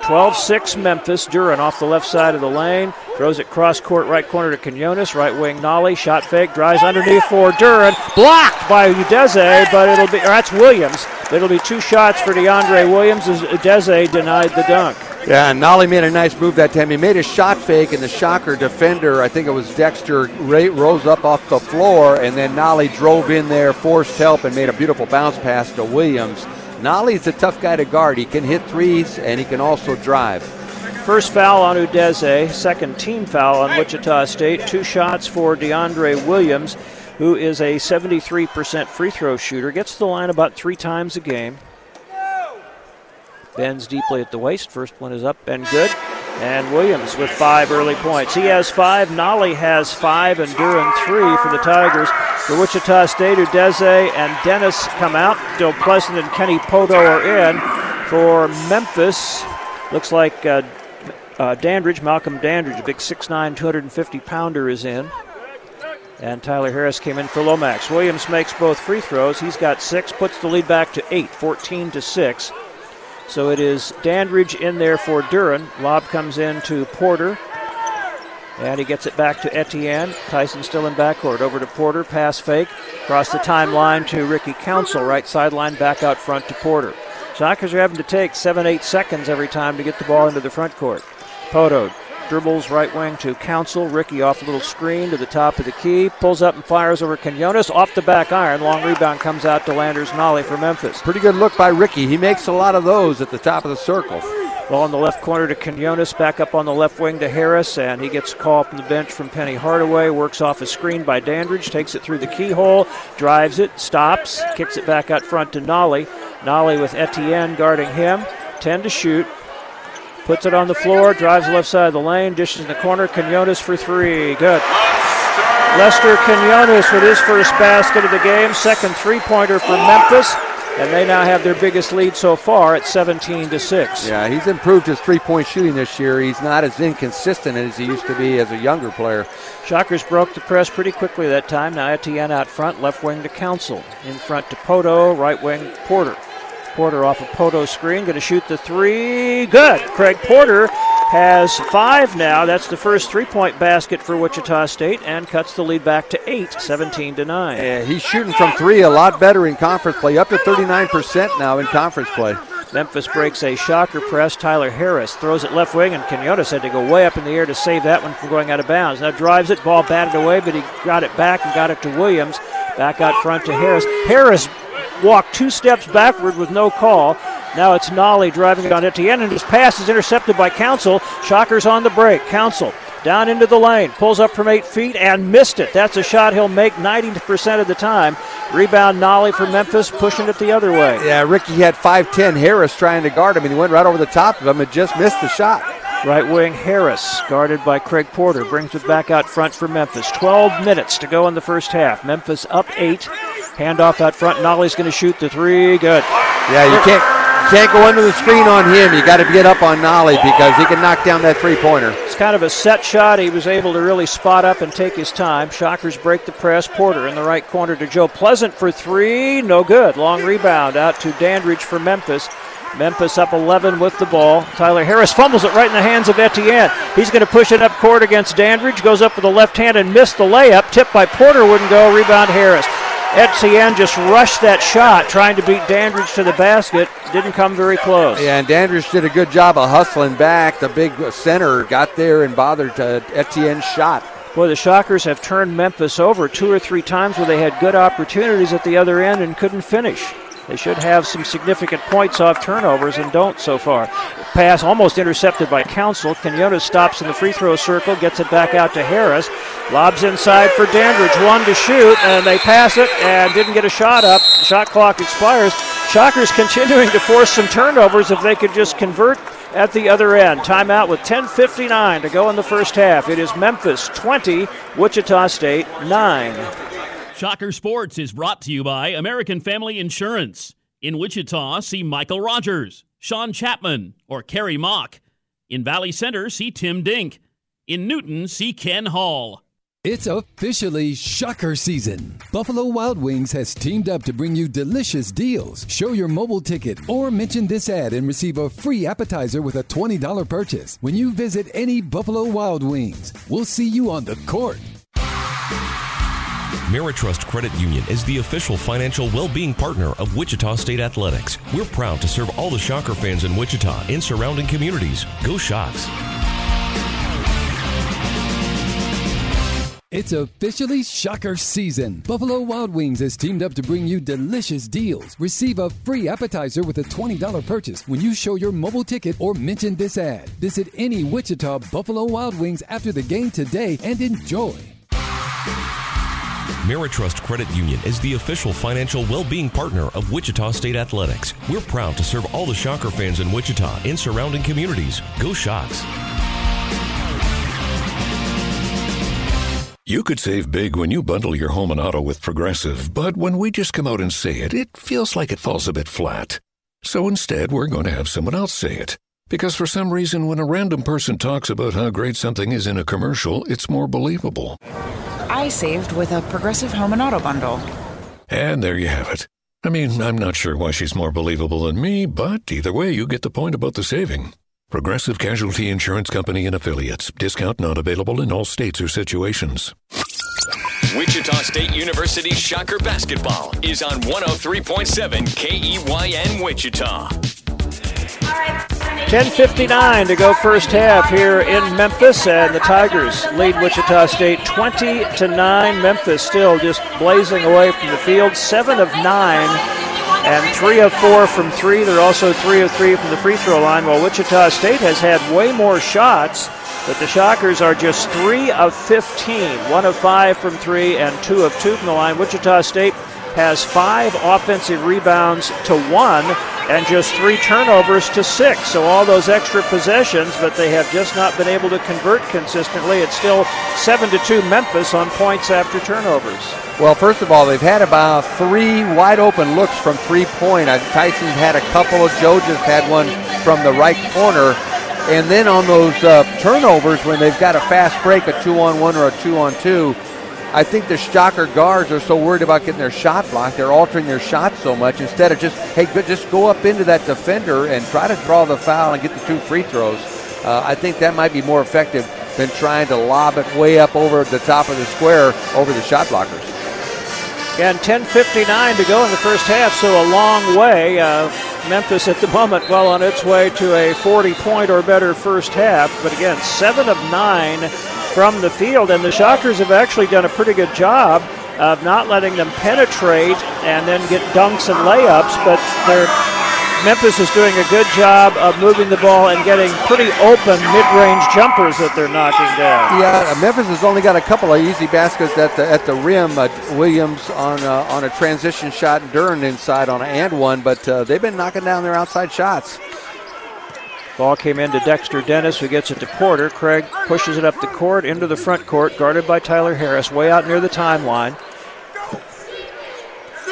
12 6 Memphis. Duren off the left side of the lane. Throws it cross court, right corner to Quinones. Right wing Nolley. Shot fake. Drives underneath for Duren. Blocked by Udeze, but it'll be, that's Williams. It'll be two shots for DeAndre Williams as Udeze denied the dunk. Yeah, and Nolley made a nice move that time. He made a shot fake, and the shocker defender, I think it was Dexter, rose up off the floor, and then Nolley drove in there, forced help, and made a beautiful bounce pass to Williams. Nolley's a tough guy to guard. He can hit threes, and he can also drive. First foul on Udeze, second team foul on Wichita State. Two shots for DeAndre Williams. who is a 73% free throw shooter, gets the line about three times a game. Bends deeply at the waist. First one is up and good. And Williams with five early points. He has five. Nolley has five, and Duren three for the Tigers. The Wichita State, Udeze and Dennis come out. Joe Pleasant and Kenny Pohto are in. For Memphis, looks like uh, uh, Dandridge, Malcolm Dandridge, a big 6'9", 250 pounder, is in. And Tyler Harris came in for Lomax. Williams makes both free throws. He's got six, puts the lead back to eight, 14 to six. So it is Dandridge in there for Duren. Lob comes in to Porter. And he gets it back to Etienne. Tyson still in backcourt. Over to Porter. Pass fake. Across the timeline to Ricky Council. Right sideline back out front to Porter. Shockers are having to take seven, eight seconds every time to get the ball into the front court. Pohto dribbles right wing to Council. Ricky off a little screen to the top of the key. Pulls up and fires over Quinones off the back iron. Long rebound comes out to Landers Nolley for Memphis. Pretty good look by Ricky. He makes a lot of those at the top of the circle. Ball in the left corner to Quinones, back up on the left wing to Harris, and he gets a call from the bench from Penny Hardaway. Works off a screen by Dandridge, takes it through the keyhole, drives it, stops, kicks it back out front to Nolley. Nolley with Etienne guarding him. 10 to shoot. Puts it on the floor, drives left side of the lane, dishes in the corner. Quinones for three. Good. Lester Quinones with his first basket of the game. Second three pointer for Memphis. And they now have their biggest lead so far at 17 to 6. Yeah, he's improved his three point shooting this year. He's not as inconsistent as he used to be as a younger player. Shockers broke the press pretty quickly that time. Now Etienne out front, left wing to Council. In front to Pohto, right wing Porter. Porter off a Pohto screen, going to shoot the three. Good. Craig Porter has five now. That's the first three point basket for Wichita State and cuts the lead back to eight, 17 to 9. Yeah, he's shooting from three a lot better in conference play, up to 39% now in conference play. Memphis breaks a shocker press. Tyler Harris throws it left wing, and Quinones had to go way up in the air to save that one from going out of bounds. Now drives it, ball batted away, but he got it back and got it to Williams. Back out front to Harris. Harris walked two steps backward with no call. Now it's Nolley driving it on Etienne, and his pass is intercepted by Council. Shockers on the break. Council down into the lane, pulls up from eight feet and missed it. That's a shot he'll make 90% of the time. Rebound Nolley for Memphis, pushing it the other way. Yeah, Ricky had 5'10 Harris trying to guard him, and he went right over the top of him and just missed the shot. Right wing Harris, guarded by Craig Porter, brings it back out front for Memphis. 12 minutes to go in the first half. Memphis up eight. Handoff out front. Nolley's going to shoot the three. Good. Yeah, you can't can't go under the screen on him. You got to get up on Nolley because he can knock down that three pointer. It's kind of a set shot. He was able to really spot up and take his time. Shockers break the press. Porter in the right corner to Joe Pleasant for three. No good. Long rebound out to Dandridge for Memphis. Memphis up 11 with the ball. Tyler Harris fumbles it right in the hands of Etienne. He's going to push it up court against Dandridge. Goes up with the left hand and missed the layup. Tipped by Porter wouldn't go. Rebound Harris. Etienne just rushed that shot, trying to beat Dandridge to the basket. Didn't come very close. Yeah, and Dandridge did a good job of hustling back. The big center got there and bothered uh, Etienne's shot. Boy, the Shockers have turned Memphis over two or three times where they had good opportunities at the other end and couldn't finish. They should have some significant points off turnovers and don't so far. Pass almost intercepted by Council. Quinones stops in the free throw circle, gets it back out to Harris. Lobs inside for Dandridge, one to shoot, and they pass it and didn't get a shot up. Shot clock expires. Shockers continuing to force some turnovers if they could just convert at the other end. Timeout with 10.59 to go in the first half. It is Memphis 20, Wichita State 9. Shocker Sports is brought to you by American Family Insurance. In Wichita, see Michael Rogers, Sean Chapman, or Kerry Mock. In Valley Center, see Tim Dink. In Newton, see Ken Hall. It's officially shocker season. Buffalo Wild Wings has teamed up to bring you delicious deals. Show your mobile ticket or mention this ad and receive a free appetizer with a $20 purchase when you visit any Buffalo Wild Wings. We'll see you on the court. Meritrust Credit Union is the official financial well-being partner of Wichita State Athletics. We're proud to serve all the Shocker fans in Wichita and surrounding communities. Go Shocks! It's officially shocker season. Buffalo Wild Wings has teamed up to bring you delicious deals. Receive a free appetizer with a $20 purchase when you show your mobile ticket or mention this ad. Visit any Wichita Buffalo Wild Wings after the game today and enjoy. Meritrust Credit Union is the official financial well-being partner of Wichita State Athletics. We're proud to serve all the Shocker fans in Wichita and surrounding communities. Go Shocks! You could save big when you bundle your home and auto with Progressive, but when we just come out and say it, it feels like it falls a bit flat. So instead, we're going to have someone else say it. Because for some reason, when a random person talks about how great something is in a commercial, it's more believable. I saved with a Progressive Home and Auto bundle. And there you have it. I mean, I'm not sure why she's more believable than me, but either way, you get the point about the saving. Progressive Casualty Insurance Company and Affiliates. Discount not available in all states or situations. Wichita State University Shocker Basketball is on 103.7 KEYN Wichita. 10:59 to go first half here in Memphis, and the Tigers lead Wichita State 20 to nine. Memphis still just blazing away from the field, seven of nine, and three of four from three. They're also three of three from the free throw line, while Wichita State has had way more shots. But the Shockers are just three of 15, one of five from three, and two of two from the line. Wichita State has five offensive rebounds to one and just three turnovers to six. So all those extra possessions, but they have just not been able to convert consistently. It's still seven to two Memphis on points after turnovers. Well, first of all, they've had about three wide open looks from three point. Tyson's had a couple. Of Joe just had one from the right corner. And then on those uh, turnovers, when they've got a fast break, a two on one or a two on two, I think the Shocker guards are so worried about getting their shot blocked, they're altering their shot so much instead of just, hey, just go up into that defender and try to draw the foul and get the two free throws. Uh, I think that might be more effective than trying to lob it way up over the top of the square over the shot blockers. Again, 10.59 to go in the first half, so a long way. Uh, Memphis at the moment well on its way to a 40 point or better first half. But again, 7 of 9 from the field, and the Shockers have actually done a pretty good job of not letting them penetrate and then get dunks and layups, but they're Memphis is doing a good job of moving the ball and getting pretty open mid-range jumpers that they're knocking down. Yeah, Memphis has only got a couple of easy baskets at the at the rim. Uh, Williams on uh, on a transition shot, and Duren inside on an and one, but uh, they've been knocking down their outside shots. Ball came in to Dexter Dennis, who gets it to Porter. Craig pushes it up the court into the front court, guarded by Tyler Harris, way out near the timeline.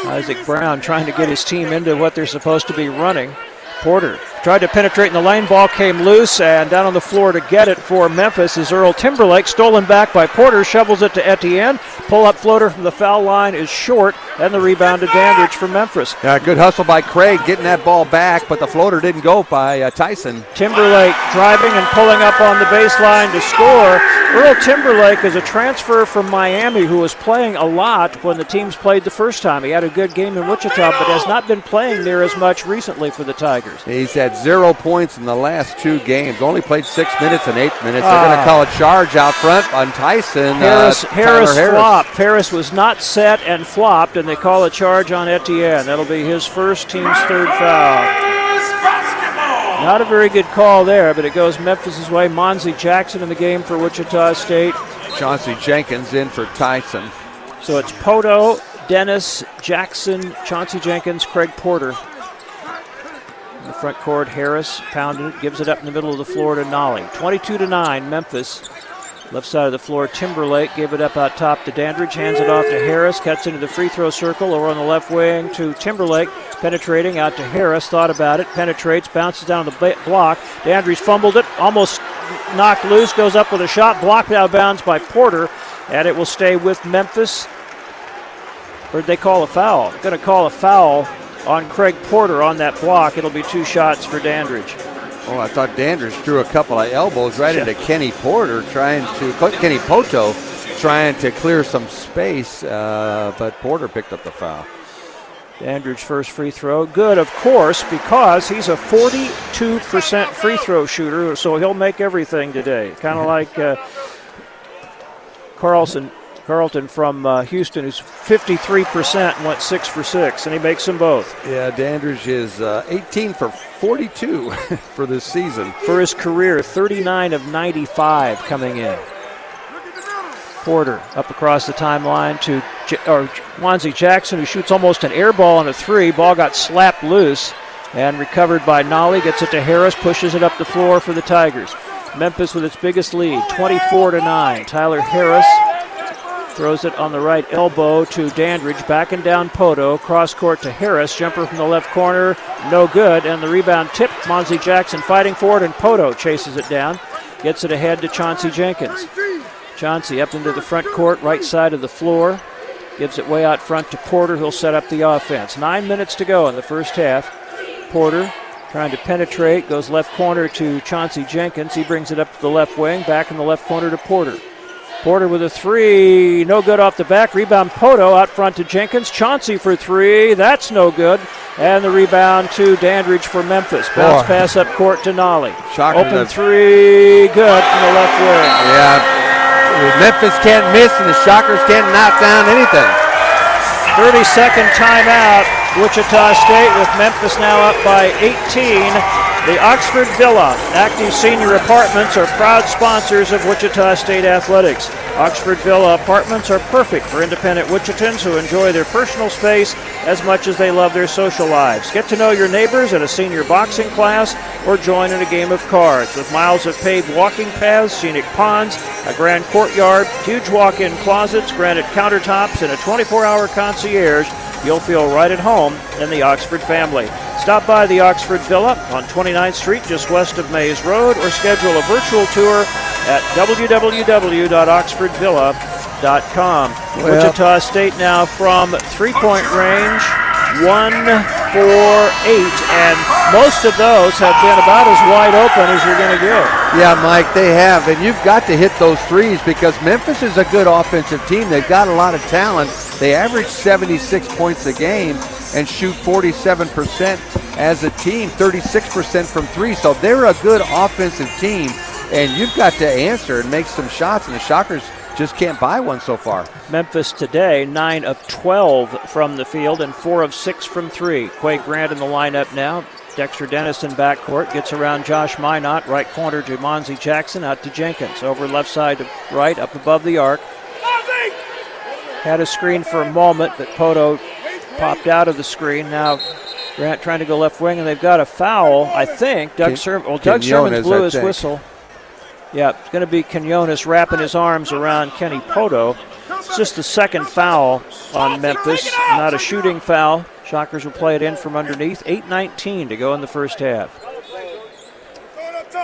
Isaac Brown trying to get his team into what they're supposed to be running. Porter tried to penetrate in the lane. Ball came loose and down on the floor to get it for Memphis is Earl Timberlake. Stolen back by Porter. Shovels it to Etienne. Pull up floater from the foul line is short. And the rebound to Dandridge for Memphis. Yeah, good hustle by Craig getting that ball back, but the floater didn't go by uh, Tyson. Timberlake driving and pulling up on the baseline to score. Earl Timberlake is a transfer from Miami who was playing a lot when the teams played the first time. He had a good game in Wichita, but has not been playing near as much recently for the Tigers. He's had zero points in the last two games. Only played six minutes and eight minutes. They're going to call a charge out front on Tyson. Harris, uh, Harris, Harris flopped. Harris was not set and flopped, and they call a charge on Etienne. That'll be his first team's third foul. Not a very good call there, but it goes Memphis' way. Monzy Jackson in the game for Wichita State. Chauncey Jenkins in for Tyson. So it's Pohto, Dennis, Jackson, Chauncey Jenkins, Craig Porter. In the front court, Harris pounded it, gives it up in the middle of the floor to Nolley. 22 to 9, Memphis. Left side of the floor, Timberlake gave it up out top to Dandridge, hands it off to Harris, cuts into the free throw circle over on the left wing to Timberlake, penetrating out to Harris, thought about it, penetrates, bounces down the block. Dandridge fumbled it, almost knocked loose, goes up with a shot, blocked out bounds by Porter, and it will stay with Memphis. Did they call a foul? Going to call a foul on Craig Porter on that block. It'll be two shots for Dandridge. Oh, I thought Dandridge threw a couple of elbows right into Kenny Porter, trying to Kenny Pohto, trying to clear some space, uh, but Porter picked up the foul. Dandridge first free throw, good of course because he's a 42% free throw shooter, so he'll make everything today. Kind of like uh, Carlson Carlton from uh, Houston, who's 53% and went six for six, and he makes them both. Yeah, Dandridge is uh, 18 for 42 [LAUGHS] for this season. For his career, 39 of 95 coming in. Porter up across the timeline to J- or Wanzi Jackson, who shoots almost an air ball on a three. Ball got slapped loose and recovered by Nolley. Gets it to Harris, pushes it up the floor for the Tigers. Memphis with its biggest lead, 24 to 9. Tyler Harris throws it on the right elbow to Dandridge, Back and down Pohto, cross court to Harris, jumper from the left corner, no good, and the rebound tipped. Monzy Jackson fighting for it, and Pohto chases it down, gets it ahead to Chauncey Jenkins. Chauncey up into the front court, right side of the floor, gives it way out front to Porter, who'll set up the offense. Nine minutes to go in the first half. Porter trying to penetrate, goes left corner to Chauncey Jenkins. He brings it up to the left wing, back in the left corner to Porter. Porter with a three, no good off the back. Rebound Pohto out front to Jenkins. Chauncey for three, that's no good. And the rebound to Dandridge for Memphis. Bounce Boy. pass up court to Nolley. Shocking Open three, good from the left wing. Yeah, Memphis can't miss, and the Shockers can't knock down anything. 30 second timeout. Wichita State with Memphis now up by 18. The Oxford Villa Active Senior Apartments are proud sponsors of Wichita State Athletics. Oxford Villa Apartments are perfect for independent Wichitans who enjoy their personal space as much as they love their social lives. Get to know your neighbors at a senior boxing class or join in a game of cards. With miles of paved walking paths, scenic ponds, a grand courtyard, huge walk in closets, granite countertops, and a 24 hour concierge, you'll feel right at home in the Oxford family. Stop by the Oxford Villa on 29th Street, just west of Maize Road, or schedule a virtual tour at www.oxfordvilla.com. Well- Wichita State now from three point range, one, four, eight, and most of those have been about as wide open as you're going to get. Yeah, Mike, they have, and you've got to hit those threes because Memphis is a good offensive team. They've got a lot of talent. They average 76 points a game and shoot 47% as a team, 36% from three. So they're a good offensive team, and you've got to answer and make some shots, and the Shockers just can't buy one so far. Memphis today, 9 of 12 from the field and 4 of 6 from 3. Qua Grant in the lineup now. Dexter Dennis in backcourt gets around Josh Minott, right corner to Monzy Jackson, out to Jenkins. Over left side to right, up above the arc. Had a screen for a moment, but Pohto popped out of the screen. Now Grant trying to go left wing, and they've got a foul, I think. Doug, Ser- well, Doug Quinones, blew his whistle. Yeah, it's going to be Quinones wrapping his arms around Kenny Pohto. It's just the second foul on Memphis, not a shooting foul. Shockers will play it in from underneath. 8.19 to go in the first half.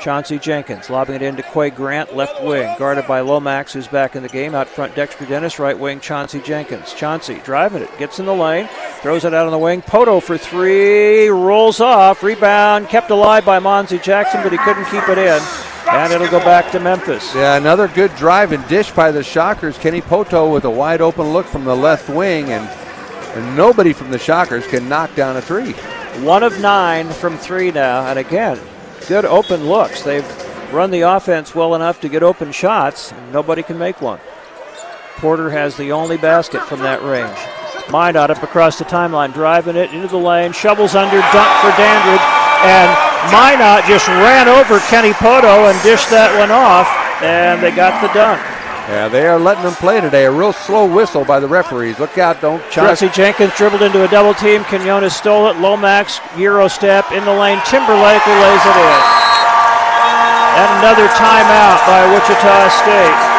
Chauncey Jenkins lobbing it into Qua Grant, left wing, guarded by Lomax, who's back in the game. Out front, Dexter Dennis, right wing, Chauncey Jenkins. Chauncey driving it, gets in the lane, throws it out on the wing. Pohto for three, rolls off, rebound, kept alive by Monzy Jackson, but he couldn't keep it in. And it'll go back to Memphis. Yeah, another good drive and dish by the Shockers. Kenny Pohto with a wide open look from the left wing, and, and nobody from the Shockers can knock down a three. One of nine from three now, and again, good open looks. They've run the offense well enough to get open shots, and nobody can make one. Porter has the only basket from that range. Minott up across the timeline, driving it into the lane, shovels under, dunk for Dandridge, and Minott just ran over Kenny Pohto and dished that one off, and they got the dunk. Yeah, they are letting them play today. A real slow whistle by the referees. Look out, don't Jesse Jenkins dribbled into a double team. Quinones stole it. Lomax, Euro step in the lane. Timberlake lays it in. And another timeout by Wichita State.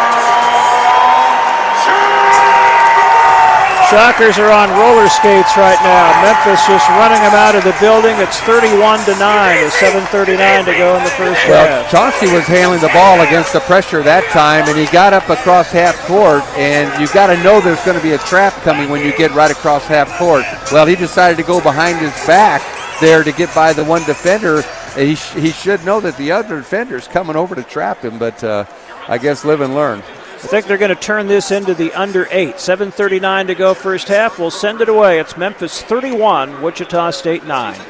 Shockers are on roller skates right now. Memphis just running them out of the building. It's 31 to 9 with 7:39 to go in the first Well, half. Chauncey was handling the ball against the pressure that time, and he got up across half court. And you got to know there's going to be a trap coming when you get right across half court. Well, he decided to go behind his back there to get by the one defender. He, sh- he should know that the other defender's coming over to trap him, but uh, I guess live and learn. I think they're going to turn this into the under eight. 7:39 to go first half. We'll send it away. It's Memphis 31, Wichita State 9.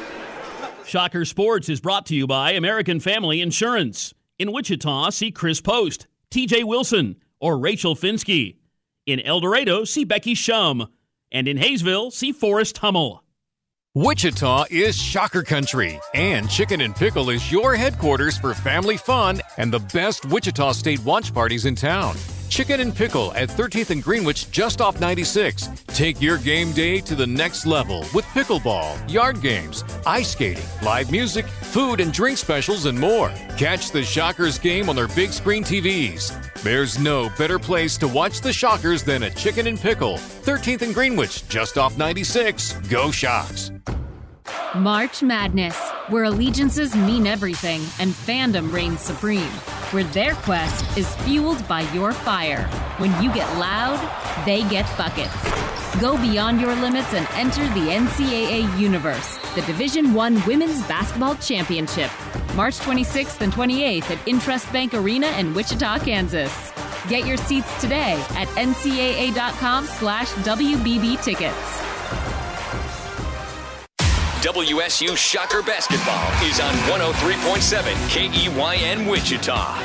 Shocker Sports is brought to you by American Family Insurance. In Wichita, see Chris Post, TJ Wilson, or Rachel Finsky. In El Dorado, see Becky Shum. And in Haysville, see Forrest Hummel. Wichita is Shocker Country, and Chicken and Pickle is your headquarters for family fun and the best Wichita State watch parties in town. Chicken and Pickle at 13th and Greenwich just off 96. Take your game day to the next level with pickleball, yard games, ice skating, live music, food and drink specials, and more. Catch the Shockers game on their big screen TVs. There's no better place to watch the Shockers than at Chicken and Pickle, 13th and Greenwich just off 96. Go Shocks! March Madness, where allegiances mean everything and fandom reigns supreme, where their quest is fueled by your fire. When you get loud, they get buckets. Go beyond your limits and enter the NCAA universe, the Division One Women's Basketball Championship, March 26th and 28th at INTRUST Bank Arena in Wichita, Kansas. Get your seats today at ncaa.com/wbb tickets. WSU Shocker Basketball is on 103.7 KEYN Wichita.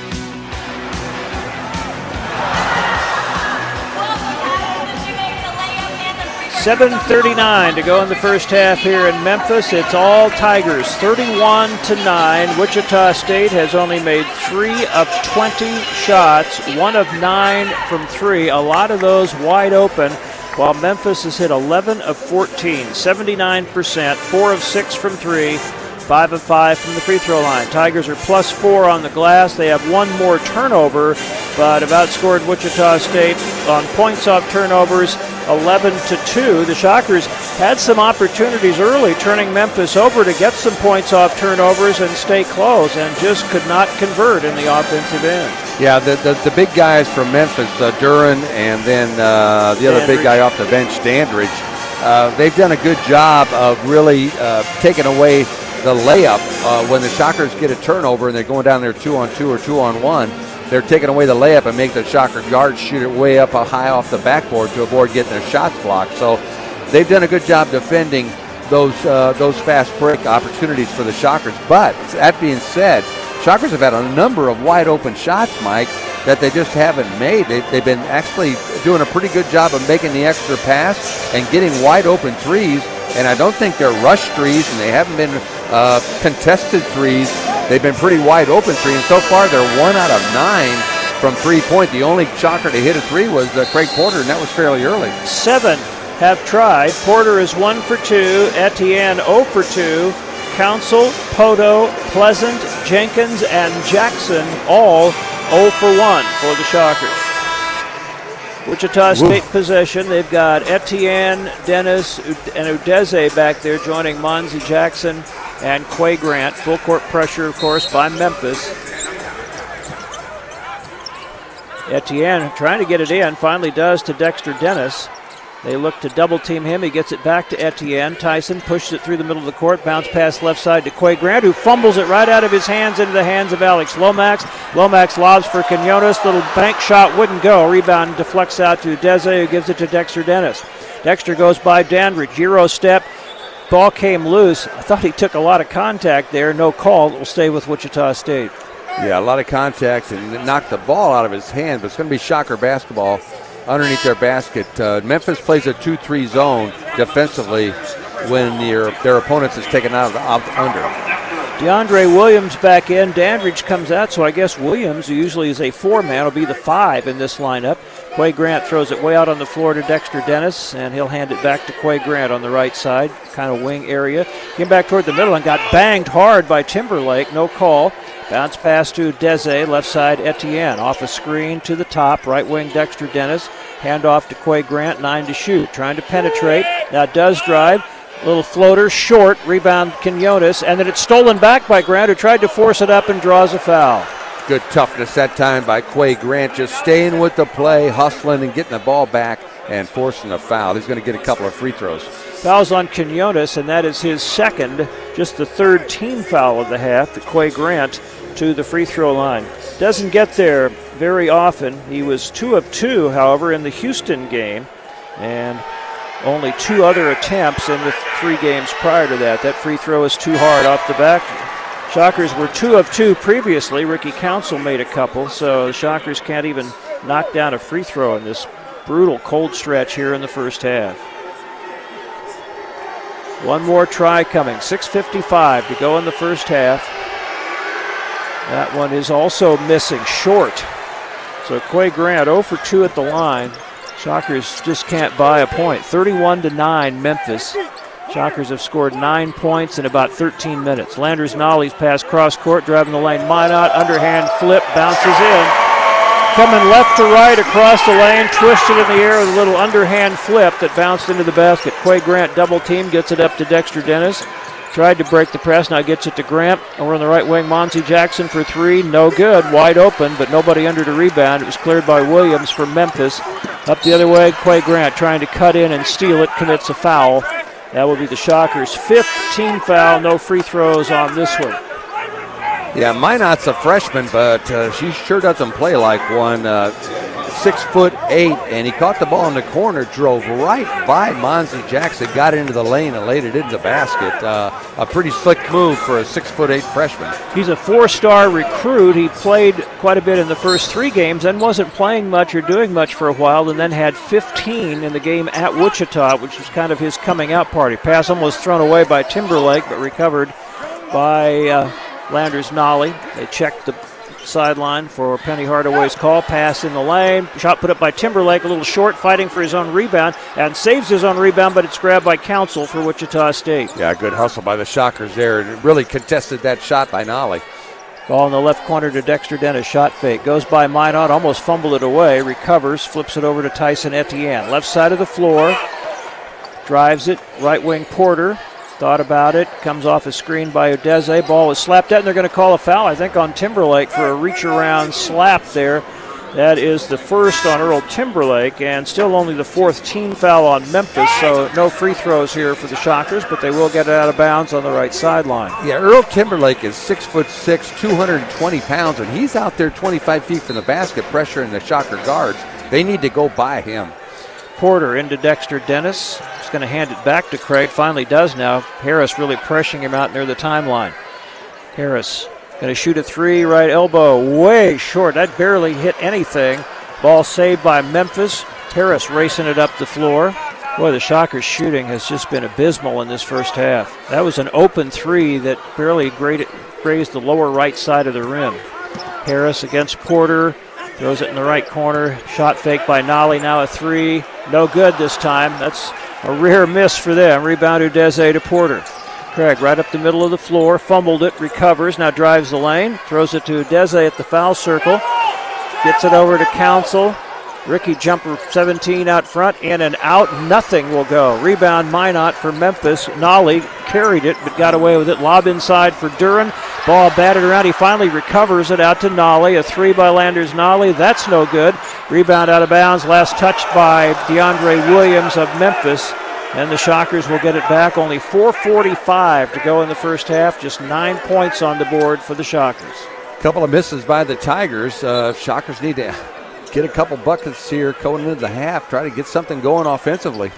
7:39 to go in the first half here in Memphis. It's all Tigers, 31 to nine. Wichita State has only made three of 20 shots, one of nine from three. A lot of those wide open. While Memphis has hit 11 of 14, 79%, four of six from three, five of five from the free throw line. Tigers are plus four on the glass. They have one more turnover, but have outscored Wichita State on points off turnovers 11 to 2. The Shockers had some opportunities early, turning Memphis over to get some points off turnovers and stay close, and just could not convert in the offensive end. Yeah, the, the, the big guys from Memphis, uh, Duren, and then uh, the other big guy off the bench, Dandridge, uh, they've done a good job of really uh, taking away the layup uh, when the Shockers get a turnover and they're going down there two on two or two on one. They're taking away the layup and make the Shocker guards shoot it way up uh, high off the backboard to avoid getting their shots blocked. So they've done a good job defending those uh, those fast break opportunities for the Shockers. But that being said, Shockers have had a number of wide open shots, Mike, that they just haven't made. They, they've been actually doing a pretty good job of making the extra pass and getting wide open threes. And I don't think they're rush threes, and they haven't been uh, contested threes. They've been pretty wide open threes. And so far, they're one out of nine from three point. The only Shocker to hit a three was uh, Craig Porter, and that was fairly early. Seven have tried. Porter is one for two. Etienne 0 for two. Council, Pohto, Pleasant, Jenkins, and Jackson all 0 for 1 for the Shockers. Wichita State possession. They've got Etienne, Dennis, and Udeze back there joining Monzy Jackson and Qua Grant. Full court pressure, of course, by Memphis. Etienne trying to get it in, finally does to Dexter Dennis. They look to double team him. He gets it back to Etienne. Tyson pushes it through the middle of the court. Bounce pass left side to Qua Grant, who fumbles it right out of his hands into the hands of Alex Lomax. Lomax lobs for Quinones. Little bank shot wouldn't go. Rebound deflects out to Deze, who gives it to Dexter Dennis. Dexter goes by Dandridge. Euro step. Ball came loose. I thought he took a lot of contact there. No call. It will stay with Wichita State. Yeah, a lot of contact and knocked the ball out of his hand, but it's going to be Shocker basketball underneath their basket. Uh, Memphis plays a 2 3 zone defensively when their, their opponents is taken out of the out under. DeAndre Williams back in. Dandridge comes out, so I guess Williams, who usually is a four man, will be the five in this lineup. Qua Grant throws it way out on the floor to Dexter Dennis, and he'll hand it back to Qua Grant on the right side, kind of wing area. Came back toward the middle and got banged hard by Timberlake. No call. Bounce pass to Deze, left side Etienne. Off a screen to the top, right wing Dexter Dennis. Hand off to Qua Grant, nine to shoot. Trying to penetrate. Now does drive. Little floater, short, rebound Quinones, and then it's stolen back by Grant, who tried to force it up and draws a foul. Good toughness that time by Qua Grant, just staying with the play, hustling and getting the ball back and forcing a foul. He's going to get a couple of free throws. Fouls on Quinones, and that is his second, just the third team foul of the half. The Qua Grant to the free throw line. Doesn't get there very often. He was two of two, however, in the Houston game, and only two other attempts in the three games prior to that. That free throw is too hard off the back. Shockers were two of two previously. Ricky Council made a couple, so the Shockers can't even knock down a free throw in this brutal cold stretch here in the first half. One more try coming. 6.55 to go in the first half. That one is also missing short. So Qua Grant 0 for 2 at the line. Shockers just can't buy a point. 31 to 9, Memphis. Shockers have scored nine points in about 13 minutes. Landers Nolley's pass cross court, driving the lane. Minott, underhand flip, bounces in. Coming left to right across the lane, twisted in the air with a little underhand flip that bounced into the basket. Qua Grant double team, gets it up to Dexter Dennis. Tried to break the press, now gets it to Grant. Over on the right wing, Monzy Jackson for three, no good, wide open, but nobody under the rebound. It was cleared by Williams for Memphis. Up the other way, Qua Grant trying to cut in and steal it, commits a foul. That will be the Shockers' fifth team foul. No free throws on this one. Yeah, Minott's a freshman, but uh, she sure doesn't play like one. Uh, six foot eight, and he caught the ball in the corner, drove right by Monzy Jackson, got into the lane, and laid it into the basket. Uh, a pretty slick move for a six foot eight freshman. He's a four star recruit. He played quite a bit in the first three games, and wasn't playing much or doing much for a while, and then had 15 in the game at Wichita, which was kind of his coming out party. Pass almost thrown away by Timberlake, but recovered by. Uh, Landers Nolley. They checked the sideline for Penny Hardaway's call. Pass in the lane. Shot put up by Timberlake, a little short, fighting for his own rebound, and saves his own rebound, but it's grabbed by Council for Wichita State. Yeah, good hustle by the Shockers there. It really contested that shot by Nolley. Ball in the left corner to Dexter Dennis. Shot fake. Goes by Minott, almost fumbled it away. Recovers, flips it over to Tyson Etienne. Left side of the floor. Drives it. Right wing Porter. Thought about it. Comes off a screen by Udeze. Ball is slapped out, and they're going to call a foul, I think, on Timberlake for a reach around slap there. That is the first on Earl Timberlake, and still only the fourth team foul on Memphis. So no free throws here for the Shockers, but they will get it out of bounds on the right sideline. Yeah, Earl Timberlake is six foot six, 220 pounds, and he's out there 25 feet from the basket, pressuring the Shocker guards. They need to go by him. Porter into Dexter Dennis. Going to hand it back to Craig. Finally does now. Harris really pressuring him out near the timeline. Harris going to shoot a three, right elbow, way short. That barely hit anything. Ball saved by Memphis. Harris racing it up the floor. Boy, the Shockers shooting has just been abysmal in this first half. That was an open three that barely grazed the lower right side of the rim. Harris against Porter. Throws it in the right corner. Shot fake by Nolley. Now a three. No good this time. That's a rare miss for them. Rebound Udeze to Porter. Craig right up the middle of the floor. Fumbled it. Recovers. Now drives the lane. Throws it to Udeze at the foul circle. Gets it over to Council. Ricky jumper 17 out front, in and out. Nothing will go. Rebound Minott for Memphis. Nolley carried it, but got away with it. Lob inside for Duren. Ball batted around. He finally recovers it out to Nolley. A three by Landers Nolley. That's no good. Rebound out of bounds. Last touched by DeAndre Williams of Memphis. And the Shockers will get it back. Only 4.45 to go in the first half. Just nine points on the board for the Shockers. A Couple of misses by the Tigers. Uh, Shockers need to get a couple buckets here going into the half, try to get something going offensively.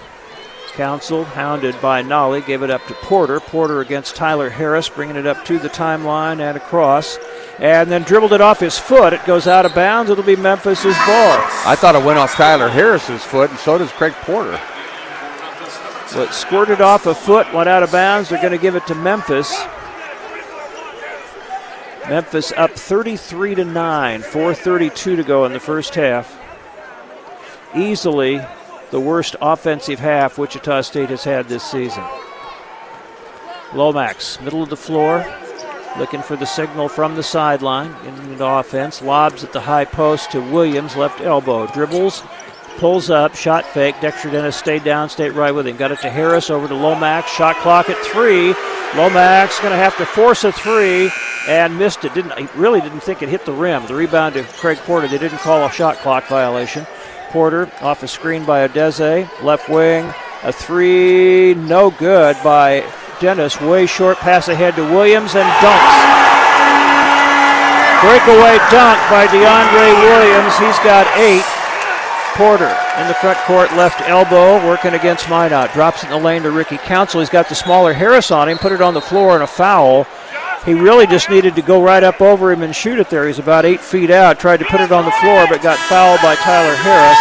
Council, hounded by Nolley, gave it up to Porter. Porter against Tyler Harris, bringing it up to the timeline and across. And then dribbled it off his foot. It goes out of bounds. It'll be Memphis's ball. I thought it went off Tyler Harris's foot, and so does Craig Porter. Well, it squirted off a foot, went out of bounds. They're going to give it to Memphis. Memphis up 33 to 9, 4:32 to go in the first half. Easily the worst offensive half Wichita State has had this season. Lomax, middle of the floor, looking for the signal from the sideline into the offense. Lobs at the high post to Williams, left elbow. Dribbles, pulls up, shot fake. Dexter Dennis stayed down, stayed right with him. Got it to Harris, over to Lomax. Shot clock at three. Lomax going to have to force a three and missed it. Didn't he really didn't think it hit the rim. The rebound to Craig Porter. They didn't call a shot clock violation. Porter off a screen by Udeze, left wing, a three, no good by Dennis. Way short pass ahead to Williams and dunks. Breakaway dunk by DeAndre Williams. He's got eight. Porter in the front court, left elbow, working against Minott. Drops it in the lane to Ricky Council. He's got the smaller Harris on him, put it on the floor and a foul. He really just needed to go right up over him and shoot it there. He's about eight feet out. Tried to put it on the floor, but got fouled by Tyler Harris.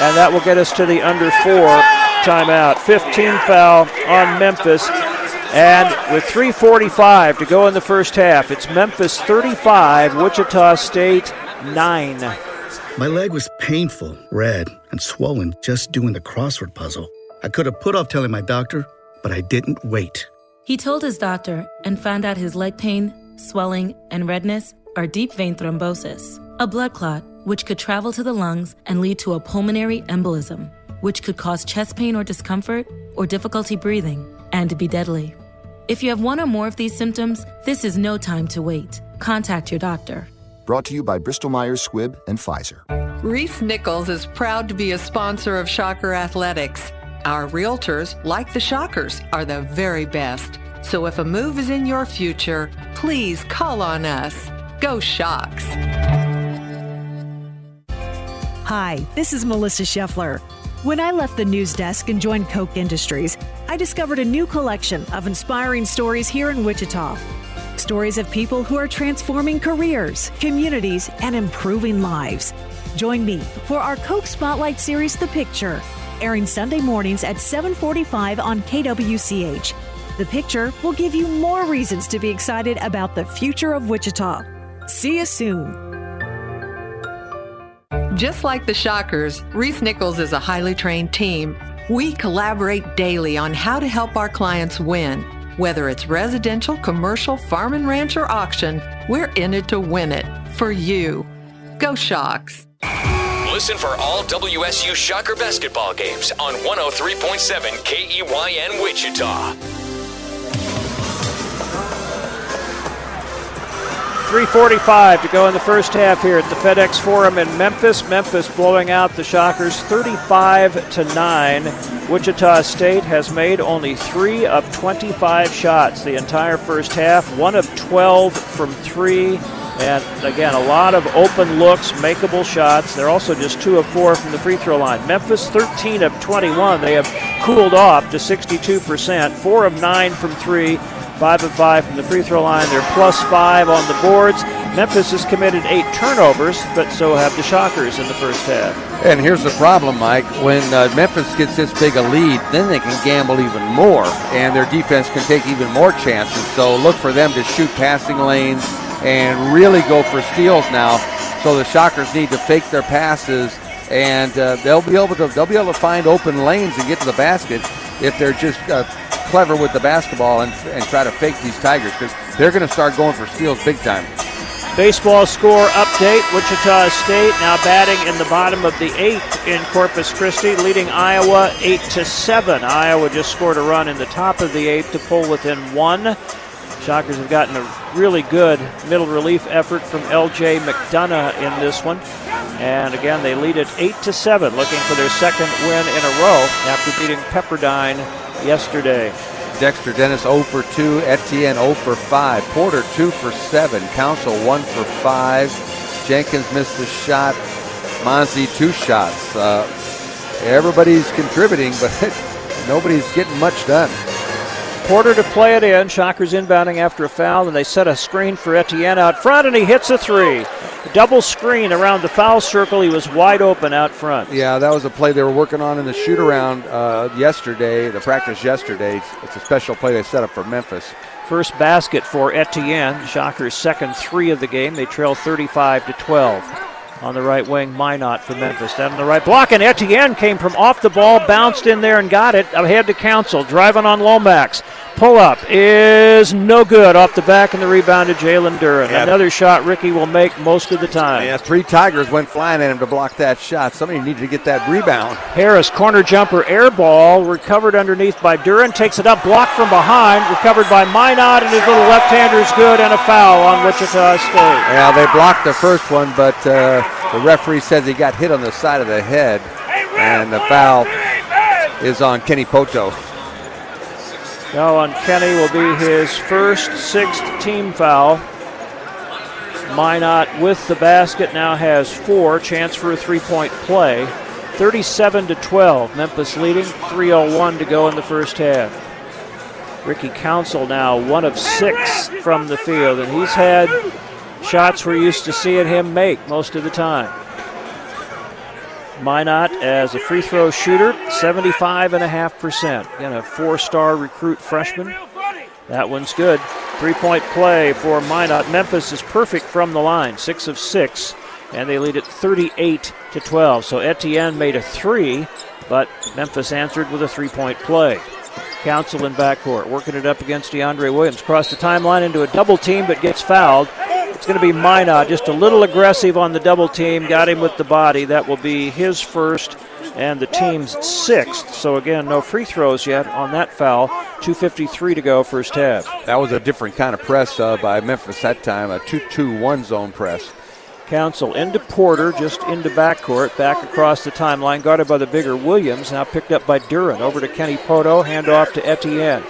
And that will get us to the under four timeout. 15 foul on Memphis. And with 3.45 to go in the first half, it's Memphis 35, Wichita State 9. My leg was painful, red, and swollen just doing the crossword puzzle. I could have put off telling my doctor, but I didn't wait. He told his doctor and found out his leg pain, swelling, and redness are deep vein thrombosis, a blood clot which could travel to the lungs and lead to a pulmonary embolism, which could cause chest pain or discomfort or difficulty breathing and be deadly. If you have one or more of these symptoms, this is no time to wait. Contact your doctor. Brought to you by Bristol Myers Squibb and Pfizer. Reece Nichols is proud to be a sponsor of Shocker Athletics. Our realtors, like the Shockers, are the very best. So if a move is in your future, please call on us. Go Shocks. Hi, this is Melissa Scheffler. When I left the news desk and joined Koch Industries, I discovered a new collection of inspiring stories here in Wichita. Stories of people who are transforming careers, communities, and improving lives. Join me for our Koch Spotlight series, The Picture, airing Sunday mornings at 745 on KWCH. The Picture will give you more reasons to be excited about the future of Wichita. See you soon. Just like the Shockers, Reece Nichols is a highly trained team. We collaborate daily on how to help our clients win. Whether it's residential, commercial, farm and ranch, or auction, we're in it to win it. For you. Go Shocks. Listen for all WSU Shocker basketball games on 103.7 KEYN Wichita. 345 to go in the first half here at the FedEx Forum in Memphis. Memphis blowing out the Shockers 35 to 9. Wichita State has made only 3 of 25 shots the entire first half, 1 of 12 from 3. And again, a lot of open looks, makeable shots. They're also just 2 of 4 from the free throw line. Memphis 13 of 21. They have cooled off to 62%, 4 of 9 from 3. Five of five from the free throw line. They're plus five on the boards. Memphis has committed eight turnovers, but so have the Shockers in the first half. And here's the problem, Mike. When uh, Memphis gets this big a lead, then they can gamble even more, and their defense can take even more chances. So look for them to shoot passing lanes and really go for steals now. So the Shockers need to fake their passes, and uh, they'll be able to they'll be able to find open lanes and get to the basket if they're just uh, clever with the basketball and, and try to fake these Tigers because they're going to start going for steals big time. Baseball score update Wichita State now batting in the bottom of the eighth in Corpus Christi, leading Iowa 8 to 7. Iowa just scored a run in the top of the eighth to pull within one. Shockers have gotten a really good middle relief effort from LJ McDonough in this one. And again, they lead it 8 to 7, looking for their second win in a row after beating Pepperdine yesterday. Dexter Dennis 0 for 2, Etienne 0 for 5, Porter 2 for 7, Council 1 for 5, Jenkins missed a shot, Mozzie two shots. Uh, everybody's contributing, but [LAUGHS] nobody's getting much done. Porter to play it in. Shockers inbounding after a foul, and they set a screen for Etienne out front, and he hits a three. Double screen around the foul circle. He was wide open out front. Yeah, that was a play they were working on in the shoot around uh, yesterday, the practice yesterday. It's a special play they set up for Memphis. First basket for Etienne. Shockers' second three of the game. They trail 35 to 12 on the right wing, Minott for Memphis. Down the right block, and Etienne came from off the ball, bounced in there and got it. Ahead to Council, driving on Lomax. Pull up is no good off the back, and the rebound to Jalen Duren. Yeah. Another shot Ricky will make most of the time. Yeah, three Tigers went flying at him to block that shot. Somebody needed to get that rebound. Harris, corner jumper, air ball, recovered underneath by Duren, takes it up, blocked from behind, recovered by Minott, and his little left hander is good, and a foul on Wichita State. Yeah, they blocked the first one, but uh, the referee says he got hit on the side of the head, and the foul is on Kenny Pohto. Now on Kenny will be his first sixth team foul. Minott with the basket now has four. Chance for a three-point play. 37 to 12. Memphis leading. 3:01 to go in the first half. Ricky Council now one of six from the field, and he's had shots we're used to seeing him make most of the time. Minott as a free throw shooter, 75.5%. Again, a four star recruit freshman. That one's good. Three point play for Minott. Memphis is perfect from the line, six of six and they lead it 38 to 12. So Etienne made a three, but Memphis answered with a three-point play. Council in backcourt, working it up against DeAndre Williams. Cross the timeline into a double team, but gets fouled. It's going to be Minott, just a little aggressive on the double team. Got him with the body. That will be his first and the team's sixth. So again, no free throws yet on that foul. 2:53 to go, first half. That was a different kind of press uh, by Memphis that time, a 2-2-1 zone press. Council into Porter, just into backcourt, back across the timeline, guarded by the bigger Williams, now picked up by Duren. Over to Kenny Pohto, handoff to Etienne.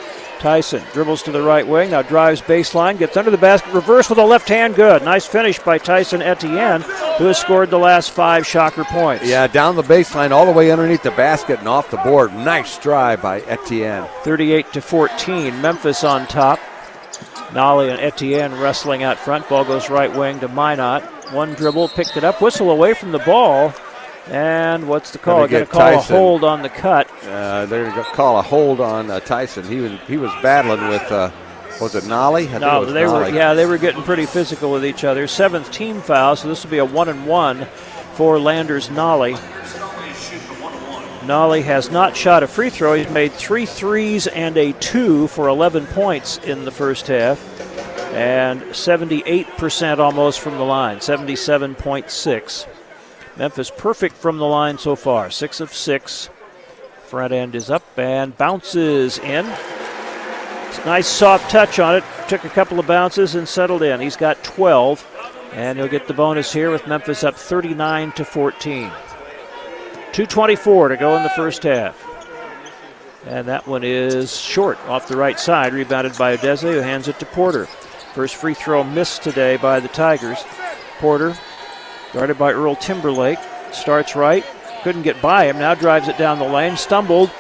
Tyson dribbles to the right wing, now drives baseline, gets under the basket, reverse with a left hand, good. Nice finish by Tyson Etienne, who has scored the last five Shocker points. Yeah, down the baseline, all the way underneath the basket and off the board. Nice drive by Etienne. 38 to 14, Memphis on top. Nolley and Etienne wrestling out front. Ball goes right wing to Minott. One dribble, picked it up, whistle away from the ball. And what's the call? Going to call Tyson. a hold on the cut. Uh, they're going to call a hold on uh, Tyson. He was he was battling with uh, was it Nolley? no, they Nolley. were yeah they were getting pretty physical with each other. Seventh team foul, so this will be a one and one for Landers Nolley. Nolley has not shot a free throw. He's made three threes and a two for 11 points in the first half, and 78% almost from the line, 77.6. Memphis perfect from the line so far. Six of six. Front end is up and bounces in. Nice soft touch on it. Took a couple of bounces and settled in. He's got 12, and he'll get the bonus here with Memphis up 39 to 14. 2.24 to go in the first half. And that one is short off the right side, rebounded by Udeze, who hands it to Porter. First free throw missed today by the Tigers. Porter Guarded by Earl Timberlake. Starts right. Couldn't get by him. Now drives it down the lane. Stumbled.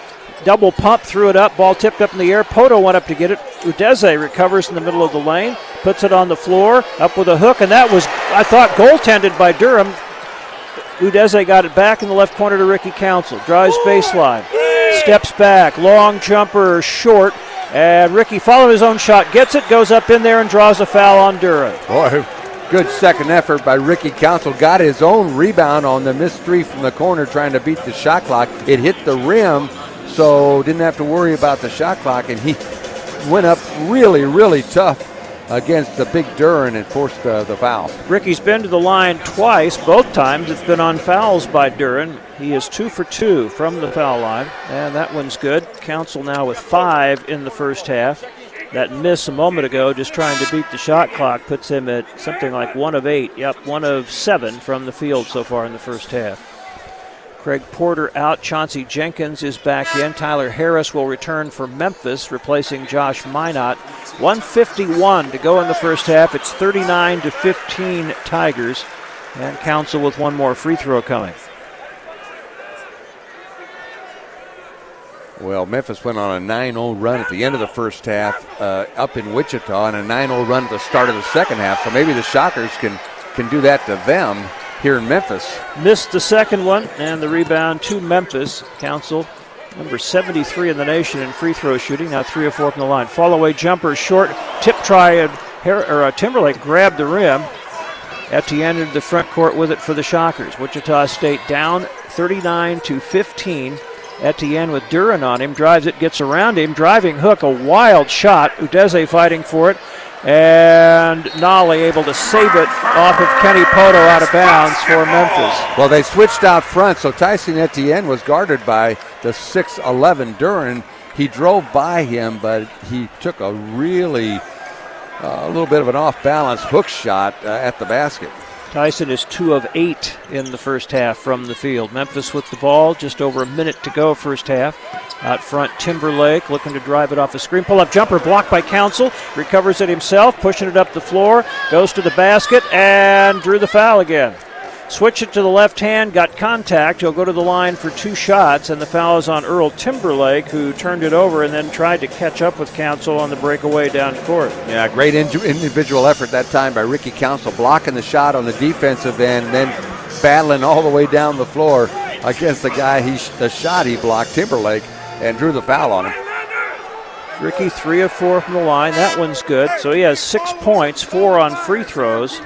Double pump. Threw it up. Ball tipped up in the air. Pohto went up to get it. Udeze recovers in the middle of the lane. Puts it on the floor. Up with a hook. And that was, I thought, goaltended by Duren. Udeze got it back in the left corner to Ricky Council. Drives baseline. Steps back. Long jumper short. And Ricky followed his own shot, gets it, goes up in there, and draws a foul on Duren. Boy, Good second effort by Ricky Council. Got his own rebound on the missed three from the corner trying to beat the shot clock. It hit the rim, so didn't have to worry about the shot clock, and he went up really, really tough against the big Duren and forced uh, the foul. Ricky's been to the line twice. Both times it's been on fouls by Duren. He is two for two from the foul line, and that one's good. Council now with five in the first half. That miss a moment ago, just trying to beat the shot clock, puts him at something like one of eight. Yep, one of seven from the field so far in the first half. Craig Porter out. Chauncey Jenkins is back in. Tyler Harris will return for Memphis, replacing Josh Minott. 151 to go in the first half. It's 39 to 15 Tigers. And Council with one more free throw coming. Well, Memphis went on a 9 0 run at the end of the first half uh, up in Wichita and a 9 0 run at the start of the second half. So maybe the Shockers can, can do that to them here in Memphis. Missed the second one and the rebound to Memphis. Council number 73 in the nation in free throw shooting, now 3 or 4 from the line. Fall away jumper, short tip try, and or, uh, Timberlake grabbed the rim. Etienne entered the front court with it for the Shockers. Wichita State down 39 to 15. Etienne with Duren on him, drives it, gets around him, driving hook, a wild shot. Udeze fighting for it, and Nolley able to save it off of Kenny Pohto out of bounds for Memphis. Well, they switched out front, so Tyson Etienne was guarded by the 6'11 Duren. He drove by him, but he took a really, uh, a little bit of an off balance hook shot uh, at the basket. Tyson is two of eight in the first half from the field. Memphis with the ball, just over a minute to go, first half. Out front, Timberlake looking to drive it off the screen. Pull up jumper blocked by Council. Recovers it himself, pushing it up the floor. Goes to the basket and drew the foul again. Switch it to the left hand, got contact. He'll go to the line for two shots, and the foul is on Earl Timberlake, who turned it over and then tried to catch up with Council on the breakaway down court. Yeah, great individual effort that time by Ricky Council, blocking the shot on the defensive end, then battling all the way down the floor against the guy he the shot he blocked, Timberlake, and drew the foul on him. Ricky three of four from the line. That one's good. So he has six points, four on free throws.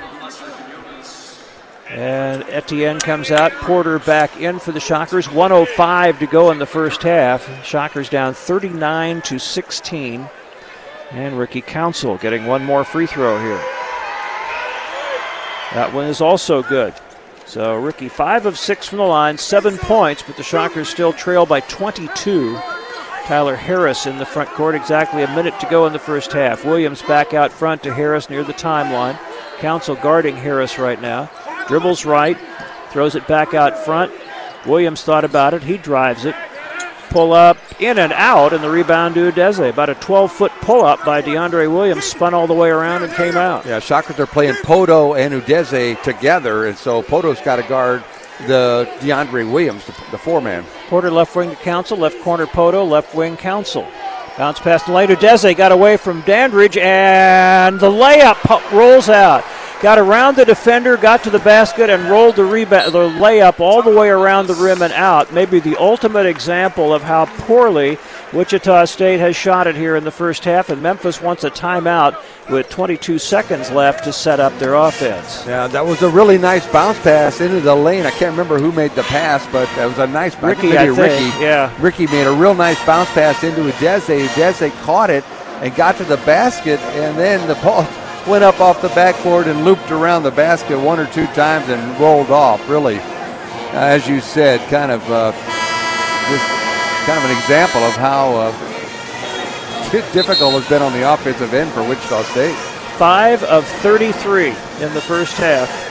And Etienne comes out. Porter back in for the Shockers. 105 to go in the first half. Shockers down 39 to 16. And Ricky Council getting one more free throw here. That one is also good. So Ricky, five of six from the line, seven points, but the Shockers still trail by 22. Tyler Harris in the front court, exactly a minute to go in the first half. Williams back out front to Harris near the timeline. Council guarding Harris right now. Dribbles right, throws it back out front. Williams thought about it. He drives it. Pull up, in and out, and the rebound to Udeze. About a 12 foot pull up by DeAndre Williams, spun all the way around and came out. Yeah, Shockers are playing Pohto and Udeze together, and so Pohto's got to guard the DeAndre Williams, the, the four man. Porter left wing to Council, left corner Pohto, left wing Council. Bounce past the lane. Udeze got away from Dandridge, and the layup rolls out got around the defender, got to the basket, and rolled the rebound, the layup all the way around the rim and out. Maybe the ultimate example of how poorly Wichita State has shot it here in the first half, and Memphis wants a timeout with 22 seconds left to set up their offense. Yeah, that was a really nice bounce pass into the lane. I can't remember who made the pass, but it was a nice Ricky. I think, Ricky. Yeah, Ricky made a real nice bounce pass into Udeze. Udeze caught it and got to the basket, and then the ball went up off the backboard and looped around the basket one or two times and rolled off. Really, uh, as you said, kind of uh, just kind of an example of how uh, [LAUGHS] difficult it's been on the offensive end for Wichita State. Five of 33 in the first half.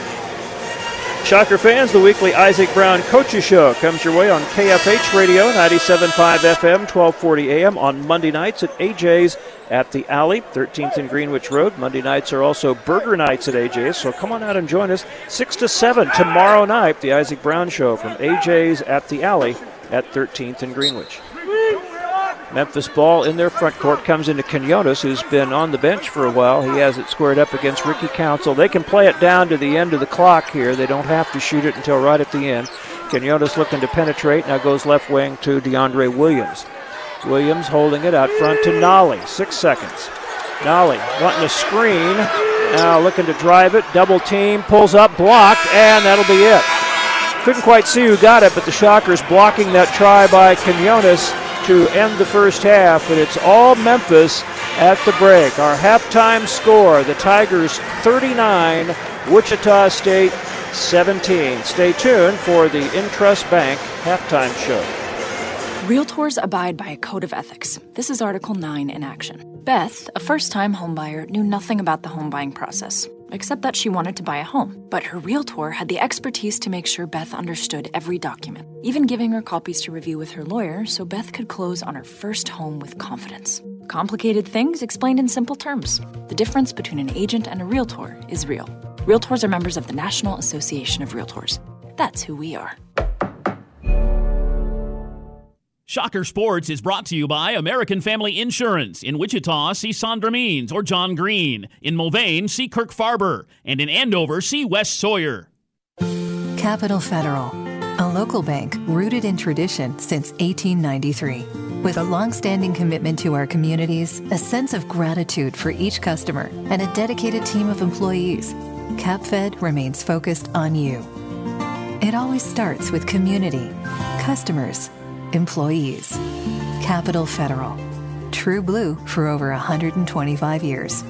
Shocker fans, the weekly Isaac Brown Coaches Show comes your way on KFH Radio, 97.5 FM, 1240 AM on Monday nights at AJ's at the Alley, 13th and Greenwich Road. Monday nights are also burger nights at AJ's, so come on out and join us 6 to 7 tomorrow night, the Isaac Brown Show from AJ's at the Alley at 13th and Greenwich. Memphis ball in their front court comes into Quinones, who's been on the bench for a while. He has it squared up against Ricky Council. They can play it down to the end of the clock here. They don't have to shoot it until right at the end. Quinones looking to penetrate. Now goes left wing to DeAndre Williams. Williams holding it out front to Nolley. Six seconds. Nolley wanting a screen. Now looking to drive it. Double team. Pulls up. Blocked. And that'll be it. Couldn't quite see who got it, but the Shockers blocking that try by Quinones to end the first half, but it's all Memphis at the break. Our halftime score the Tigers 39, Wichita State 17. Stay tuned for the Intrust Bank halftime show. Realtors abide by a code of ethics. This is Article 9 in action. Beth, a first time homebuyer, knew nothing about the home buying process except that she wanted to buy a home. But her realtor had the expertise to make sure Beth understood every document, even giving her copies to review with her lawyer so Beth could close on her first home with confidence. Complicated things explained in simple terms. The difference between an agent and a realtor is real. Realtors are members of the National Association of Realtors. That's who we are. Shocker Sports is brought to you by American Family Insurance. In Wichita, see Sandra Means or John Green. In Mulvane, see Kirk Farber. And in Andover, see Wes Sawyer. Capital Federal, a local bank rooted in tradition since 1893. With a long-standing commitment to our communities, a sense of gratitude for each customer, and a dedicated team of employees, CapFed remains focused on you. It always starts with community, customers, employees. Capital Federal. True Blue for over 125 years.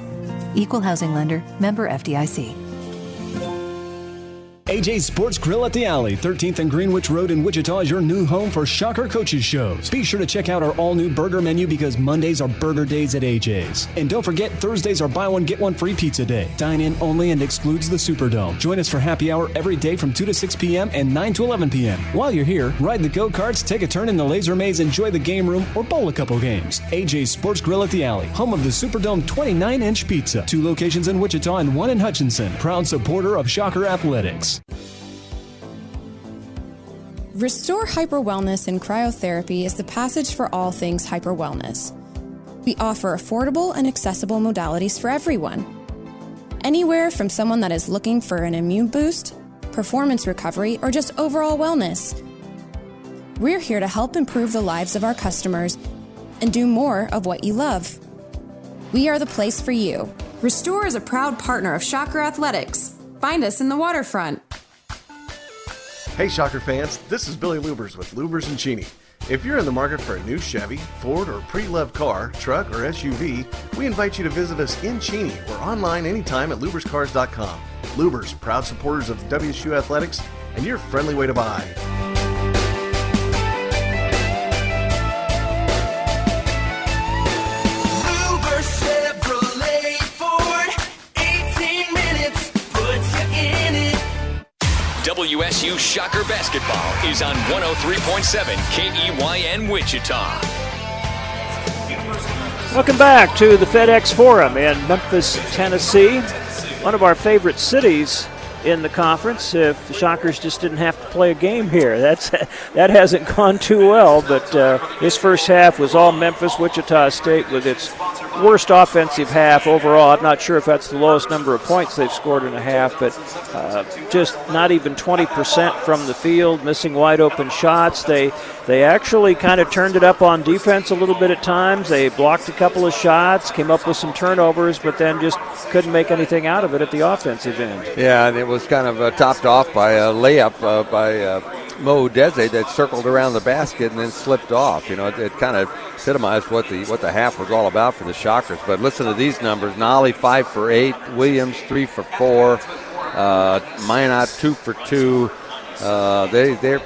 Equal housing lender, member FDIC. AJ's Sports Grill at the Alley, 13th and Greenwich Road in Wichita is your new home for Shocker Coaches shows. Be sure to check out our all new burger menu because Mondays are burger days at AJ's. And don't forget, Thursdays are buy one, get one free pizza day. Dine in only and excludes the Superdome. Join us for happy hour every day from 2 to 6 p.m. and 9 to 11 p.m. While you're here, ride the go karts, take a turn in the laser maze, enjoy the game room, or bowl a couple games. AJ's Sports Grill at the Alley, home of the Superdome 29 inch pizza. Two locations in Wichita and one in Hutchinson. Proud supporter of Shocker Athletics. Restore Hyper Wellness and Cryotherapy is the passage for all things hyper wellness. We offer affordable and accessible modalities for everyone. Anywhere from someone that is looking for an immune boost, performance recovery, or just overall wellness. We're here to help improve the lives of our customers and do more of what you love. We are the place for you. Restore is a proud partner of Shocker Athletics. Find us in the waterfront. Hey, Shocker fans, this is Billy Lubers with Lubers and Cheney. If you're in the market for a new Chevy, Ford, or pre-loved car, truck, or SUV, we invite you to visit us in Cheney or online anytime at luberscars.com. Lubers, proud supporters of WSU Athletics, and your friendly way to buy. WSU Shocker Basketball is on 103.7 KEYN Wichita. Welcome back to the FedEx Forum in Memphis, Tennessee. One of our favorite cities in the conference. If the Shockers just didn't have to play a game here, that's that hasn't gone too well. But uh, this first half was all Memphis, Wichita State with its worst offensive half overall. I'm not sure if that's the lowest number of points they've scored in a half, but uh, just not even 20% from the field, missing wide open shots. They they actually kind of turned it up on defense a little bit at times. They blocked a couple of shots, came up with some turnovers, but then just couldn't make anything out of it at the offensive end. Yeah, was kind of uh, topped off by a layup uh, by uh, Mo Deze that circled around the basket and then slipped off. You know, it, it, kind of epitomized what the what the half was all about for the Shockers. But listen to these numbers: Nolley five for eight, Williams three for four, uh, Minott two for two. Uh, they they're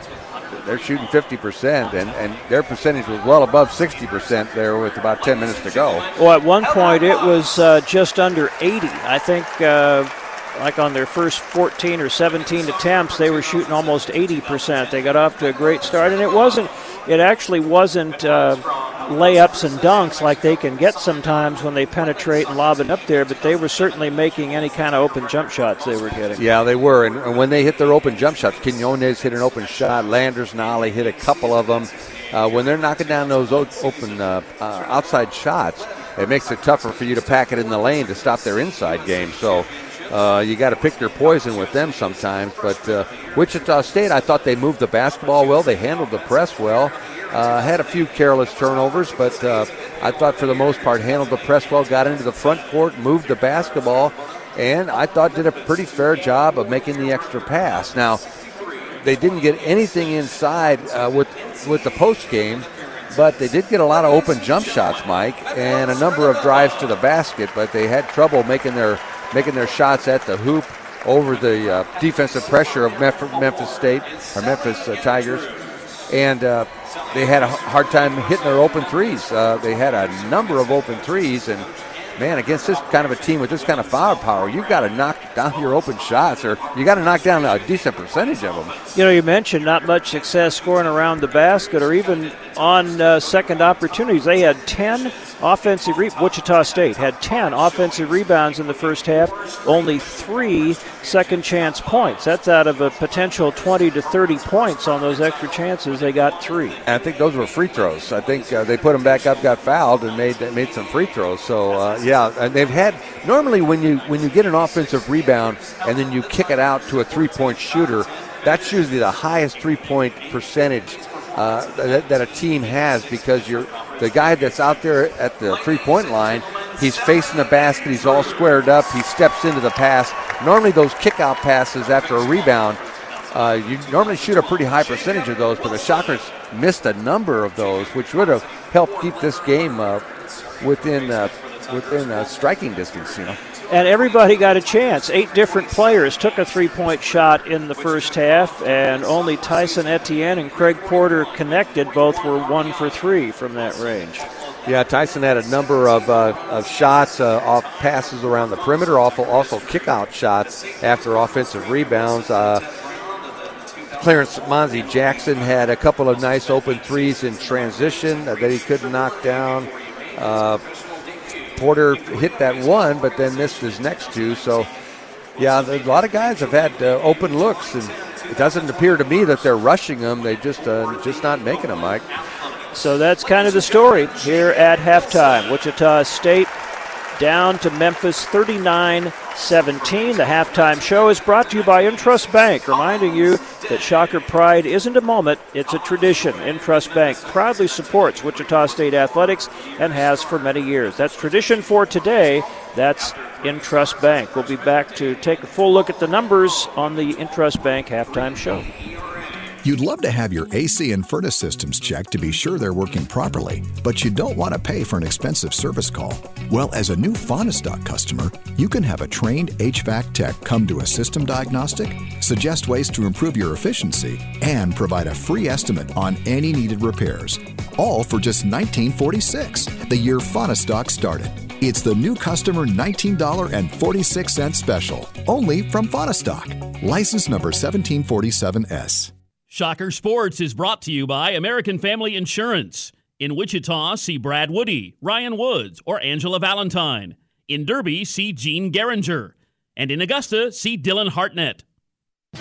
they're shooting 50%, and, and their percentage was well above 60% there with about 10 minutes to go. Well, at one point it was uh, just under 80. I think, uh, like on their first 14 or 17 attempts, they were shooting almost 80%. They got off to a great start, and it wasn't, it actually wasn't uh, layups and dunks like they can get sometimes when they penetrate and lob it up there, but they were certainly making any kind of open jump shots they were getting. Yeah, they were. And, and when they hit their open jump shots, Quinones hit an open shot, Landers Nolley hit a couple of them. Uh, when they're knocking down those open uh, uh, outside shots, it makes it tougher for you to pack it in the lane to stop their inside game. So uh, you got to pick your poison with them sometimes. But uh, Wichita State, I thought they moved the basketball well. They handled the press well. Uh, had a few careless turnovers, but uh, I thought for the most part handled the press well, got into the front court, moved the basketball, and I thought did a pretty fair job of making the extra pass. Now, they didn't get anything inside uh, with with the post game, but they did get a lot of open jump shots, Mike, and a number of drives to the basket. But they had trouble making their making their shots at the hoop over the uh, defensive pressure of Memphis State or Memphis uh, Tigers, and uh, they had a hard time hitting their open threes. Uh, they had a number of open threes, and man, against this kind of a team with this kind of firepower, you've got to knock down your open shots, or you got to knock down a decent percentage of them. You know, you mentioned not much success scoring around the basket, or even on uh, second opportunities. They had 10 offensive re- Wichita State had 10 offensive rebounds in the first half, only three second chance points. That's out of a potential 20 to 30 points on those extra chances. They got three. And I think those were free throws. I think uh, they put them back up, got fouled, and made made some free throws. So uh, yeah, and they've had normally when you when you get an offensive rebound and then you kick it out to a three point shooter, that's usually the highest three point percentage uh, that, that, a team has because you're the guy that's out there at the three point line. He's facing the basket. He's all squared up. He steps into the pass. Normally, those kick out passes after a rebound, uh, you normally shoot a pretty high percentage of those, but the Shockers missed a number of those, which would have helped keep this game uh, within uh, within striking distance. You know and everybody got a chance. Eight different players took a three point shot in the first half, and only Tyson Etienne and Craig Porter connected. Both were one for three from that range. Yeah, Tyson had a number of, uh, of shots uh, off passes around the perimeter, also, also kick out shots after offensive rebounds. Uh, Clarence Monzy Jackson had a couple of nice open threes in transition that he couldn't knock down. Porter hit that one, but then missed his next two. So, yeah, a lot of guys have had uh, open looks, and it doesn't appear to me that they're rushing them. They just uh, just not making them, Mike. So that's kind of the story here at halftime. Wichita State down to Memphis 39 17. The halftime show is brought to you by Intrust Bank, reminding you that Shocker Pride isn't a moment, it's a tradition. Intrust Bank proudly supports Wichita State athletics and has for many years. That's tradition for today. That's Intrust Bank. We'll be back to take a full look at the numbers on the Intrust Bank halftime show. You'd love to have your AC and furnace systems checked to be sure they're working properly, but you don't want to pay for an expensive service call. Well, as a new Fahnestock customer, you can have a trained HVAC tech come do a system diagnostic, suggest ways to improve your efficiency, and provide a free estimate on any needed repairs. All for just 1946, the year Fahnestock started. It's the new customer $19.46 special, only from Fahnestock. License number 1747S. Shocker Sports is brought to you by American Family Insurance. In Wichita, see Brad Woody, Ryan Woods, or Angela Valentine. In Derby, see Gene Geringer. And in Augusta, see Dylan Hartnett.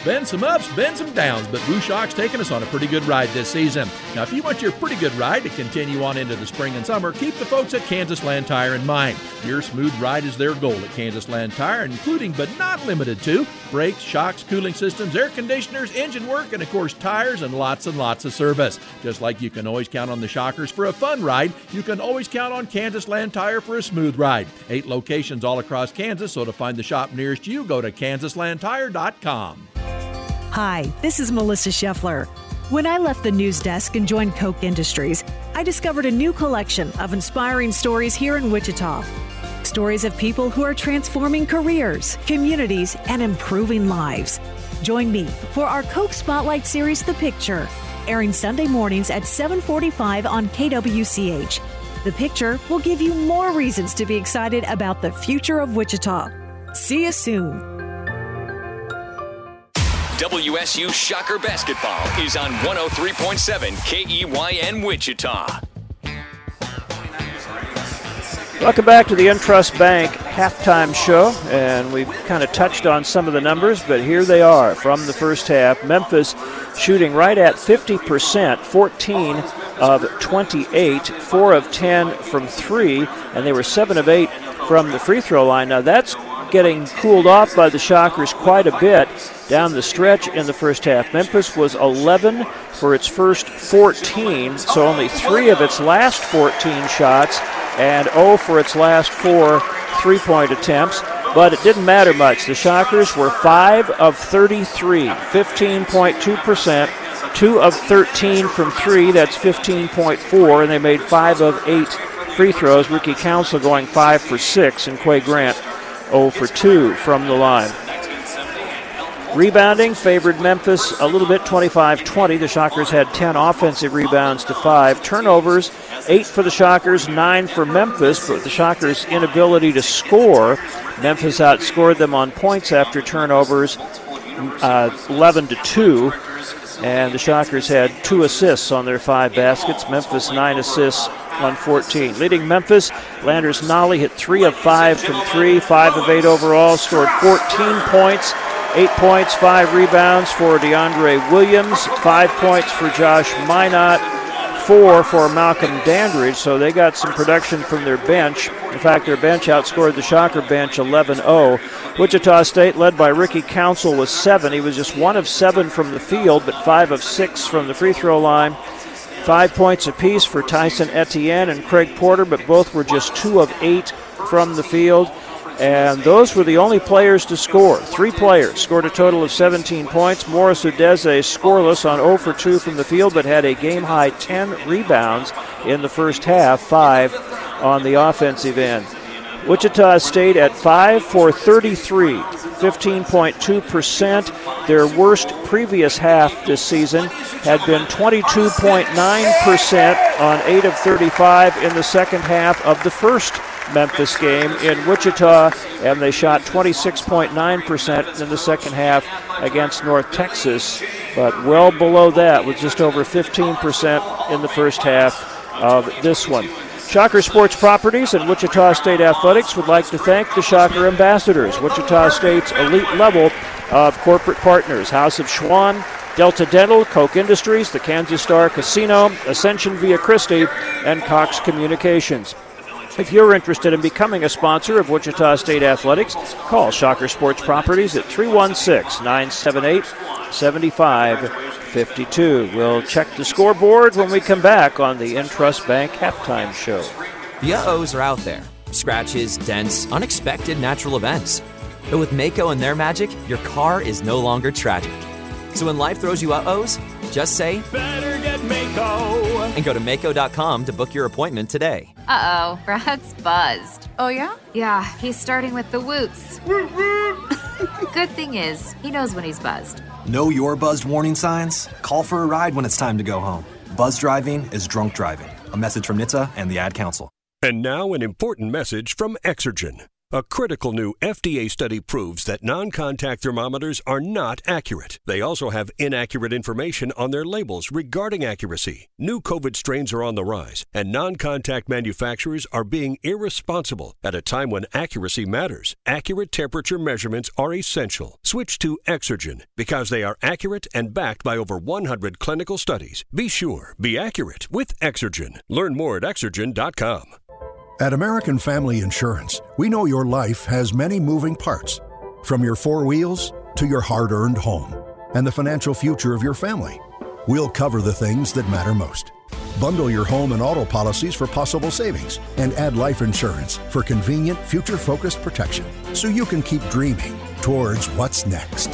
Been some ups, been some downs, but Blue Shock's taken us on a pretty good ride this season. Now, if you want your pretty good ride to continue on into the spring and summer, keep the folks at Kansas Land Tire in mind. Your smooth ride is their goal at Kansas Land Tire, including but not limited to brakes, shocks, cooling systems, air conditioners, engine work, and of course, tires and lots and lots of service. Just like you can always count on the Shockers for a fun ride, you can always count on Kansas Land Tire for a smooth ride. Eight locations all across Kansas, so to find the shop nearest you, go to kansaslandtire.com. Hi, this is Melissa Scheffler. When I left the news desk and joined Koch Industries, I discovered a new collection of inspiring stories here in Wichita. Stories of people who are transforming careers, communities, and improving lives. Join me for our Koch Spotlight series, The Picture, airing Sunday mornings at 745 on KWCH. The Picture will give you more reasons to be excited about the future of Wichita. See you soon. WSU Shocker Basketball is on 103.7 KEYN Wichita. Welcome back to the Intrust Bank halftime show, and we've kind of touched on some of the numbers, but here they are from the first half. Memphis shooting right at 50%, 14 of 28, 4 of 10 from 3, and they were 7 of 8 from the free throw line. Now that's getting cooled off by the Shockers quite a bit down the stretch in the first half. Memphis was 11 for its first 14, so only three of its last 14 shots, and 0 for its last four three point attempts. But it didn't matter much. The Shockers were 5 of 33, 15.2%, 2 of 13 from 3, that's 15.4, and they made 5 of 8 free throws. Ricky Council going 5 for 6, and Qua Grant 0 for 2 from the line. Rebounding favored Memphis a little bit, 25 20. The Shockers had 10 offensive rebounds to 5. Turnovers, 8 for the Shockers, 9 for Memphis, but the Shockers' inability to score. Memphis outscored them on points after turnovers, uh, 11 to 2. And the Shockers had two assists on their five baskets. Memphis, nine assists on 14. Leading Memphis, Landers Nolley hit three of five from three, five of eight overall, scored 14 points. Eight points, five rebounds for DeAndre Williams, five points for Josh Minott, four for Malcolm Dandridge. So they got some production from their bench. In fact, their bench outscored the Shocker bench 11 0. Wichita State, led by Ricky Council, was seven. He was just one of seven from the field, but five of six from the free throw line. Five points apiece for Tyson Etienne and Craig Porter, but both were just two of eight from the field. And those were the only players to score. Three players scored a total of 17 points. Morris Udeze scoreless on 0 for 2 from the field, but had a game high 10 rebounds in the first half, 5 on the offensive end. Wichita State at 5 for 33, 15.2%. Their worst previous half this season had been 22.9% on 8 of 35 in the second half of the first Memphis game in Wichita, and they shot 26.9% in the second half against North Texas, but well below that with just over 15% in the first half of this one. Shocker Sports Properties and Wichita State Athletics would like to thank the Shocker ambassadors, Wichita State's elite level of corporate partners, House of Schwan, Delta Dental, Koch Industries, the Kansas Star Casino, Ascension Via Christi, and Cox Communications. If you're interested in becoming a sponsor of Wichita State Athletics, call Shocker Sports Properties at 316 978 7552. We'll check the scoreboard when we come back on the Intrust Bank halftime show. The uh-ohs are out there. Scratches, dents, unexpected natural events. But with Maaco and their magic, your car is no longer tragic. So when life throws you uh-ohs, Just say, Better get Maaco. and go to Maaco.com to book your appointment today. Uh oh, [LAUGHS] Brad's buzzed. Oh, yeah? Yeah, he's starting with the woots. [LAUGHS] Good thing is, he knows when he's buzzed. Know your buzzed warning signs? Call for a ride when it's time to go home. Buzz driving is drunk driving. A message from NHTSA and the Ad Council. And now, an important message from Exergen. A critical new FDA study proves that non contact thermometers are not accurate. They also have inaccurate information on their labels regarding accuracy. New COVID strains are on the rise, and non contact manufacturers are being irresponsible at a time when accuracy matters. Accurate temperature measurements are essential. Switch to Exergen because they are accurate and backed by over 100 clinical studies. Be sure, be accurate with Exergen. Learn more at exergen.com. At American Family Insurance, we know your life has many moving parts, from your four wheels to your hard earned home and the financial future of your family. We'll cover the things that matter most. Bundle your home and auto policies for possible savings and add life insurance for convenient, future focused protection so you can keep dreaming towards what's next.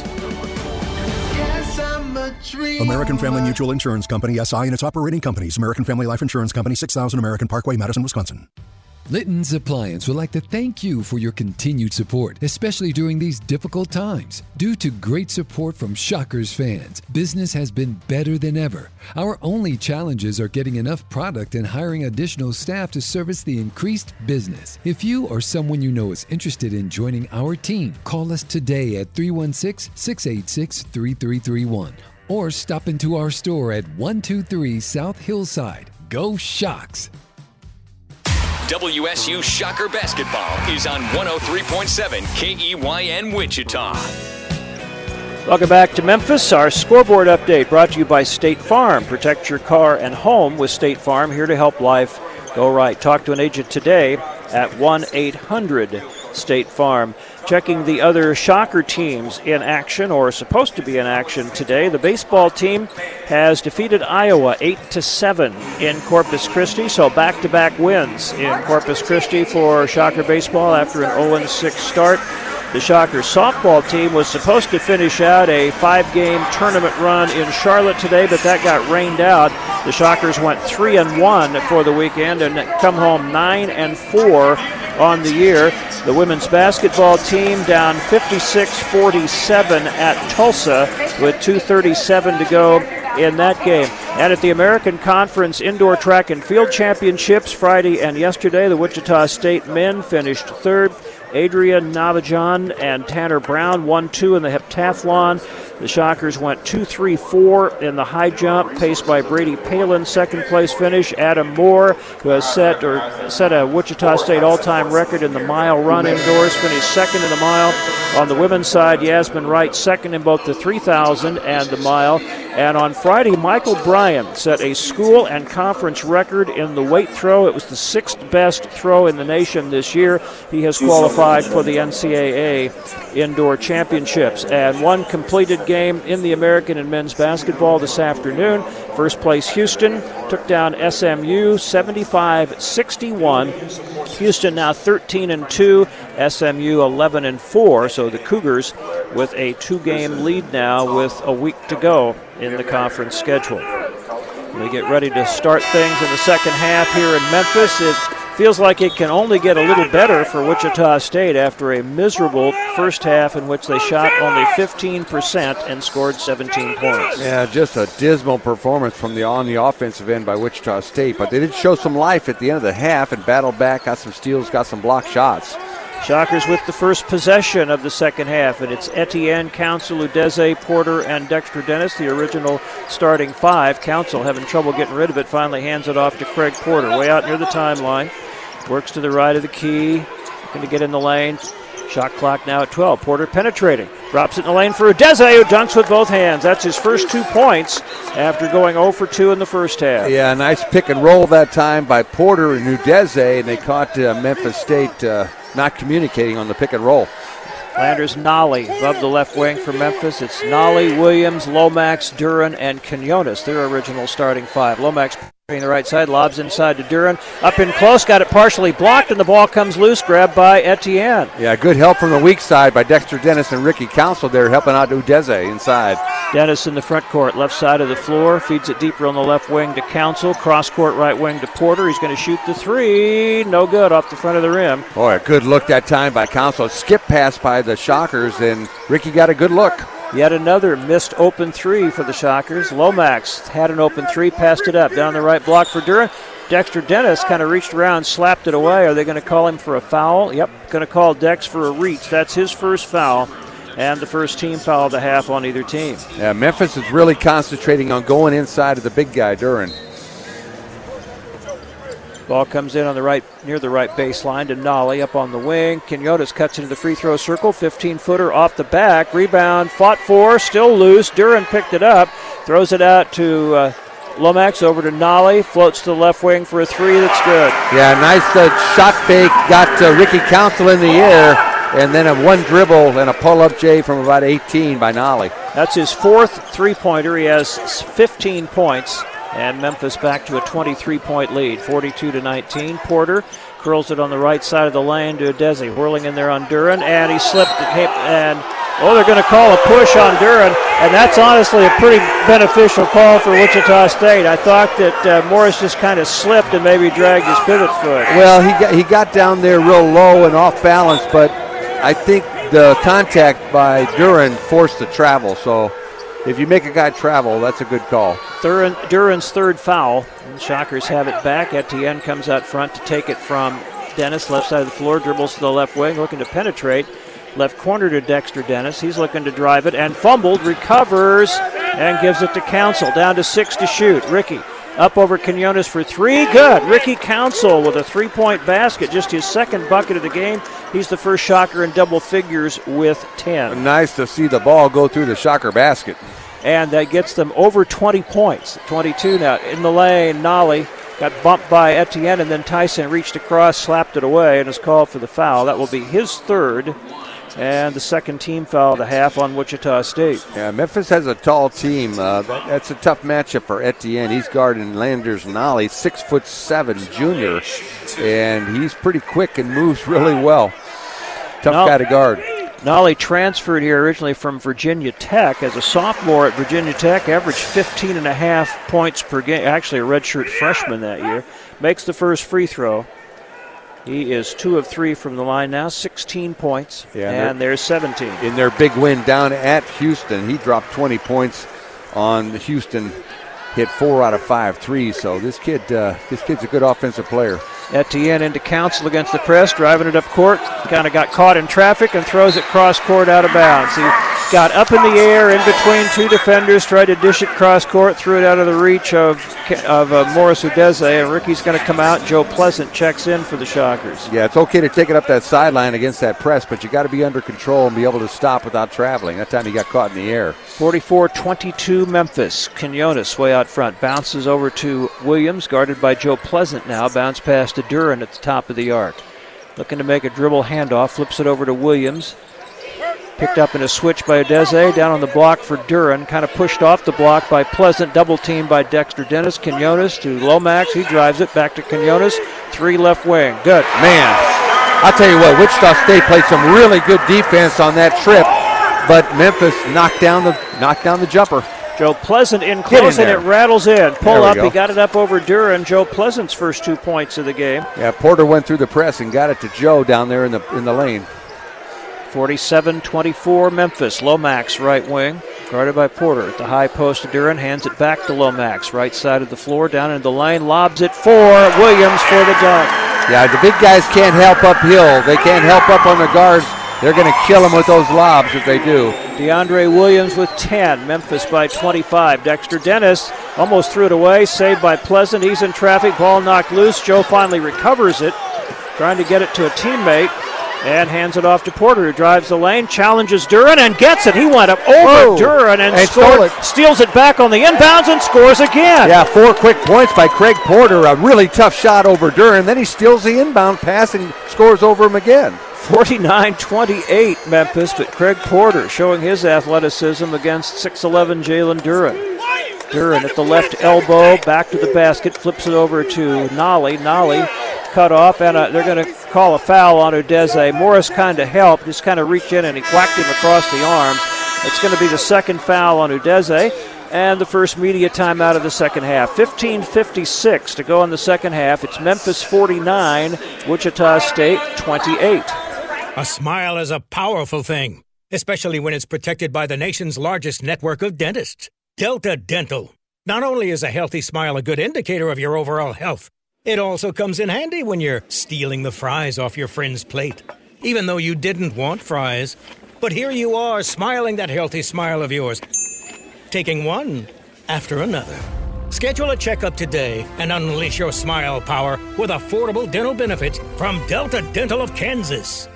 American Family Mutual Insurance Company, SI, and its operating companies. American Family Life Insurance Company, 6000 American Parkway, Madison, Wisconsin. Litton's Appliance would like to thank you for your continued support, especially during these difficult times. Due to great support from Shockers fans, business has been better than ever. Our only challenges are getting enough product and hiring additional staff to service the increased business. If you or someone you know is interested in joining our team, call us today at 316 686 3331 or stop into our store at 123 South Hillside. Go Shocks! WSU Shocker Basketball is on 103.7 KEYN Wichita. Welcome back to Memphis. Our scoreboard update brought to you by State Farm. Protect your car and home with State Farm, here to help life go right. Talk to an agent today at 1 800 State Farm. Checking the other Shocker teams in action or supposed to be in action today. The baseball team has defeated Iowa 8 to 7 in Corpus Christi, so back-to-back wins in Corpus Christi for Shocker baseball after an 0 6 start. The Shocker softball team was supposed to finish out a five game tournament run in Charlotte today, but that got rained out. The Shockers went 3 and 1 for the weekend and come home 9 and 4 on the year. The women's basketball team down 56 47 at Tulsa with 2.37 to go in that game. And at the American Conference Indoor Track and Field Championships Friday and yesterday, the Wichita State men finished third. Adrian Navajan and Tanner Brown 1 2 in the heptathlon. The Shockers went 2 3 4 in the high jump, paced by Brady Palin, second place finish. Adam Moore, who has set or set a Wichita State all time record in the mile run indoors, finished second in the mile. On the women's side, Yasmin Wright second in both the 3,000 and the mile. And on Friday, Michael Bryan set a school and conference record in the weight throw. It was the sixth best throw in the nation this year. He has qualified for the NCAA Indoor Championships. And one completed game in the American and men's basketball this afternoon. First place Houston took down SMU 75 61. Houston now 13 and 2, SMU 11 and 4. So the Cougars with a two game lead now with a week to go in the conference schedule. They get ready to start things in the second half here in Memphis. It feels like it can only get a little better for Wichita State after a miserable first half in which they shot only 15% and scored 17 points. Yeah, just a dismal performance from the on the offensive end by Wichita State, but they did show some life at the end of the half and battled back, got some steals, got some block shots. Shockers with the first possession of the second half, and it's Etienne, Council, Udeze, Porter, and Dexter Dennis, the original starting five. Council having trouble getting rid of it, finally hands it off to Craig Porter, way out near the timeline. Works to the right of the key, going to get in the lane. Shot clock now at 12. Porter penetrating. Drops it in the lane for Udeze, who dunks with both hands. That's his first two points after going 0 for 2 in the first half. Yeah, nice pick and roll that time by Porter and Udeze, and they caught uh, Memphis State uh, not communicating on the pick and roll. Landers Nolley above the left wing for Memphis. It's Nolley, Williams, Lomax, Duren, and Quinones, their original starting five. Lomax the right side, lobs inside to Duren. Up in close, got it partially blocked, and the ball comes loose, grabbed by Etienne. Yeah, good help from the weak side by Dexter Dennis and Ricky Council there, helping out Udeze inside. Dennis in the front court, left side of the floor, feeds it deeper on the left wing to Council, cross court right wing to Porter. He's going to shoot the three, no good off the front of the rim. Boy, a good look that time by Council. Skip pass by the Shockers, and Ricky got a good look. Yet another missed open three for the Shockers. Lomax had an open three, passed it up down the right block for Duren. Dexter Dennis kind of reached around, slapped it away. Are they going to call him for a foul? Yep, going to call Dex for a reach. That's his first foul, and the first team foul of the half on either team. Yeah, Memphis is really concentrating on going inside of the big guy, Duren. Ball comes in on the right, near the right baseline to Nolley up on the wing. Quinones cuts into the free throw circle. 15 footer off the back. Rebound fought for, still loose. Duren picked it up, throws it out to uh, Lomax over to Nolley. Floats to the left wing for a three that's good. Yeah, nice uh, shot fake. Got uh, Ricky Council in the air. And then a one dribble and a pull up J from about 18 by Nolley. That's his fourth three pointer. He has 15 points. And Memphis back to a 23 point lead, 42 to 19. Porter curls it on the right side of the lane to Deze, whirling in there on Duren, and he slipped and oh, they're going to call a push on Duren, and that's honestly a pretty beneficial call for Wichita State. I thought that uh, Morris just kind of slipped and maybe dragged his pivot foot. Well, he got, he got down there real low and off balance, but I think the contact by Duren forced the travel, so if you make a guy travel, that's a good call. Duren, Duren's third foul. Shockers have it back. Etienne comes out front to take it from Dennis, left side of the floor, dribbles to the left wing, looking to penetrate. Left corner to Dexter Dennis. He's looking to drive it and fumbled, recovers, and gives it to Council. Down to six to shoot. Ricky up over Quinones for three. Good. Ricky Council with a three point basket, just his second bucket of the game. He's the first shocker in double figures with 10. Nice to see the ball go through the shocker basket. And that gets them over 20 points. 22 now. In the lane, Nolley got bumped by Etienne, and then Tyson reached across, slapped it away, and is called for the foul. That will be his third and the second team foul the half on Wichita State. Yeah, Memphis has a tall team. Uh, that, that's a tough matchup for Etienne. He's guarding Landers Nolley, six foot seven junior, and he's pretty quick and moves really well. Tough Nolley, guy to guard. Nolley transferred here originally from Virginia Tech as a sophomore at Virginia Tech, averaged 15 and a half points per game. Actually, a redshirt freshman that year. Makes the first free throw. He is two of three from the line now, 16 points, Yeah, and there's 17. In their big win down at Houston, he dropped 20 points on the Houston. Hit four out of five threes. So this kid, uh, this kid's a good offensive player. Etienne into Council against the press, driving it up court. Kind of got caught in traffic and throws it cross court out of bounds. He got up in the air in between two defenders, tried to dish it cross court, threw it out of the reach of of uh, Morris Udeze, and Ricky's going to come out. Joe Pleasant checks in for the Shockers. Yeah, it's okay to take it up that sideline against that press, but you got to be under control and be able to stop without traveling. That time he got caught in the air. 44-22 Memphis. Quinones way out front. Bounces over to Williams, guarded by Joe Pleasant now. Bounce pass to Duren at the top of the arc. Looking to make a dribble handoff. Flips it over to Williams. Picked up in a switch by Udeze. Down on the block for Duren. Kind of pushed off the block by Pleasant. Double team by Dexter Dennis. Quinones to Lomax. He drives it back to Quinones. Three left wing. Good. Man, I'll tell you what, Wichita State played some really good defense on that trip, but Memphis knocked down the knocked down the jumper. Joe Pleasant in close in and it rattles in. Pull up. Go. He got it up over Duren. Joe Pleasant's first two points of the game. Yeah, Porter went through the press and got it to Joe down there in the in the lane. 47-24 Memphis. Lomax right wing, guarded by Porter at the high post. Duren hands it back to Lomax, right side of the floor, down into the lane, lobs it for Williams for the dunk. Yeah, the big guys can't help uphill. They can't help up on the guards. They're going to kill them with those lobs if they do. DeAndre Williams with 10. Memphis by 25. Dexter Dennis almost threw it away. Saved by Pleasant. He's in traffic. Ball knocked loose. Joe finally recovers it. Trying to get it to a teammate. And hands it off to Porter, who drives the lane, challenges Duren, and gets it. He went up over Whoa. Duren and, and scored, it. steals it back on the inbounds and scores again. Yeah, four quick points by Craig Porter. A really tough shot over Duren. Then he steals the inbound pass and scores over him again. 49 28 Memphis, but Craig Porter showing his athleticism against 6'11 Jalen Duren. Duren at the left elbow, back to the basket, flips it over to Nolley. Nolley cut off, and uh, they're going to call a foul on Udeze. Morris kind of helped, just kind of reached in and he whacked him across the arms. It's going to be the second foul on Udeze and the first media timeout of the second half. 15:56 to go in the second half. It's Memphis 49, Wichita State 28. A smile is a powerful thing, especially when it's protected by the nation's largest network of dentists, Delta Dental. Not only is a healthy smile a good indicator of your overall health, it also comes in handy when you're stealing the fries off your friend's plate, even though you didn't want fries. But here you are, smiling that healthy smile of yours taking one after another. Schedule a checkup today and unleash your smile power with affordable dental benefits from Delta Dental of Kansas.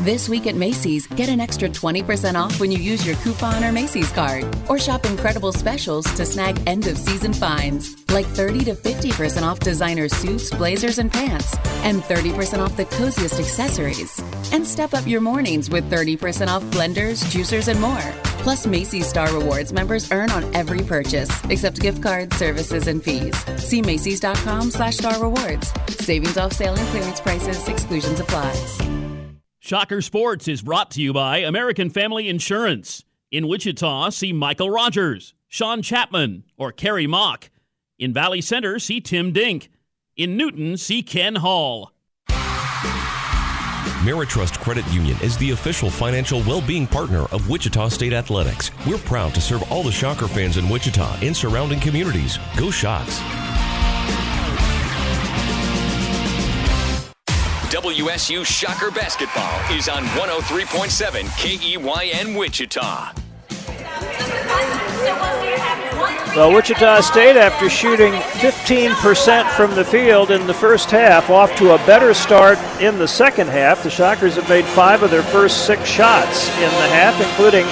This week at Macy's, get an extra 20% off when you use your coupon or Macy's card. Or shop incredible specials to snag end of season finds, like 30 to 50% off designer suits, blazers, and pants, and 30% off the coziest accessories. And step up your mornings with 30% off blenders, juicers, and more. Plus, Macy's Star Rewards members earn on every purchase, except gift cards, services, and fees. See Macy's.com slash Star Rewards. Savings off sale and clearance prices, exclusions apply. Shocker Sports is brought to you by American Family Insurance. In Wichita, see Michael Rogers, Sean Chapman, or Kerry Mock. In Valley Center, see Tim Dink. In Newton, see Ken Hall. Meritrust Credit Union is the official financial well-being partner of Wichita State Athletics. We're proud to serve all the Shocker fans in Wichita and surrounding communities. Go Shocks! WSU Shocker Basketball is on 103.7 KEYN Wichita. Well, Wichita State, after shooting 15% from the field in the first half, off to a better start in the second half. The Shockers have made five of their first six shots in the half, including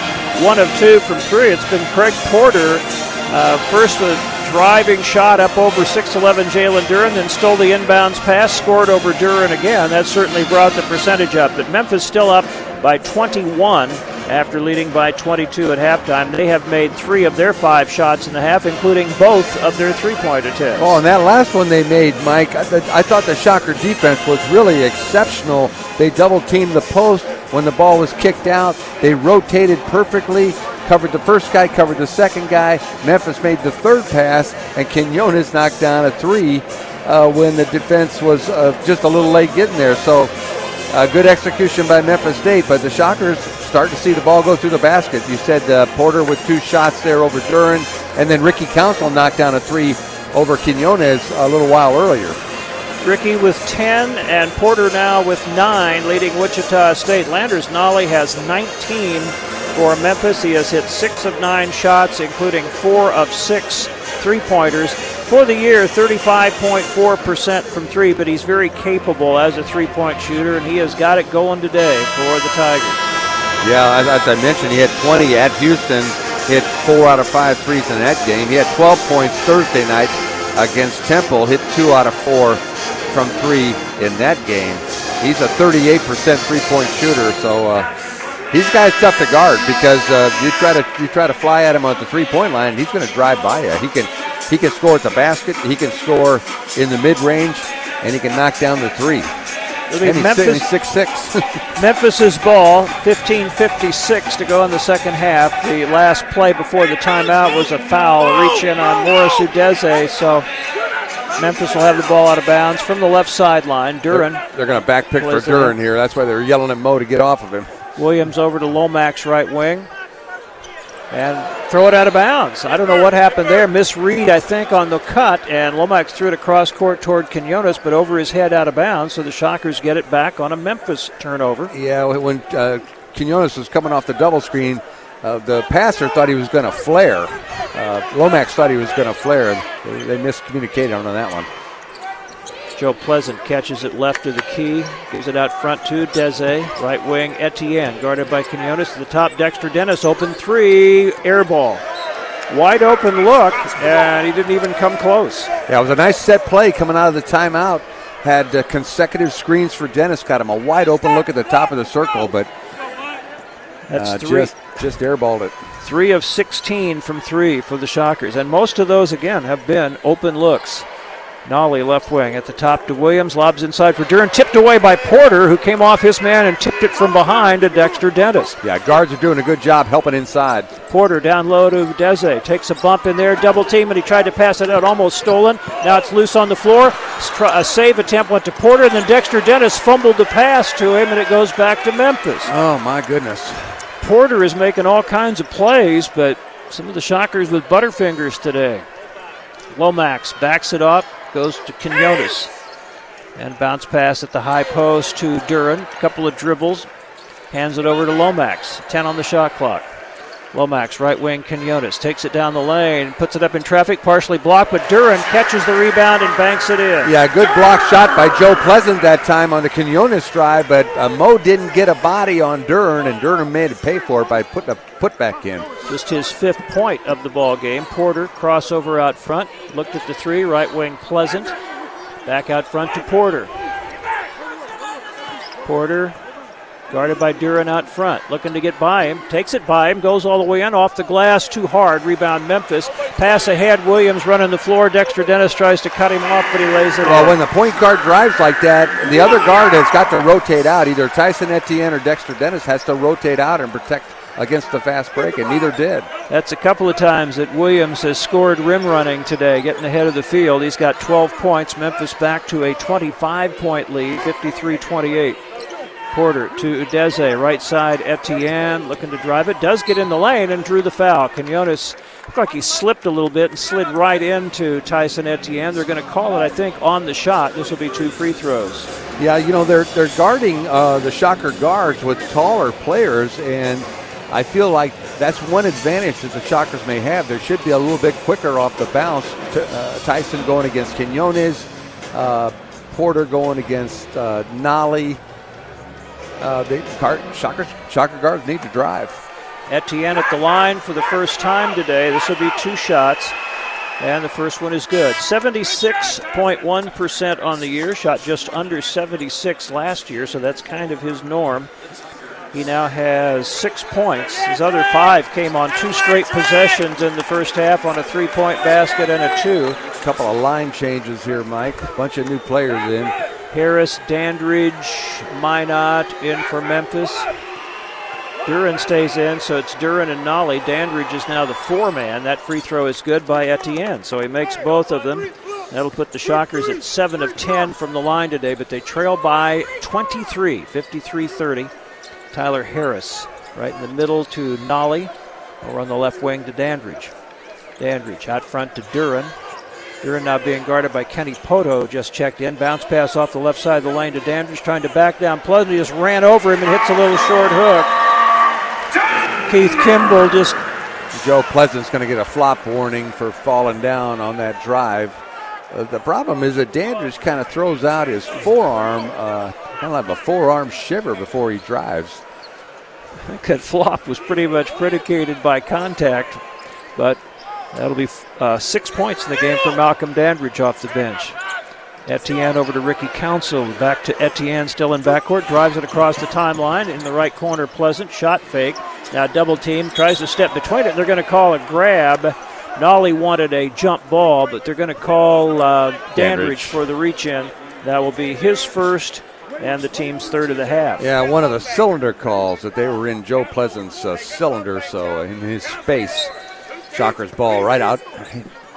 one of two from three. It's been Craig Porter, uh, first with driving shot up over 6'11 Jalen Duren, then stole the inbounds pass, scored over Duren again. That certainly brought the percentage up. But Memphis still up by 21 after leading by 22 at halftime. They have made three of their five shots in the half, including both of their three point attempts. Oh, and that last one they made, Mike, I, I thought the Shocker defense was really exceptional. They double teamed the post when the ball was kicked out, they rotated perfectly. Covered the first guy, covered the second guy. Memphis made the third pass, and Quinones knocked down a three uh, when the defense was uh, just a little late getting there. So uh, good execution by Memphis State, but the Shockers start to see the ball go through the basket. You said uh, Porter with two shots there over Duren, and then Ricky Council knocked down a three over Quinones a little while earlier. Ricky with 10 and Porter now with 9 leading Wichita State. Landers Nolley has 19 for Memphis. He has hit 6 of 9 shots, including 4 of 6 three pointers. For the year, 35.4% from three, but he's very capable as a three point shooter, and he has got it going today for the Tigers. Yeah, as, I mentioned, he had 20 at Houston, hit four out of five threes in that game. He had 12 points Thursday night against Temple, hit two out of four from three in that game. He's a 38% three-point shooter, so uh, he's guy's tough to guard because uh, you try to you try to fly at him on the three-point line, he's going to drive by you. He can he can score at the basket, he can score in the mid-range, and he can knock down the three. And he's, Memphis, six six. [LAUGHS] Memphis's ball, 15:56 to go in the second half. The last play before the timeout was a foul, reach in on Morris Udeze. So Memphis will have the ball out of bounds from the left sideline. Duren. They're, they're going to back pick for Duren here. That's why they're yelling at Mo to get off of him. Williams over to Lomax right wing. And throw it out of bounds. I don't know what happened there. Misread, I think, on the cut, and Lomax threw it across court toward Quinones, but over his head out of bounds. So the Shockers get it back on a Memphis turnover. Yeah, when uh, Quinones was coming off the double screen, uh, the passer thought he was going to flare. Uh, Lomax thought he was going to flare, and they, they miscommunicated on that one. Joe Pleasant catches it left of the key, gives it out front to Deze, right wing Etienne, guarded by Quinones to the top. Dexter Dennis, open three, air ball. Wide open look, and he didn't even come close. Yeah, it was a nice set play coming out of the timeout. Had uh, consecutive screens for Dennis, got him a wide open look at the top of the circle, but That's uh. Just, just airballed it. Three of 16 from three for the Shockers, and most of those again have been open looks. Nolley left wing at the top to Williams, lobs inside for Duren, tipped away by Porter, who came off his man and tipped it from behind to Dexter Dennis. Yeah, guards are doing a good job helping inside. Porter down low to Deze, takes a bump in there, double team, and he tried to pass it out, almost stolen. Now it's loose on the floor. A save attempt went to Porter, and then Dexter Dennis fumbled the pass to him, and it goes back to Memphis. Oh, my goodness. Porter is making all kinds of plays, but some of the Shockers with butterfingers today. Lomax backs it up, goes to Quinones. And bounce pass at the high post to Duren. A couple of dribbles. Hands it over to Lomax. 10 on the shot clock. Lomax, right wing, Quinones takes it down the lane, puts it up in traffic, partially blocked, but Duren catches the rebound and banks it in. Yeah, good block shot by Joe Pleasant that time on the Quinones drive, but uh, Mo didn't get a body on Duren, and Duren made it pay for it by putting a putback in. Just his fifth point of the ball game. Porter crossover out front, looked at the three, right wing Pleasant, back out front to Porter. Porter Guarded by Duren out front, looking to get by him. Takes it by him, goes all the way in, off the glass, too hard. Rebound Memphis. Pass ahead, Williams running the floor. Dexter Dennis tries to cut him off, but he lays it Well, in. when the point guard drives like that, the other guard has got to rotate out. Either Tyson Etienne or Dexter Dennis has to rotate out and protect against the fast break, and neither did. That's a couple of times that Williams has scored rim running today, getting ahead of the field. He's got 12 points. Memphis back to a 25 point lead, 53 28. Porter to Udeze, right side Etienne, looking to drive it. Does get in the lane and drew the foul. Quinones looked like he slipped a little bit and slid right into Tyson Etienne. They're going to call it, I think, on the shot. This will be two free throws. Yeah, you know they're they're guarding uh, the Shocker guards with taller players, and I feel like that's one advantage that the Shockers may have. They should be a little bit quicker off the bounce. Uh, Tyson going against Quinones, uh, Porter going against uh, Nolley. Uh, they, Shocker, Shocker guards need to drive. Etienne at the line for the first time today. This will be two shots, and the first one is good. 76.1% on the year, shot just under 76 last year, so that's kind of his norm. He now has six points. His other five came on two straight possessions in the first half on a three point basket and a two. A couple of line changes here, Mike. A bunch of new players in. Harris, Dandridge, Minott in for Memphis. Duren stays in, so it's Duren and Nolley. Dandridge is now the four man. That free throw is good by Etienne, so he makes both of them. That'll put the Shockers at 7 of 10 from the line today, but they trail by 23, 53 30. Tyler Harris right in the middle to Nolley, over on the left wing to Dandridge. Dandridge out front to Duren. Duren now being guarded by Kenny Pohto, just checked in. Bounce pass off the left side of the lane to Dandridge, trying to back down. Pleasant He just ran over him and hits a little short hook. Keith Kimble just. Joe Pleasant's going to get a flop warning for falling down on that drive. Uh, the problem is that Dandridge kind of throws out his forearm, uh, kind of like a forearm shiver before he drives. [LAUGHS] That flop was pretty much predicated by contact, but that'll be uh, six points in the game for Malcolm Dandridge off the bench. Etienne over to Ricky Council. Back to Etienne, still in backcourt. Drives it across the timeline. In the right corner, Pleasant. Shot fake. Now double team. Tries to step between it. They're going to call a grab. Nolley wanted a jump ball, but they're going to call uh, Dandridge, Dandridge. for the reach in. That will be his first and the team's third of the half. Yeah, one of the cylinder calls that they were in Joe Pleasant's uh, cylinder, so in his space. Shockers ball right out,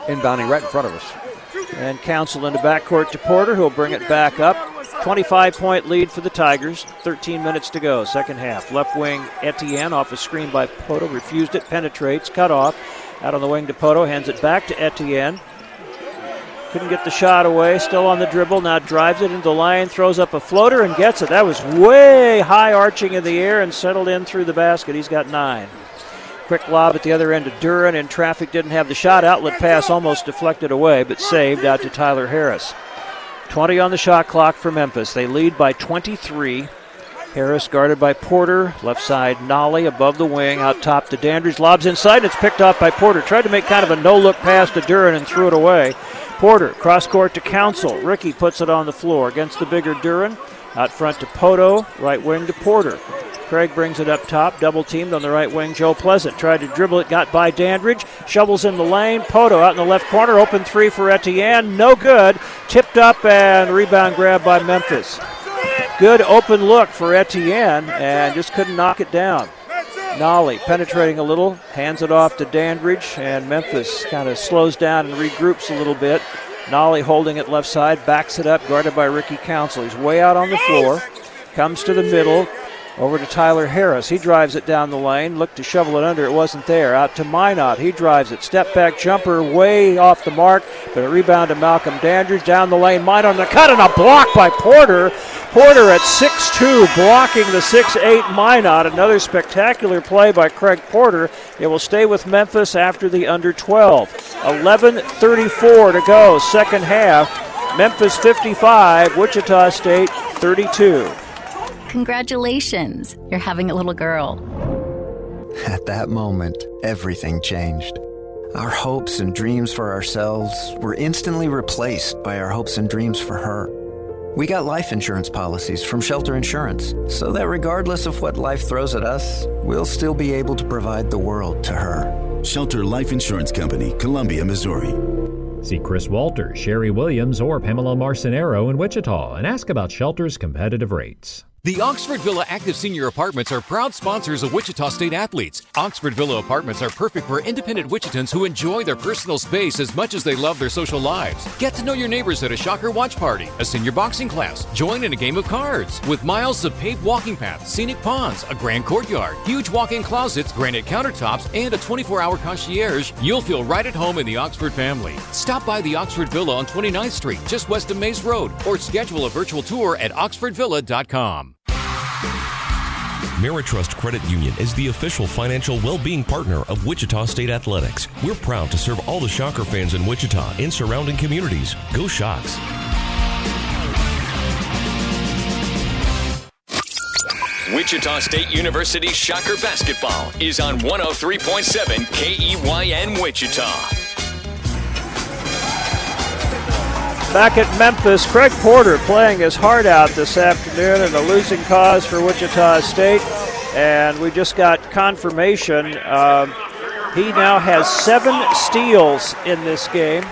inbounding right in front of us. And Council into backcourt to Porter, who'll bring it back up. 25 point lead for the Tigers. 13 minutes to go, second half. Left wing Etienne off a screen by Pohto, refused it, penetrates, cut off. Out on the wing to Pohto, hands it back to Etienne. Couldn't get the shot away, still on the dribble, now drives it into the lane, throws up a floater and gets it. That was way high arching in the air and settled in through the basket. He's got nine. Quick lob at the other end to Duren, and traffic didn't have the shot. Outlet pass almost deflected away, but saved out to Tyler Harris. 20 on the shot clock for Memphis. They lead by 23. Harris guarded by Porter. Left side, Nolley above the wing. Out top to Dandridge. Lobs inside. and It's picked off by Porter. Tried to make kind of a no look pass to Duren and threw it away. Porter, cross court to Council. Ricky puts it on the floor against the bigger Duren. Out front to Pohto. Right wing to Porter. Craig brings it up top, double teamed on the right wing. Joe Pleasant tried to dribble it, got by Dandridge, shovels in the lane. Pohto out in the left corner, open three for Etienne, no good. Tipped up and rebound grab by Memphis. Good open look for Etienne and just couldn't knock it down. Nolley penetrating a little, hands it off to Dandridge, and Memphis kind of slows down and regroups a little bit. Nolley holding it left side, backs it up, guarded by Ricky Council. He's way out on the floor, comes to the middle, over to Tyler Harris. He drives it down the lane, looked to shovel it under, it wasn't there. Out to Minott. He drives it. Step back jumper way off the mark, but a rebound to Malcolm Dandridge down the lane. Minott on the cut and a block by Porter. Porter at 6-2 blocking the 6-8 Minott. Another spectacular play by Craig Porter. It will stay with Memphis after the under 12. 11.34 to go, second half. Memphis 55, Wichita State 32. Congratulations, you're having a little girl. At that moment, everything changed. Our hopes and dreams for ourselves were instantly replaced by our hopes and dreams for her. We got life insurance policies from Shelter Insurance so that regardless of what life throws at us, we'll still be able to provide the world to her. Shelter Life Insurance Company, Columbia, Missouri. See Chris Walter, Sherry Williams, or Pamela Marcinero in Wichita and ask about Shelter's competitive rates. The Oxford Villa Active Senior Apartments are proud sponsors of Wichita State athletes. Oxford Villa Apartments are perfect for independent Wichitans who enjoy their personal space as much as they love their social lives. Get to know your neighbors at a Shocker watch party, a senior boxing class, join in a game of cards. With miles of paved walking paths, scenic ponds, a grand courtyard, huge walk in closets, granite countertops, and a 24 hour concierge, you'll feel right at home in the Oxford family. Stop by the Oxford Villa on 29th Street, just west of Maize Road, or schedule a virtual tour at oxfordvilla.com. Meritrust Credit Union is the official financial well-being partner of Wichita State Athletics. We're proud to serve all the Shocker fans in Wichita and surrounding communities. Go Shocks! Wichita State University Shocker Basketball is on 103.7 KEYN Wichita. Back at Memphis, Craig Porter playing his heart out this afternoon in a losing cause for Wichita State. And we just got confirmation. Uh, he now has seven steals in this game,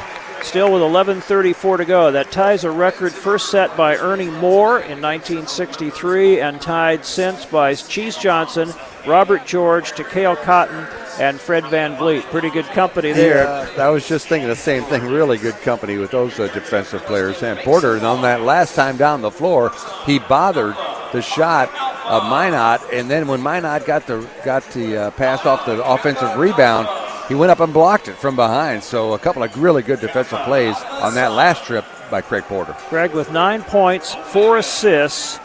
still with 11.34 to go. That ties a record first set by Ernie Moore in 1963 and tied since by Cheese Johnson, Robert George, Tekele Cotton, and Fred VanVleet. Pretty good company there. Yeah, I was just thinking the same thing. Really good company with those uh, defensive players. And Porter, and on that last time down the floor, he bothered the shot of Minott, and then when Minott got the got the uh, pass off the offensive rebound, he went up and blocked it from behind. So a couple of really good defensive plays on that last trip by Craig Porter. Craig with nine points, four assists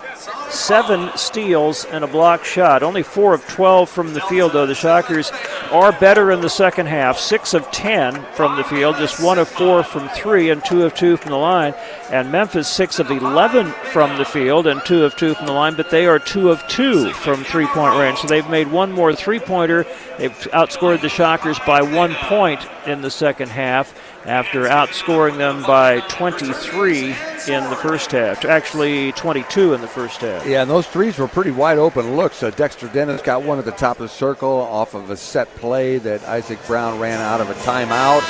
seven steals and a block shot. Only four of 12 from the field, though. The Shockers are better in the second half. Six of 10 from the field, just one of four from three, and two of two from the line. And Memphis, six of 11 from the field and two of two from the line, but they are two of two from three point range. So they've made one more three pointer. They've outscored the Shockers by one point in the second half after outscoring them by 23 in the first half. Actually, 22 in the first half. Yeah, and those threes were pretty wide open looks. Uh, Dexter Dennis got one at the top of the circle off of a set play that Isaac Brown ran out of a timeout.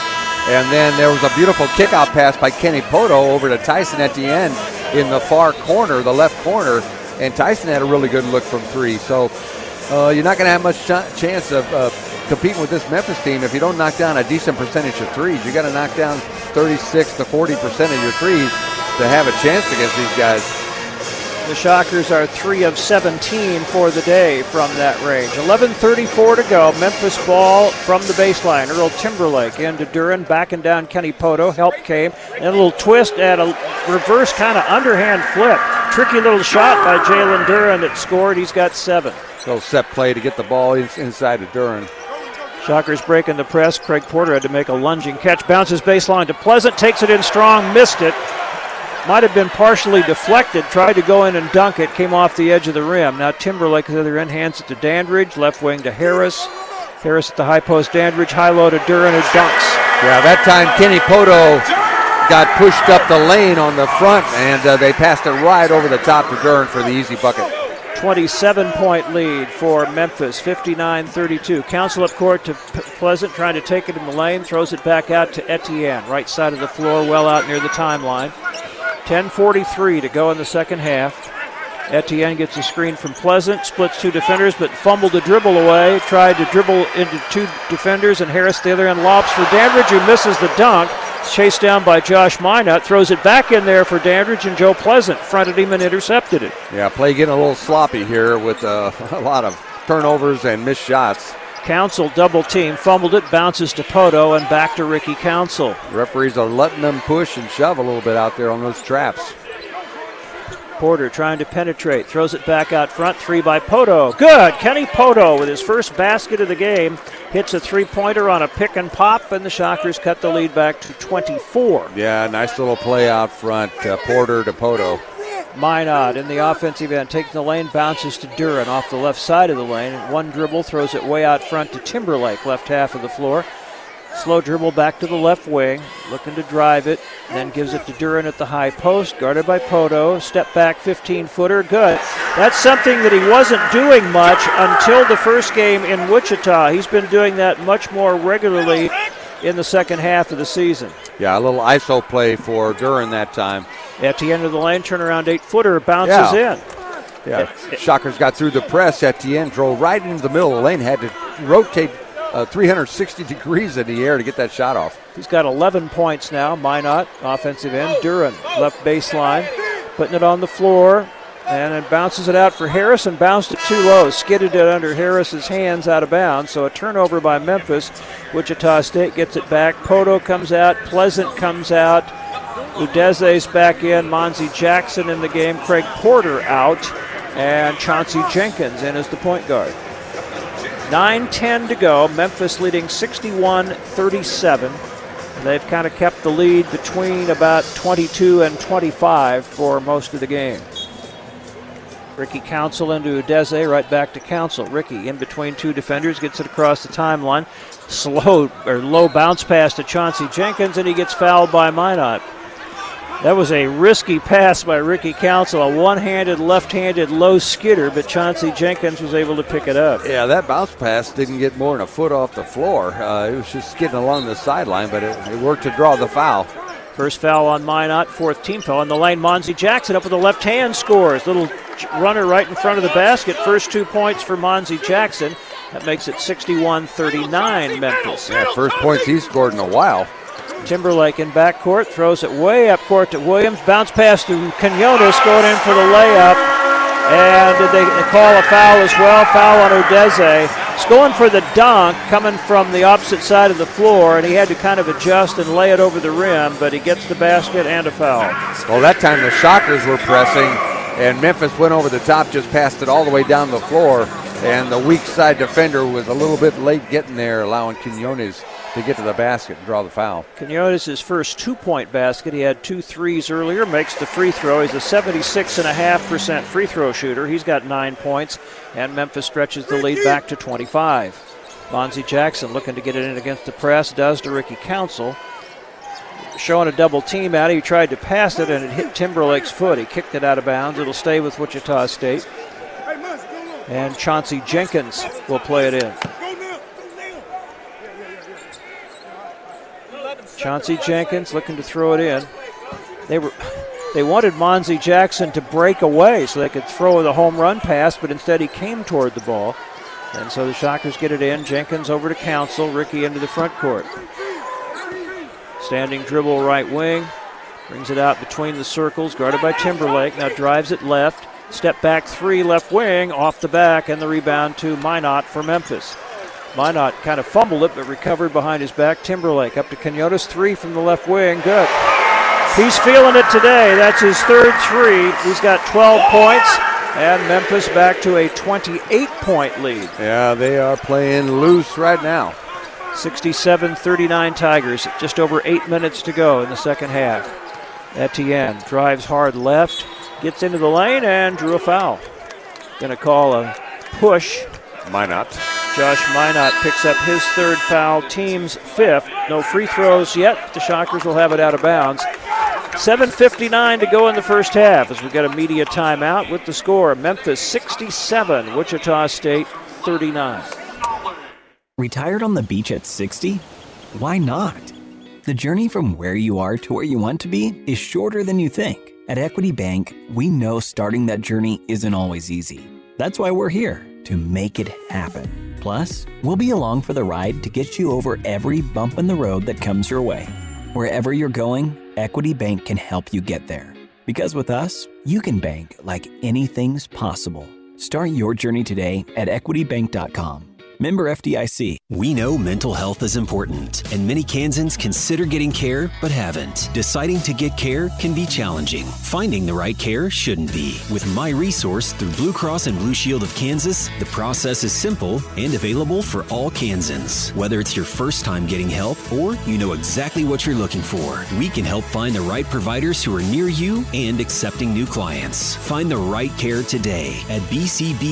And then there was a beautiful kickout pass by Kenny Pohto over to Tyson at the end in the far corner, the left corner. And Tyson had a really good look from three. So uh, you're not going to have much ch- chance of uh, competing with this Memphis team if you don't knock down a decent percentage of threes. You got to knock down 36 to 40 percent of your threes to have a chance against these guys. The Shockers are 3 of 17 for the day from that range. 11.34 to go. Memphis ball from the baseline. Earl Timberlake into Duren, backing down Kenny Pohto. Help came. And a little twist at a reverse kind of underhand flip. Tricky little shot by Jalen Duren that scored. He's got seven. So set play to get the ball inside of Duren. Shockers breaking the press. Craig Porter had to make a lunging catch. Bounces baseline to Pleasant. Takes it in strong. Missed it. Might have been partially deflected. Tried to go in and dunk it. Came off the edge of the rim. Now Timberlake the other end hands it to Dandridge. Left wing to Harris. Harris at the high post. Dandridge high low to Duren who dunks. Yeah, that time Kenny Pohto got pushed up the lane on the front, and uh, they passed it right over the top to Duren for the easy bucket. 27 point lead for Memphis, 59 32. Council up court to Pleasant, trying to take it in the lane, throws it back out to Etienne, right side of the floor, well out near the timeline. 10.43 to go in the second half. Etienne gets a screen from Pleasant, splits two defenders, but fumbled the dribble away. Tried to dribble into two defenders, and Harris the other end lobs for Dandridge, who misses the dunk. Chased down by Josh Minott, throws it back in there for Dandridge, and Joe Pleasant fronted him and intercepted it. Yeah, play getting a little sloppy here with uh, [LAUGHS] a lot of turnovers and missed shots. Council double team, fumbled it, bounces to Pohto, and back to Ricky Council. Referees are letting them push and shove a little bit out there on those traps. Porter trying to penetrate, throws it back out front. Three by Pohto. Good. Kenny Pohto with his first basket of the game hits a three pointer on a pick and pop, and the Shockers cut the lead back to 24. Yeah, nice little play out front. Uh, Porter to Pohto. Minott in the offensive end, taking the lane, bounces to Duren off the left side of the lane. One dribble, throws it way out front to Timberlake, left half of the floor. Slow dribble back to the left wing, looking to drive it, then gives it to Duren at the high post, guarded by Pohto. Step back 15 footer, good. That's something that he wasn't doing much until the first game in Wichita. He's been doing that much more regularly in the second half of the season. Yeah, a little ISO play for Duren that time. At the end of the lane, turnaround eight footer, bounces Yeah. in. Yeah, Shockers got through the press at the end, drove right into the middle of the lane, had to rotate uh, 360 degrees in the air to get that shot off. He's got 11 points now. Minott, offensive end. Duren, left baseline, putting it on the floor, and it bounces it out for Harris and bounced it too low. Skidded it under Harris's hands out of bounds. So a turnover by Memphis. Wichita State gets it back. Pohto comes out. Pleasant comes out. Udeze's back in. Monzy Jackson in the game. Craig Porter out. And Chauncey Jenkins in as the point guard. 9 10 to go. Memphis leading 61 37. They've kind of kept the lead between about 22 and 25 for most of the game. Ricky Council into Udeze, right back to Council. Ricky in between two defenders, gets it across the timeline. Slow or low bounce pass to Chauncey Jenkins, and he gets fouled by Minott. That was a risky pass by Ricky Council, a one handed, left handed low skitter, but Chauncey Jenkins was able to pick it up. Yeah, that bounce pass didn't get more than a foot off the floor. Uh, it was just skidding along the sideline, but it, it worked to draw the foul. First foul on Minott, fourth team foul on the lane. Monzy Jackson up with the left hand scores. Little runner right in front of the basket. First two points for Monzy Jackson. That makes it 61 39 Memphis. Yeah, first points he scored in a while. Timberlake in backcourt, throws it way up court to Williams. Bounce pass to Quinones going in for the layup. And did they call a foul as well? Foul on Udeze. He's going for the dunk coming from the opposite side of the floor, and he had to kind of adjust and lay it over the rim, but he gets the basket and a foul. Well, that time the Shockers were pressing, and Memphis went over the top, just passed it all the way down the floor, and the weak side defender was a little bit late getting there, allowing Quinones to get to the basket and draw the foul. Quinones, his first two point basket. He had two threes earlier, makes the free throw. He's a 76.5% free throw shooter. He's got nine points, and Memphis stretches the lead back to 25. Monzy Jackson looking to get it in against the press, does to Ricky Council. Showing a double team it. He tried to pass it, and it hit Timberlake's foot. He kicked it out of bounds. It'll stay with Wichita State. And Chauncey Jenkins will play it in. Chauncey Jenkins looking to throw it in. They were [SIGHS] they wanted Monzy Jackson to break away so they could throw the home run pass, but instead he came toward the ball. And so the Shockers get it in. Jenkins over to Council. Ricky into the front court. Standing dribble right wing. Brings it out between the circles, guarded by Timberlake. Now drives it left. Step back three, left wing, off the back, and the rebound to Minott for Memphis. Minott kind of fumbled it, but recovered behind his back. Timberlake up to Quinones, three from the left wing. Good. He's feeling it today. That's his third three. He's got 12 points, and Memphis back to a 28 point lead. Yeah, they are playing loose right now. 67 39 Tigers. Just over eight minutes to go in the second half. Etienne drives hard left, gets into the lane, and drew a foul. Going to call a push. Minott. Josh Minott picks up his third foul, team's fifth. No free throws yet. The Shockers will have it out of bounds. 7.59 to go in the first half as we get a media timeout with the score Memphis 67, Wichita State 39. Retired on the beach at 60? Why not? The journey from where you are to where you want to be is shorter than you think. At Equity Bank, we know starting that journey isn't always easy. That's why we're here to make it happen. Plus, we'll be along for the ride to get you over every bump in the road that comes your way. Wherever you're going, Equity Bank can help you get there. Because with us, you can bank like anything's possible. Start your journey today at equitybank.com. Member FDIC. We know mental health is important, and many Kansans consider getting care but haven't. Deciding to get care can be challenging. Finding the right care shouldn't be. With My Resource through Blue Cross and Blue Shield of Kansas, the process is simple and available for all Kansans. Whether it's your first time getting help or you know exactly what you're looking for, we can help find the right providers who are near you and accepting new clients. Find the right care today at bcbsks.com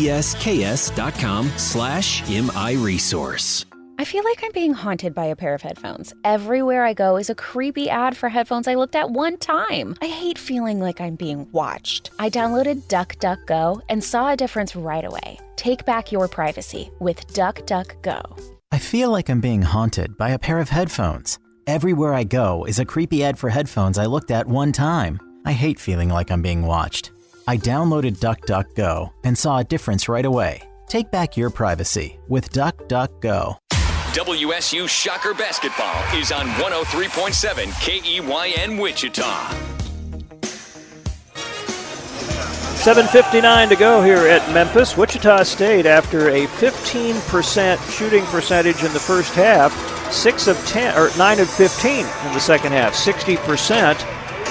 slash iResource. I feel like I'm being haunted by a pair of headphones. Everywhere I go is a creepy ad for headphones I looked at one time. I hate feeling like I'm being watched. I downloaded DuckDuckGo and saw a difference right away. Take back your privacy with DuckDuckGo. I feel like I'm being haunted by a pair of headphones. Everywhere I go is a creepy ad for headphones I looked at one time. I hate feeling like I'm being watched. I downloaded DuckDuckGo and saw a difference right away. Take back your privacy with DuckDuckGo. WSU Shocker Basketball is on 103.7 KEYN Wichita. 7.59 to go here at Memphis. Wichita State, after a 15% shooting percentage in the first half, 6 of 10, or 9 of 15 in the second half, 60%.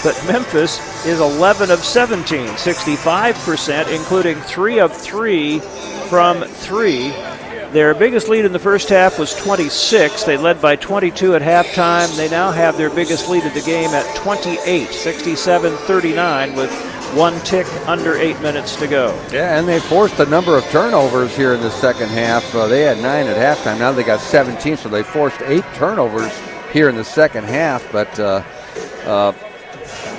But Memphis is 11 of 17, 65%, including 3 of 3 from 3. Their biggest lead in the first half was 26. They led by 22 at halftime. They now have their biggest lead of the game at 28, 67 39, with one tick under eight minutes to go. Yeah, and they forced a number of turnovers here in the second half. Uh, they had nine at halftime. Now they got 17, so they forced eight turnovers here in the second half. But uh, uh,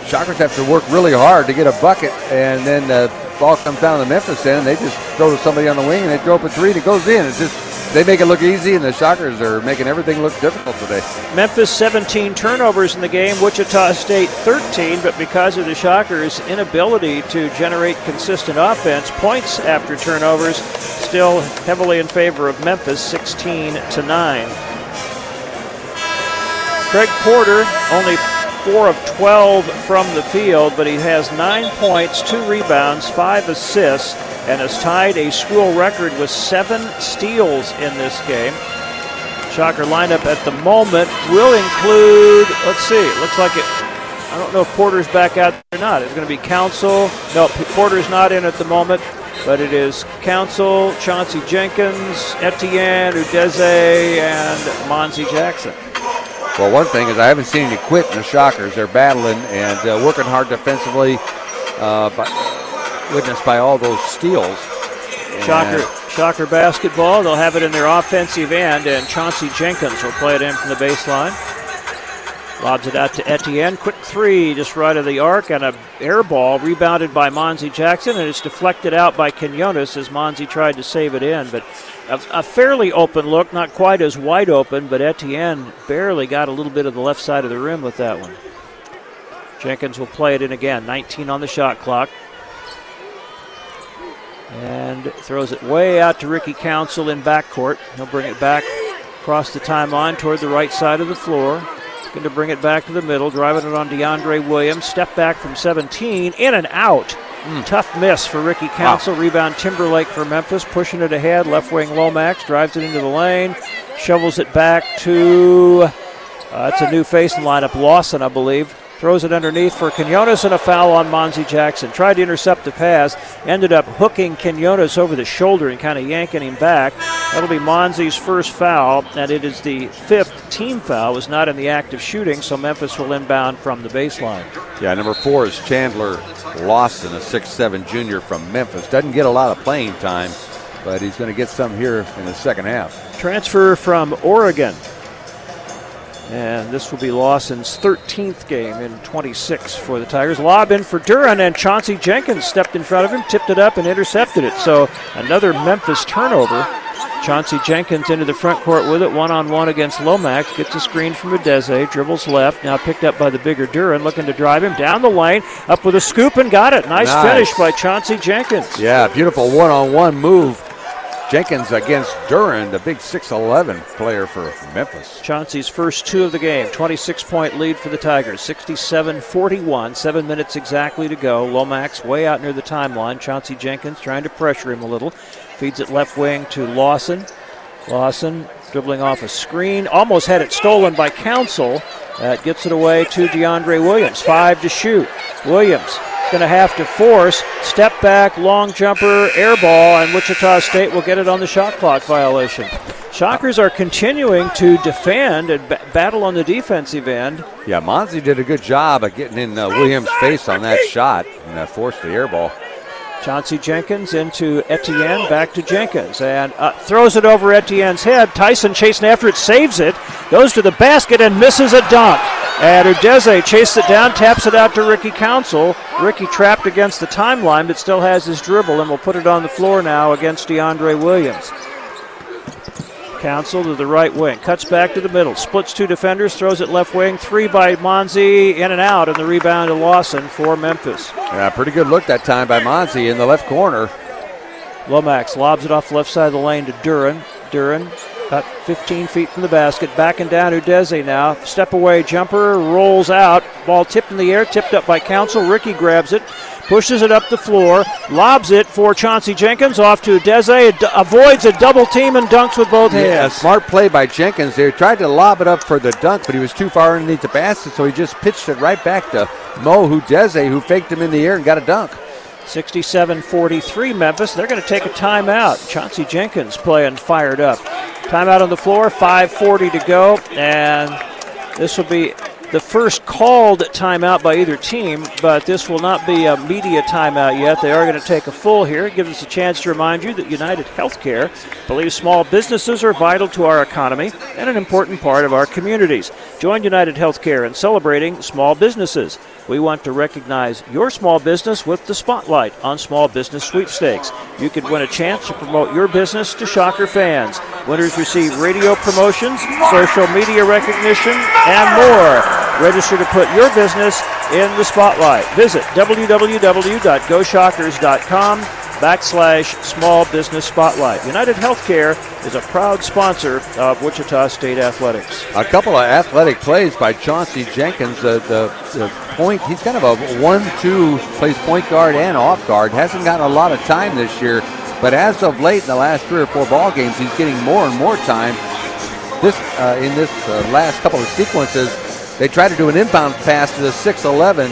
Shockers have to work really hard to get a bucket, and then the ball comes down to Memphis and they just throw to somebody on the wing, and they throw up a three, and it goes in. It's just they make it look easy, and the Shockers are making everything look difficult today. Memphis 17 turnovers in the game, Wichita State 13, but because of the Shockers' inability to generate consistent offense, points after turnovers still heavily in favor of Memphis, 16 to 9. Craig Porter only 4 of 12 from the field, but he has 9 points, 2 rebounds, 5 assists, and has tied a school record with 7 steals in this game. Shocker lineup at the moment will include, let's see, looks like it, I don't know if Porter's back out or not. It's going to be Council. No, Porter's not in at the moment, but it is Council, Chauncey Jenkins, Etienne, Udeze, and Monzy Jackson. Well, one thing is I haven't seen any quit in the Shockers. They're battling and uh, working hard defensively, uh, by, witnessed by all those steals. Shocker, Shocker basketball. They'll have it in their offensive end, and Chauncey Jenkins will play it in from the baseline. Lobs it out to Etienne. Quick three, just right of the arc, and a air ball rebounded by Monzy Jackson, and it's deflected out by Quinones as Monzy tried to save it in. But a, a, fairly open look, not quite as wide open, but Etienne barely got a little bit of the left side of the rim with that one. Jenkins will play it in again. 19 on the shot clock. And throws it way out to Ricky Council in backcourt. He'll bring it back across the timeline toward the right side of the floor. Going to bring it back to the middle, driving it on DeAndre Williams. Step back from 17, in and out. Mm. Tough miss for Ricky Council. Wow. Rebound Timberlake for Memphis, pushing it ahead. Left wing Lomax drives it into the lane, shovels it back to. Uh, it's a new face in lineup, Lawson, I believe. Throws it underneath for Quinones and a foul on Monzy Jackson. Tried to intercept the pass, ended up hooking Quinones over the shoulder and kind of yanking him back. That'll be Monzy's first foul, and it is the fifth team foul. Was not in the act of shooting, so Memphis will inbound from the baseline. Yeah, number four is Chandler Lawson, a six-seven junior from Memphis. Doesn't get a lot of playing time, but he's going to get some here in the second half. Transfer from Oregon. And this will be Lawson's 13th game in 26 for the Tigers. Lob in for Duren, and Chauncey Jenkins stepped in front of him, tipped it up, and intercepted it. So another Memphis turnover. Chauncey Jenkins into the front court with it, one on one against Lomax. Gets a screen from Udeze, dribbles left, now picked up by the bigger Duren, looking to drive him down the lane, up with a scoop and got it. Nice, nice. finish by Chauncey Jenkins. Yeah, beautiful one on one move Jenkins against Duren, the big 6'11 player for Memphis. Chauncey's first two of the game, 26 point lead for the Tigers, 67 41, seven minutes exactly to go. Lomax way out near the timeline. Chauncey Jenkins trying to pressure him a little. Feeds it left wing to Lawson. Lawson dribbling off a screen, almost had it stolen by Council. That gets it away to DeAndre Williams. Five to shoot. Williams going to have to force step back, long jumper, air ball, and Wichita State will get it on the shot clock violation. Shockers are continuing to defend and b- battle on the defensive end. Yeah, Monzy did a good job of getting in uh, Williams' face on that shot and uh, forced the air ball. Chauncey Jenkins into Etienne, back to Jenkins, and uh, throws it over Etienne's head. Tyson chasing after it, saves it, goes to the basket and misses a dunk. And Udeze chases it down, taps it out to Ricky Council. Ricky trapped against the timeline, but still has his dribble, and will put it on the floor now against DeAndre Williams. Council to the right wing, cuts back to the middle, splits two defenders, throws it left wing, three by Monzy, in and out, and the rebound to Lawson for Memphis. Yeah, pretty good look that time by Monzy in the left corner. Lomax lobs it off the left side of the lane to Duren. Duren about 15 feet from the basket. Backing down Udeze now. Step away jumper, rolls out. Ball tipped in the air, tipped up by Council. Ricky grabs it, pushes it up the floor, lobs it for Chauncey Jenkins off to Udeze. D- avoids a double team and dunks with both yeah, hands. smart play by Jenkins there. Tried to lob it up for the dunk, but he was too far underneath the basket, so he just pitched it right back to Mo Udeze, who faked him in the air and got a dunk. 67 43 Memphis. They're going to take a timeout. Chauncey Jenkins playing fired up. Timeout on the floor, 5.40 to go, and this will be the first called timeout by either team, but this will not be a media timeout yet. They are going to take a full here. It gives us a chance to remind you that United Healthcare believes small businesses are vital to our economy and an important part of our communities. Join United Healthcare in celebrating small businesses. We want to recognize your small business with the spotlight on Small Business Sweepstakes. You could win a chance to promote your business to Shocker fans. Winners receive radio promotions, social media recognition, and more. Register to put your business in the spotlight. Visit www.goshockers.com backslash small business spotlight. United Healthcare is a proud sponsor of Wichita State Athletics. A couple of athletic plays by Chauncey Jenkins. Uh, the, the point, he's kind of a one-two, plays point guard and off guard. Hasn't gotten a lot of time this year, but as of late in the last three or four ball games, he's getting more and more time. This uh, in this uh, last couple of sequences, they tried to do an inbound pass to the 6'11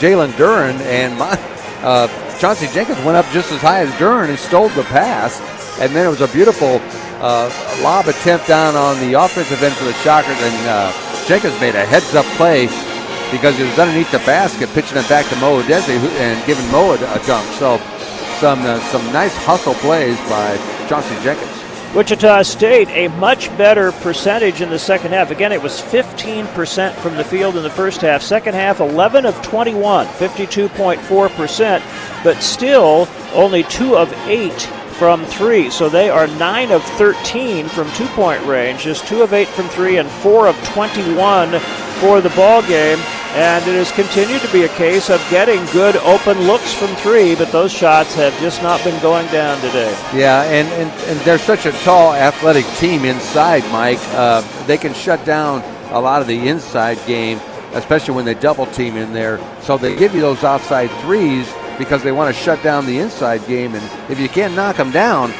Jalen Duren, and my, uh, Chauncey Jenkins went up just as high as Duren and stole the pass. And then it was a beautiful uh, lob attempt down on the offensive end for the Shockers, and uh, Jenkins made a heads-up play because he was underneath the basket, pitching it back to Mo Udeze and giving Mo a, dunk. So some uh, some nice hustle plays by Chauncey Jenkins. Wichita State, a much better percentage in the second half. Again, it was 15% from the field in the first half. Second half, 11 of 21, 52.4%, but still only 2 of 8 from 3. So they are 9 of 13 from two point range, just 2 of 8 from 3 and 4 of 21 for the ball game. And it has continued to be a case of getting good open looks from three, but those shots have just not been going down today. Yeah, and, and, and they're such a tall, athletic team inside, Mike. Uh, they can shut down a lot of the inside game, especially when they double team in there. So they give you those outside threes because they want to shut down the inside game. And if you can't knock them down,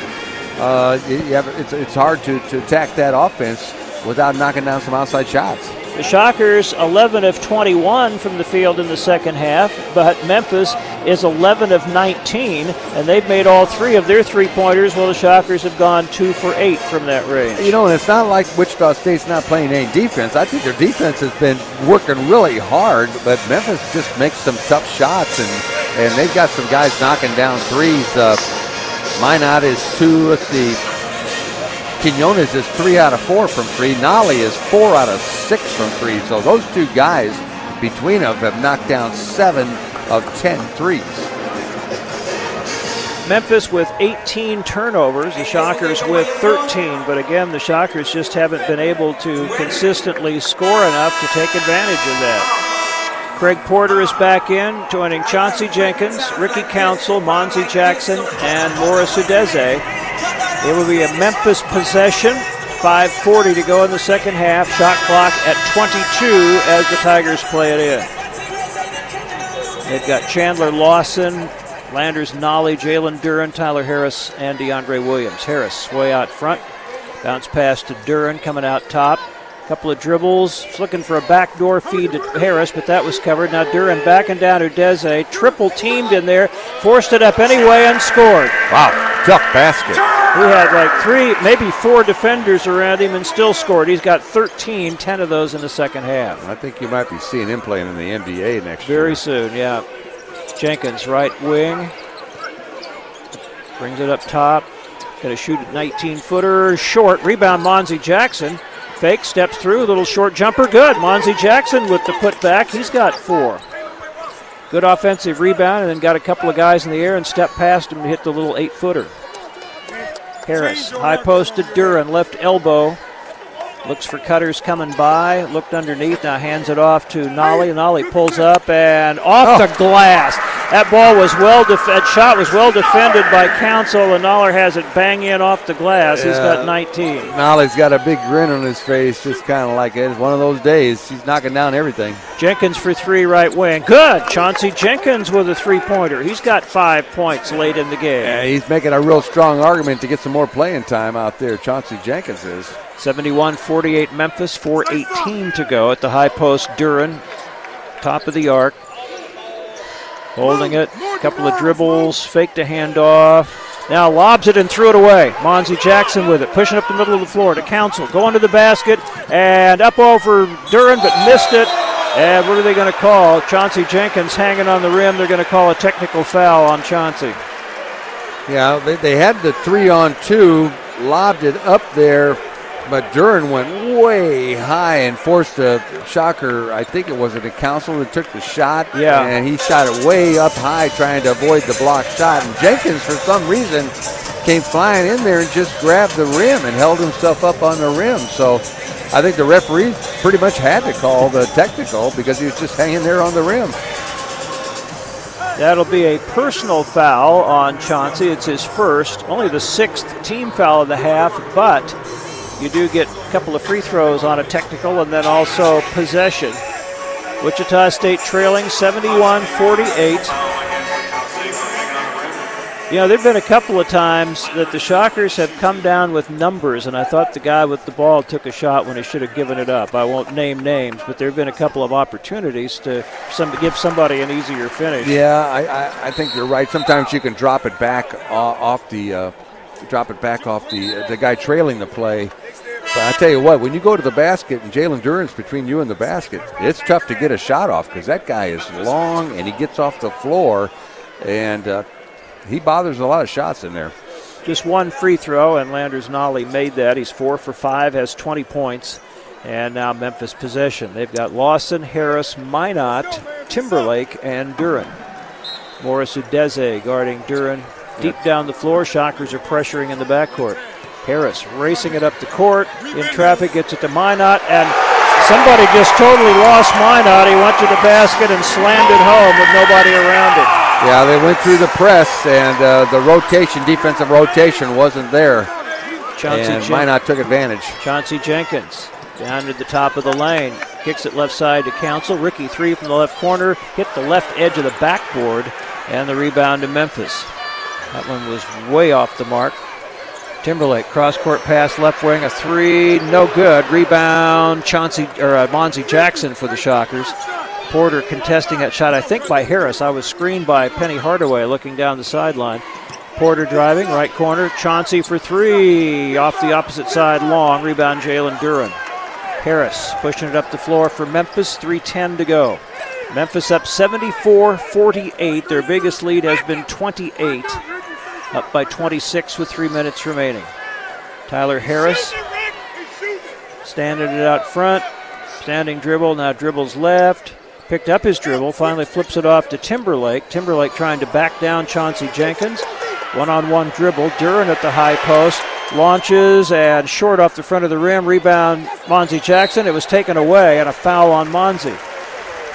uh, have, it's, it's hard to, to attack that offense without knocking down some outside shots. The Shockers 11 of 21 from the field in the second half, but Memphis is 11 of 19, and they've made all three of their three pointers, while the Shockers have gone two for eight from that range. You know, and it's not like Wichita State's not playing any defense. I think their defense has been working really hard, but Memphis just makes some tough shots, and, and they've got some guys knocking down threes. Uh, Minott is two, let's see, Quinones is three out of four from three. Nolley is four out of six from three. So those two guys between them have knocked down seven of ten threes. Memphis with 18 turnovers, the Shockers with 13. But again, the Shockers just haven't been able to consistently score enough to take advantage of that. Craig Porter is back in, joining Chauncey Jenkins, Ricky Council, Monzy Jackson, and Morris Udeze. It will be a Memphis possession. 5.40 to go in the second half. Shot clock at 22 as the Tigers play it in. They've got Chandler Lawson, Landers Nolley, Jalen Duren, Tyler Harris, and DeAndre Williams. Harris way out front. Bounce pass to Duren coming out top. Couple of dribbles, looking for a backdoor feed to Harris, but that was covered. Now Duren backing down to Deze, triple teamed in there, forced it up anyway and scored. Wow, tough basket. He had like three, maybe four defenders around him and still scored. He's got 13, 10 of those in the second half. I think you might be seeing him playing in the NBA next Very year. Very soon, yeah. Jenkins, right wing. Brings it up top. Going to shoot at 19 footer. Short. Rebound, Monzy Jackson. Fake, steps through. A little short jumper. Good. Monzy Jackson with the putback. He's got four. Good offensive rebound, and then got a couple of guys in the air and stepped past him to hit the little eight footer. Harris, high post to Duren, left elbow. Looks for cutters coming by. Looked underneath. Now hands it off to Nolley. Nolley pulls up and off the oh. glass. That ball was well. Def- that shot was well defended by Council, and Nolley has it bang in off the glass. He's got 19. Nolley's got a big grin on his face, just kind of like it's one of those days. He's knocking down everything. Jenkins for three, right wing. Good. Chauncey Jenkins with a three-pointer. He's got five points late in the game. Yeah, he's making a real strong argument to get some more playing time out there. Chauncey Jenkins is. 71 48 Memphis, 4.18 to go at the high post. Duren, top of the arc. Holding it, A couple of dribbles, fake to handoff. Now lobs it and threw it away. Monzy Jackson with it, pushing up the middle of the floor to Council. Going to the basket and up over Duren, but missed it. And what are they going to call? Chauncey Jenkins hanging on the rim. They're going to call a technical foul on Chauncey. Yeah, they, they had the three on two, lobbed it up there, but Duren went way high and forced a shocker. I think it was it a council that took the shot. Yeah. And he shot it way up high trying to avoid the block shot. And Jenkins, for some reason, came flying in there and just grabbed the rim and held himself up on the rim. So I think the referee pretty much had to call the technical because he was just hanging there on the rim. That'll be a personal foul on Chauncey. It's his first, only the sixth team foul of the half, but you do get a couple of free throws on a technical and then also possession. Wichita State trailing 71 48. You know, there have been a couple of times that the Shockers have come down with numbers, and I thought the guy with the ball took a shot when he should have given it up. I won't name names, but there have been a couple of opportunities to some, give somebody an easier finish. Yeah, I, I, I think you're right. Sometimes you can drop it back off the uh, drop it back off the the guy trailing the play. But I tell you what, when you go to the basket and Jalen Duren's between you and the basket, it's tough to get a shot off because that guy is long and he gets off the floor, and uh, he bothers a lot of shots in there. Just one free throw, and Landers Nolley made that. He's four for five, has 20 points, and now Memphis possession. They've got Lawson, Harris, Minott, Timberlake, and Duren. Morris Udeze guarding Duren. Deep down the floor, Shockers are pressuring in the backcourt. Harris racing it up the court. In traffic, gets it to Minott, and somebody just totally lost Minott. He went to the basket and slammed it home with nobody around it. Yeah, they went through the press and uh, the rotation, defensive rotation, wasn't there. Chauncey and Jen- Minott took advantage. Chauncey Jenkins down to the top of the lane. Kicks it left side to Council. Ricky three from the left corner. Hit the left edge of the backboard. And the rebound to Memphis. That one was way off the mark. Timberlake cross court pass left wing a three no good rebound Chauncey or uh, Monzy Jackson for the Shockers. Porter contesting that shot I think by Harris. I was screened by Penny Hardaway looking down the sideline. Porter driving right corner Chauncey for three off the opposite side long rebound Jalen Duren. Harris pushing it up the floor for Memphis 3:10 to go. Memphis up 74-48. Their biggest lead has been 28 up by 26 with three minutes remaining. Tyler Harris standing it out front. Standing dribble, now dribbles left. Picked up his dribble, finally flips it off to Timberlake. Timberlake trying to back down Chauncey Jenkins. One on one dribble. Duren at the high post. Launches and short off the front of the rim. Rebound, Monzy Jackson. It was taken away and a foul on Monzy.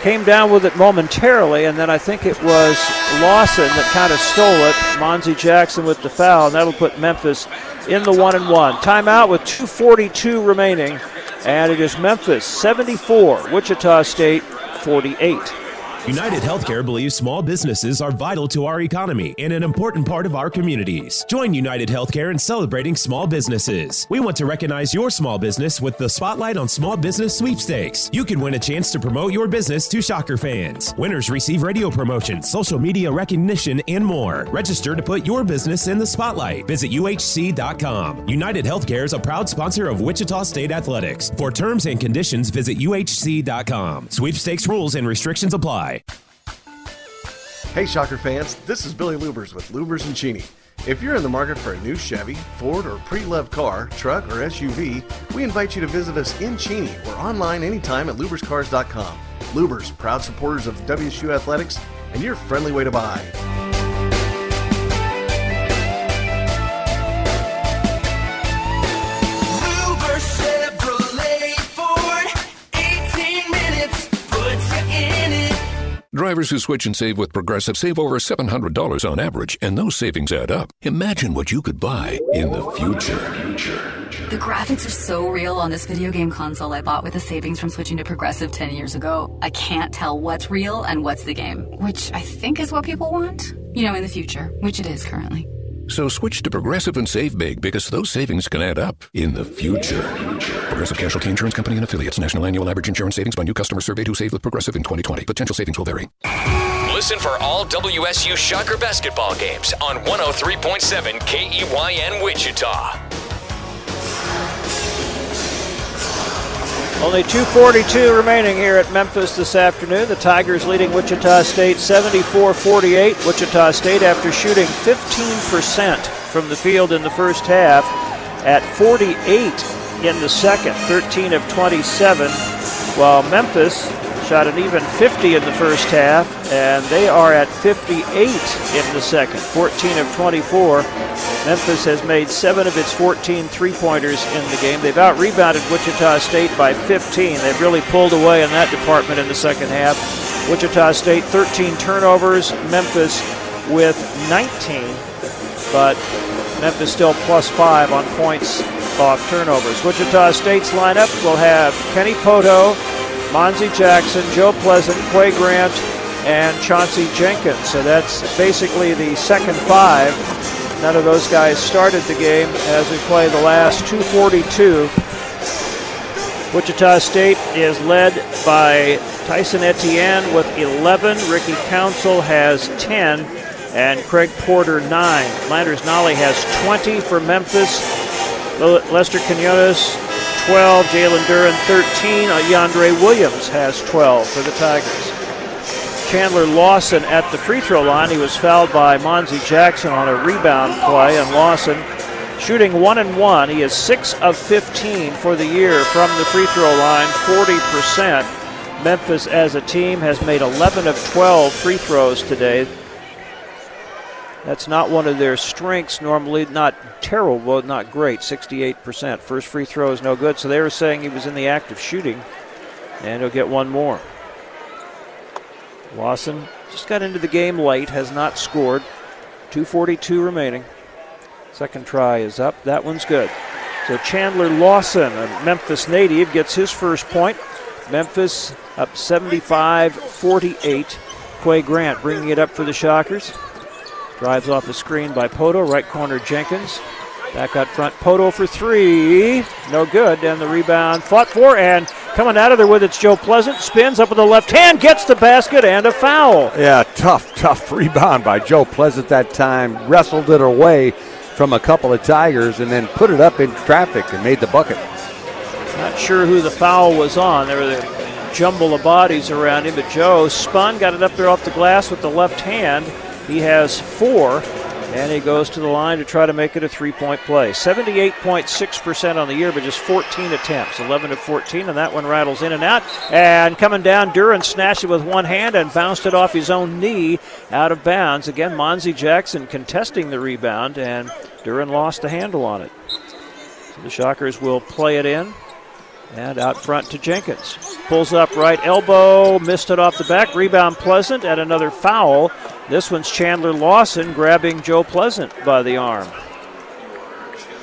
Came down with it momentarily, and then I think it was Lawson that kind of stole it. Monzy Jackson with the foul, and that'll put Memphis in the one and one. Timeout with 2.42 remaining, and it is Memphis 74, Wichita State 48. United Healthcare believes small businesses are vital to our economy and an important part of our communities. Join United Healthcare in celebrating small businesses. We want to recognize your small business with the Spotlight on Small Business Sweepstakes. You can win a chance to promote your business to Shocker fans. Winners receive radio promotions, social media recognition, and more. Register to put your business in the spotlight. Visit UHC.com. United Healthcare is a proud sponsor of Wichita State Athletics. For terms and conditions, visit UHC.com. Sweepstakes rules and restrictions apply. Hey, Shocker fans, this is Billy Lubers with Lubers and Cheney. If you're in the market for a new Chevy, Ford, or pre-loved car, truck, or SUV, we invite you to visit us in Cheney or online anytime at luberscars.com. Lubers, proud supporters of WSU Athletics, and your friendly way to buy. Drivers who switch and save with Progressive save over $700 on average, and those savings add up. Imagine what you could buy in the future. The graphics are so real on this video game console I bought with the savings from switching to Progressive 10 years ago. I can't tell what's real and what's the game, which I think is what people want. You know, in the future, which it is currently. So switch to Progressive and save big because those savings can add up in the future. Progressive Casualty Insurance Company and affiliates. National annual average insurance savings by new customer surveyed who saved with Progressive in 2020. Potential savings will vary. Listen for all WSU Shocker basketball games on 103.7 KEYN Wichita. Only 2.42 remaining here at Memphis this afternoon. The Tigers leading Wichita State 74 48. Wichita State, after shooting 15% from the field in the first half, at 48 in the second, 13 of 27, while Memphis shot an even 50 in the first half, and they are at 58 in the second, 14 of 24. Memphis has made seven of its 14 three pointers in the game. They've out rebounded Wichita State by 15. They've really pulled away in that department in the second half. Wichita State 13 turnovers, Memphis with 19, but Memphis still plus five on points off turnovers. Wichita State's lineup will have Kenny Pohto, Monzy Jackson, Joe Pleasant, Qua Grant, and Chauncey Jenkins. So that's basically the second five. None of those guys started the game as we play the last 242. Wichita State is led by Tyson Etienne with 11. Ricky Council has 10. And Craig Porter 9. Landers Nolley has 20 for Memphis. Lester Quinones 12. Jalen Duren 13. Uh, DeAndre Williams has 12 for the Tigers. Chandler Lawson at the free throw line. He was fouled by Monzy Jackson on a rebound play, and Lawson shooting one and one. He is six of 15 for the year from the free throw line, 40%. Memphis as a team has made 11 of 12 free throws today. That's not one of their strengths normally, not terrible, not great, 68%. First free throw is no good, so they were saying he was in the act of shooting, and he'll get one more. Lawson just got into the game late, has not scored. 242 remaining. Second try is up. That one's good. So Chandler Lawson, a Memphis native, gets his first point. Memphis up 75 48. Qua Grant bringing it up for the Shockers. Drives off the screen by Pohto, right corner Jenkins. Back out front, Pohto for three. No good. And the rebound fought for, and coming out of there with it's Joe Pleasant. Spins up with the left hand, gets the basket, and a foul. Yeah, tough, tough [LAUGHS] rebound by Joe Pleasant that time. Wrestled it away from a couple of Tigers and then put it up in traffic and made the bucket. Not sure who the foul was on. There were the jumble of bodies around him, but Joe spun, got it up there off the glass with the left hand. He has four, And he goes to the line to try to make it a three point play. 78.6% on the year, but just 14 attempts, 11 to 14, and that one rattles in and out. And coming down, Duren snatched it with one hand and bounced it off his own knee out of bounds. Again, Monzy Jackson contesting the rebound, and Duren lost the handle on it. So the Shockers will play it in. And out front to Jenkins. Pulls up right elbow, missed it off the back. Rebound Pleasant and another foul. This one's Chandler Lawson grabbing Joe Pleasant by the arm.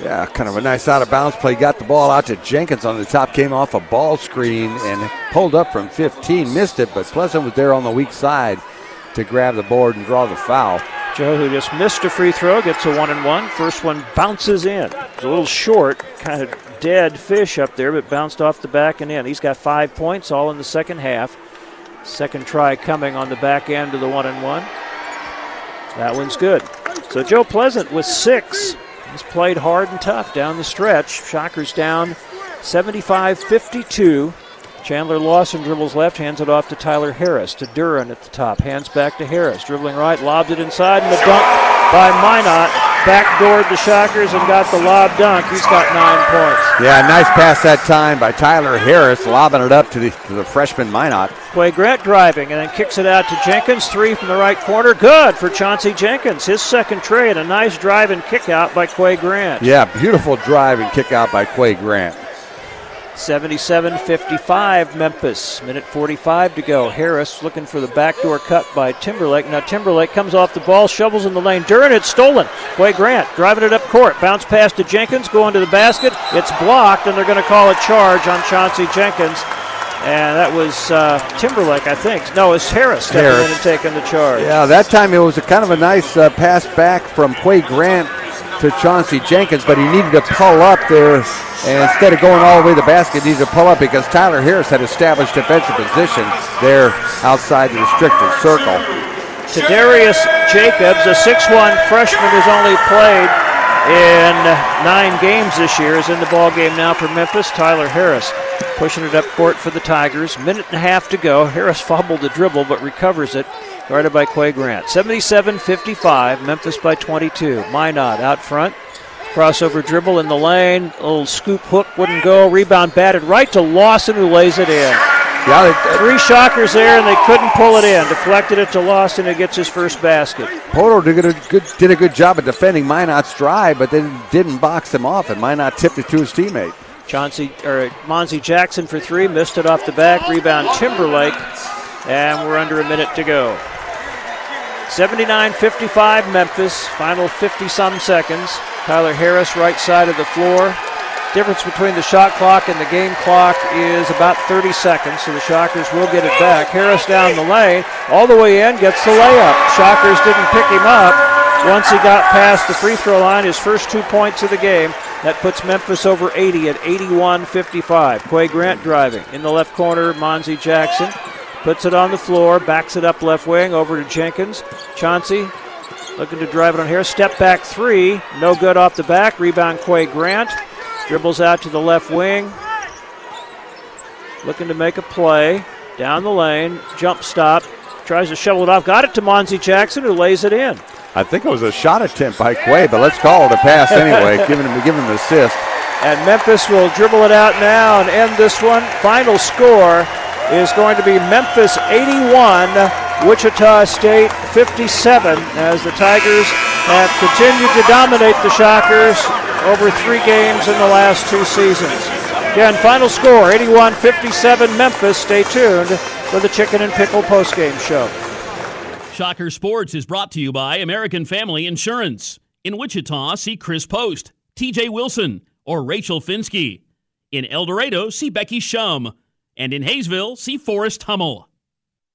Yeah, kind of a nice out of bounds play. Got the ball out to Jenkins on the top, came off a ball screen and pulled up from 15. Missed it, but Pleasant was there on the weak side to grab the board and draw the foul. Joe, who just missed a free throw, gets a one and one. First one bounces in. It's a little short, kind of dead fish up there, but bounced off the back and in. He's got five points all in the second half. Second try coming on the back end of the one and one. That one's good. So Joe Pleasant with six. He's played hard and tough down the stretch. Shockers down 75 52. Chandler Lawson dribbles left, hands it off to Tyler Harris. To Duren at the top, hands back to Harris. Dribbling right, lobs it inside, and the dunk by Minott backdoored the Shockers and got the lob dunk. He's got nine points. Yeah, nice pass that time by Tyler Harris, lobbing it up to the, to the freshman Minott. Qua Grant driving and then kicks it out to Jenkins. Three from the right corner. Good for Chauncey Jenkins. His second trade. A nice drive and kick out by Qua Grant. Yeah, beautiful drive and kick out by Qua Grant. 77 55 Memphis. Minute 45 to go. Harris looking for the backdoor cut by Timberlake. Now Timberlake comes off the ball, shovels in the lane. Duren, it's stolen. Qua Grant driving it up court. Bounce pass to Jenkins, going to the basket. It's blocked, and they're going to call a charge on Chauncey Jenkins. And that was uh, Timberlake, I think. No, it's Harris stepping Harris. in and taking the charge. Yeah, that time it was a kind of a nice uh, pass back from Qua Grant to Chauncey Jenkins, but he needed to pull up there. And instead of going all the way to the basket, he needed to pull up because Tyler Harris had established defensive position there outside the restricted circle. To Darius Jacobs, a 6'1 freshman who's only played in nine games this year, is in the ball game now for Memphis. Tyler Harris pushing it up court for the Tigers. Minute and a half to go. Harris fumbled the dribble but recovers it guarded by Qua Grant. 77 55, Memphis by 22. Minott out front. Crossover dribble in the lane. A little scoop hook wouldn't go. Rebound batted right to Lawson, who lays it in. Yeah, Three shockers there, and they couldn't pull it in. Deflected it to Lawson, who gets his first basket. Pohto did a good, did a good job of defending Minott's drive, but then didn't box him off, and Minott tipped it to his teammate. Chauncey or Monzy Jackson for three, missed it off the back. Rebound Timberlake, and we're under a minute to go. 79 55 Memphis, final 50 some seconds. Tyler Harris, right side of the floor. Difference between the shot clock and the game clock is about 30 seconds, so the Shockers will get it back. Harris down the lane, all the way in, gets the layup. Shockers didn't pick him up once he got past the free throw line, his first two points of the game. That puts Memphis over 80 at 81 55. Qua Grant driving. In the left corner, Monzy Jackson. Puts it on the floor, backs it up left wing over to Jenkins. Chauncey looking to drive it on here. Step back three, no good off the back. Rebound Qua Grant. Dribbles out to the left wing. Looking to make a play. Down the lane, jump stop. Tries to shovel it off. Got it to Monzy Jackson, who lays it in. I think it was a shot attempt by Qua, but let's call it a pass anyway, [LAUGHS] giving him giving him the assist. And Memphis will dribble it out now and end this one. Final score is going to be Memphis 81, Wichita State 57, as the Tigers have continued to dominate the Shockers over three games in the last two seasons. Again, final score 81 57 Memphis. Stay tuned for the Chicken and Pickle postgame show. Shocker Sports is brought to you by American Family Insurance. In Wichita, see Chris Post, TJ Wilson, or Rachel Finsky. In El Dorado, see Becky Shum. And in Haysville, see Forrest Hummel.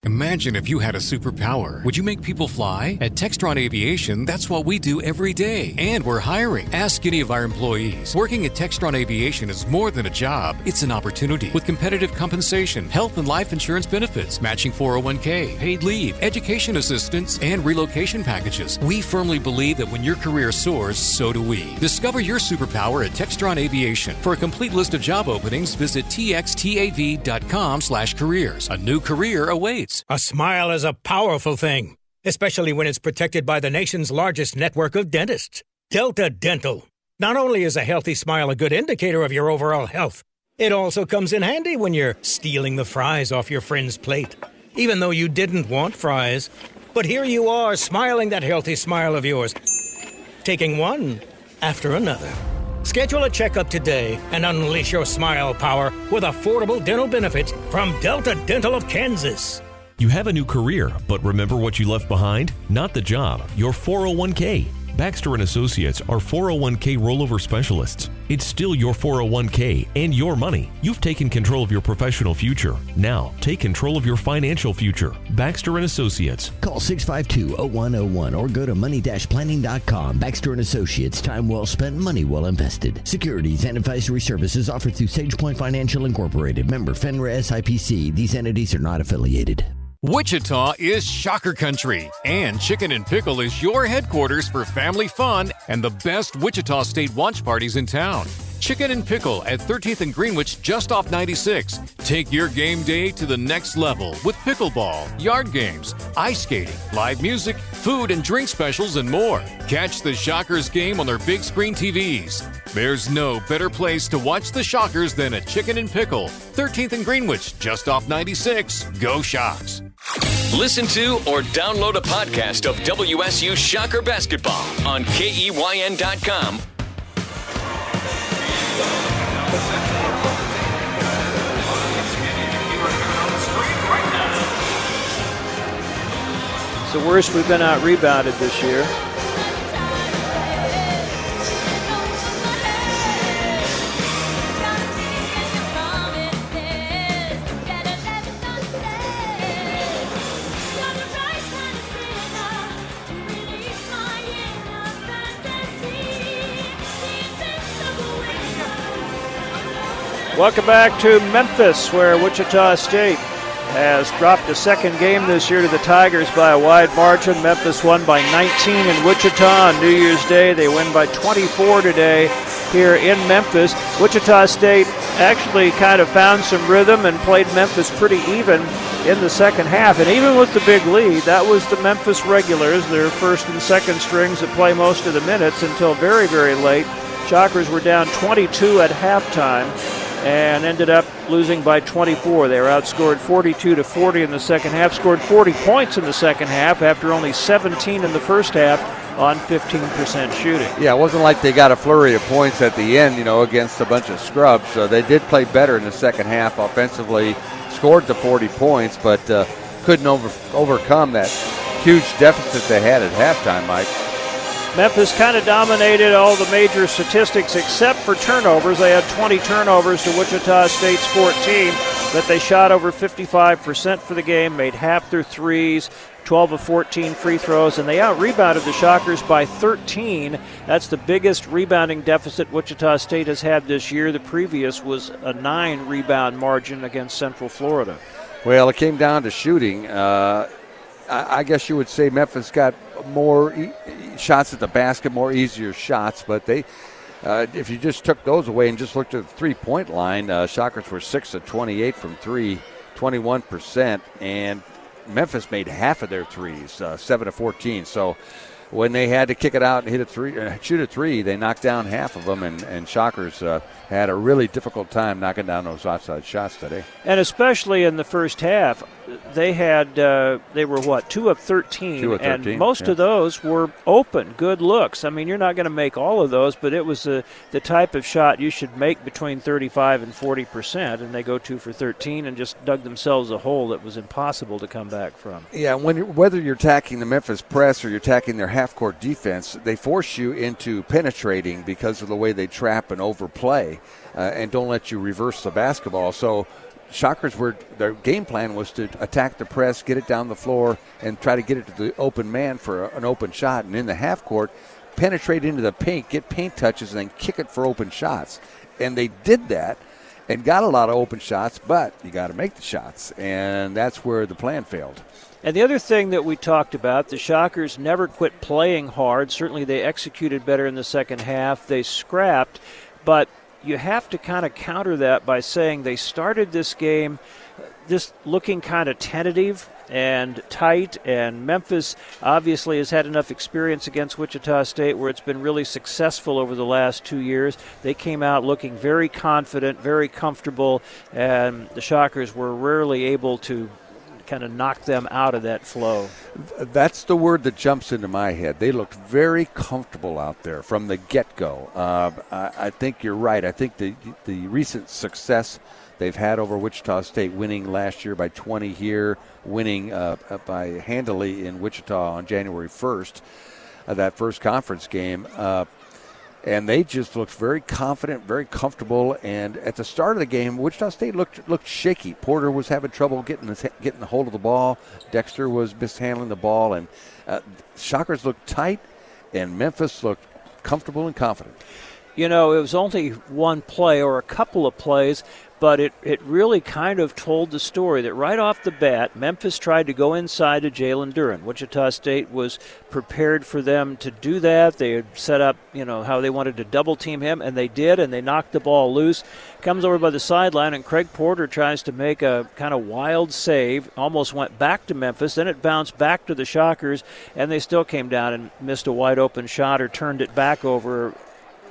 Imagine if you had a superpower. Would you make people fly? At Textron Aviation, that's what we do every day. And we're hiring. Ask any of our employees. Working at Textron Aviation is more than a job, it's an opportunity with competitive compensation, health and life insurance benefits, matching 401k, paid leave, education assistance, and relocation packages. We firmly believe that when your career soars, so do we. Discover your superpower at Textron Aviation. For a complete list of job openings, visit txtav.com slash careers. A new career awaits. A smile is a powerful thing, especially when it's protected by the nation's largest network of dentists. Delta Dental. Not only is a healthy smile a good indicator of your overall health, it also comes in handy when you're stealing the fries off your friend's plate, even though you didn't want fries. But here you are, smiling that healthy smile of yours, taking one after another. Schedule a checkup today and unleash your smile power with affordable dental benefits from Delta Dental of Kansas. You have a new career, but remember what you left behind? Not the job, your 401k. Baxter and Associates are 401k rollover specialists. It's still your 401k and your money. You've taken control of your professional future. Now, take control of your financial future. Baxter and Associates. Call 652-0101 or go to money-planning.com. Baxter and Associates. Time well spent, money well invested. Securities and advisory services offered through SagePoint Financial Incorporated. Member FINRA SIPC. These entities are not affiliated. Wichita is Shocker Country, and Chicken and Pickle is your headquarters for family fun and the best Wichita State watch parties in town. Chicken and Pickle at 13th and Greenwich, just off 96. Take your game day to the next level with pickleball, yard games, ice skating, live music, food and drink specials, and more. Catch the Shockers game on their big screen TVs. There's no better place to watch the Shockers than at Chicken and Pickle, 13th and Greenwich, just off 96. Go Shocks! Listen to or download a podcast of WSU Shocker Basketball on KEYN.com It's the worst we've been out rebounded this year. Welcome back to Memphis, where Wichita State has dropped a second game this year to the Tigers by a wide margin. Memphis won by 19 in Wichita on New Year's Day. They win by 24 today here in Memphis. Wichita State actually kind of found some rhythm and played Memphis pretty even in the second half. And even with the big lead, that was the Memphis regulars, their first and second strings that play most of the minutes until very, very late. Shockers were down 22 at halftime and ended up losing by 24. They were outscored 42 to 40 in the second half, scored 40 points in the second half after only 17 in the first half on 15% shooting. Yeah, it wasn't like they got a flurry of points at the end, you know, against a bunch of scrubs. So they did play better in the second half offensively, scored the 40 points, but uh, couldn't over, overcome that huge deficit they had at halftime, Mike. Memphis kind of dominated all the major statistics except for turnovers. They had 20 turnovers to Wichita State's 14, but they shot over 55% for the game, made half their threes, 12 of 14 free throws, and they out rebounded the Shockers by 13. That's the biggest rebounding deficit Wichita State has had this year. The previous was a nine rebound margin against Central Florida. Well, it came down to shooting. Uh, I guess you would say Memphis got more e- shots at the basket, more easier shots, but they. Uh, if you just took those away and just looked at the three point line, uh, Shockers were 6 of 28 from three, 21%, and Memphis made half of their threes, uh, 7 of 14. So when they had to kick it out and hit a three, uh, shoot a three, they knocked down half of them, and, and Shockers uh, had a really difficult time knocking down those outside shots today. And especially in the first half, they had uh, they were what two of 13, Two of 13, and most yeah. of those were open, good looks. I mean, you're not going to make all of those, but it was the the type of shot you should make between 35 and 40 percent, and they go two for 13 and just dug themselves a hole that was impossible to come back from. Yeah, when you- whether you're attacking the Memphis press or you're attacking their half-court defense, they force you into penetrating because of the way they trap and overplay, uh, and don't let you reverse the basketball. So, Shockers were their game plan was to attack the press, get it down the floor, and try to get it to the open man for an open shot. And in the half court, penetrate into the paint, get paint touches, and then kick it for open shots. And they did that and got a lot of open shots, but you got to make the shots, and that's where the plan failed. And the other thing that we talked about, the Shockers never quit playing hard. Certainly they executed better in the second half. They scrapped, but you have to kind of counter that by saying they started this game just looking kind of tentative and tight. And Memphis obviously has had enough experience against Wichita State where it's been really successful over the last two years. They came out looking very confident, very comfortable, and the Shockers were rarely able to kind of knock them out of that flow. That's the word that jumps into my head. They looked very comfortable out there from the get go. Uh, I, I, think you're right. I think the, the recent success they've had over Wichita State, winning last year by 20 here, winning uh, by handily in Wichita on January 1st, uh, that first conference game uh, and they just looked very confident, very comfortable. And at the start of the game, Wichita State looked looked shaky. Porter was having trouble getting the, getting the hold of the ball. Dexter was mishandling the ball, and uh, Shockers looked tight, and Memphis looked comfortable and confident. You know, it was only one play or a couple of plays, but it, it really kind of told the story that right off the bat, Memphis tried to go inside to Jalen Duren. Wichita State was prepared for them to do that. They had set up, you know, how they wanted to double team him, and they did, and they knocked the ball loose. Comes over by the sideline, and Craig Porter tries to make a kind of wild save, almost went back to Memphis. Then it bounced back to the Shockers, and they still came down and missed a wide open shot or turned it back over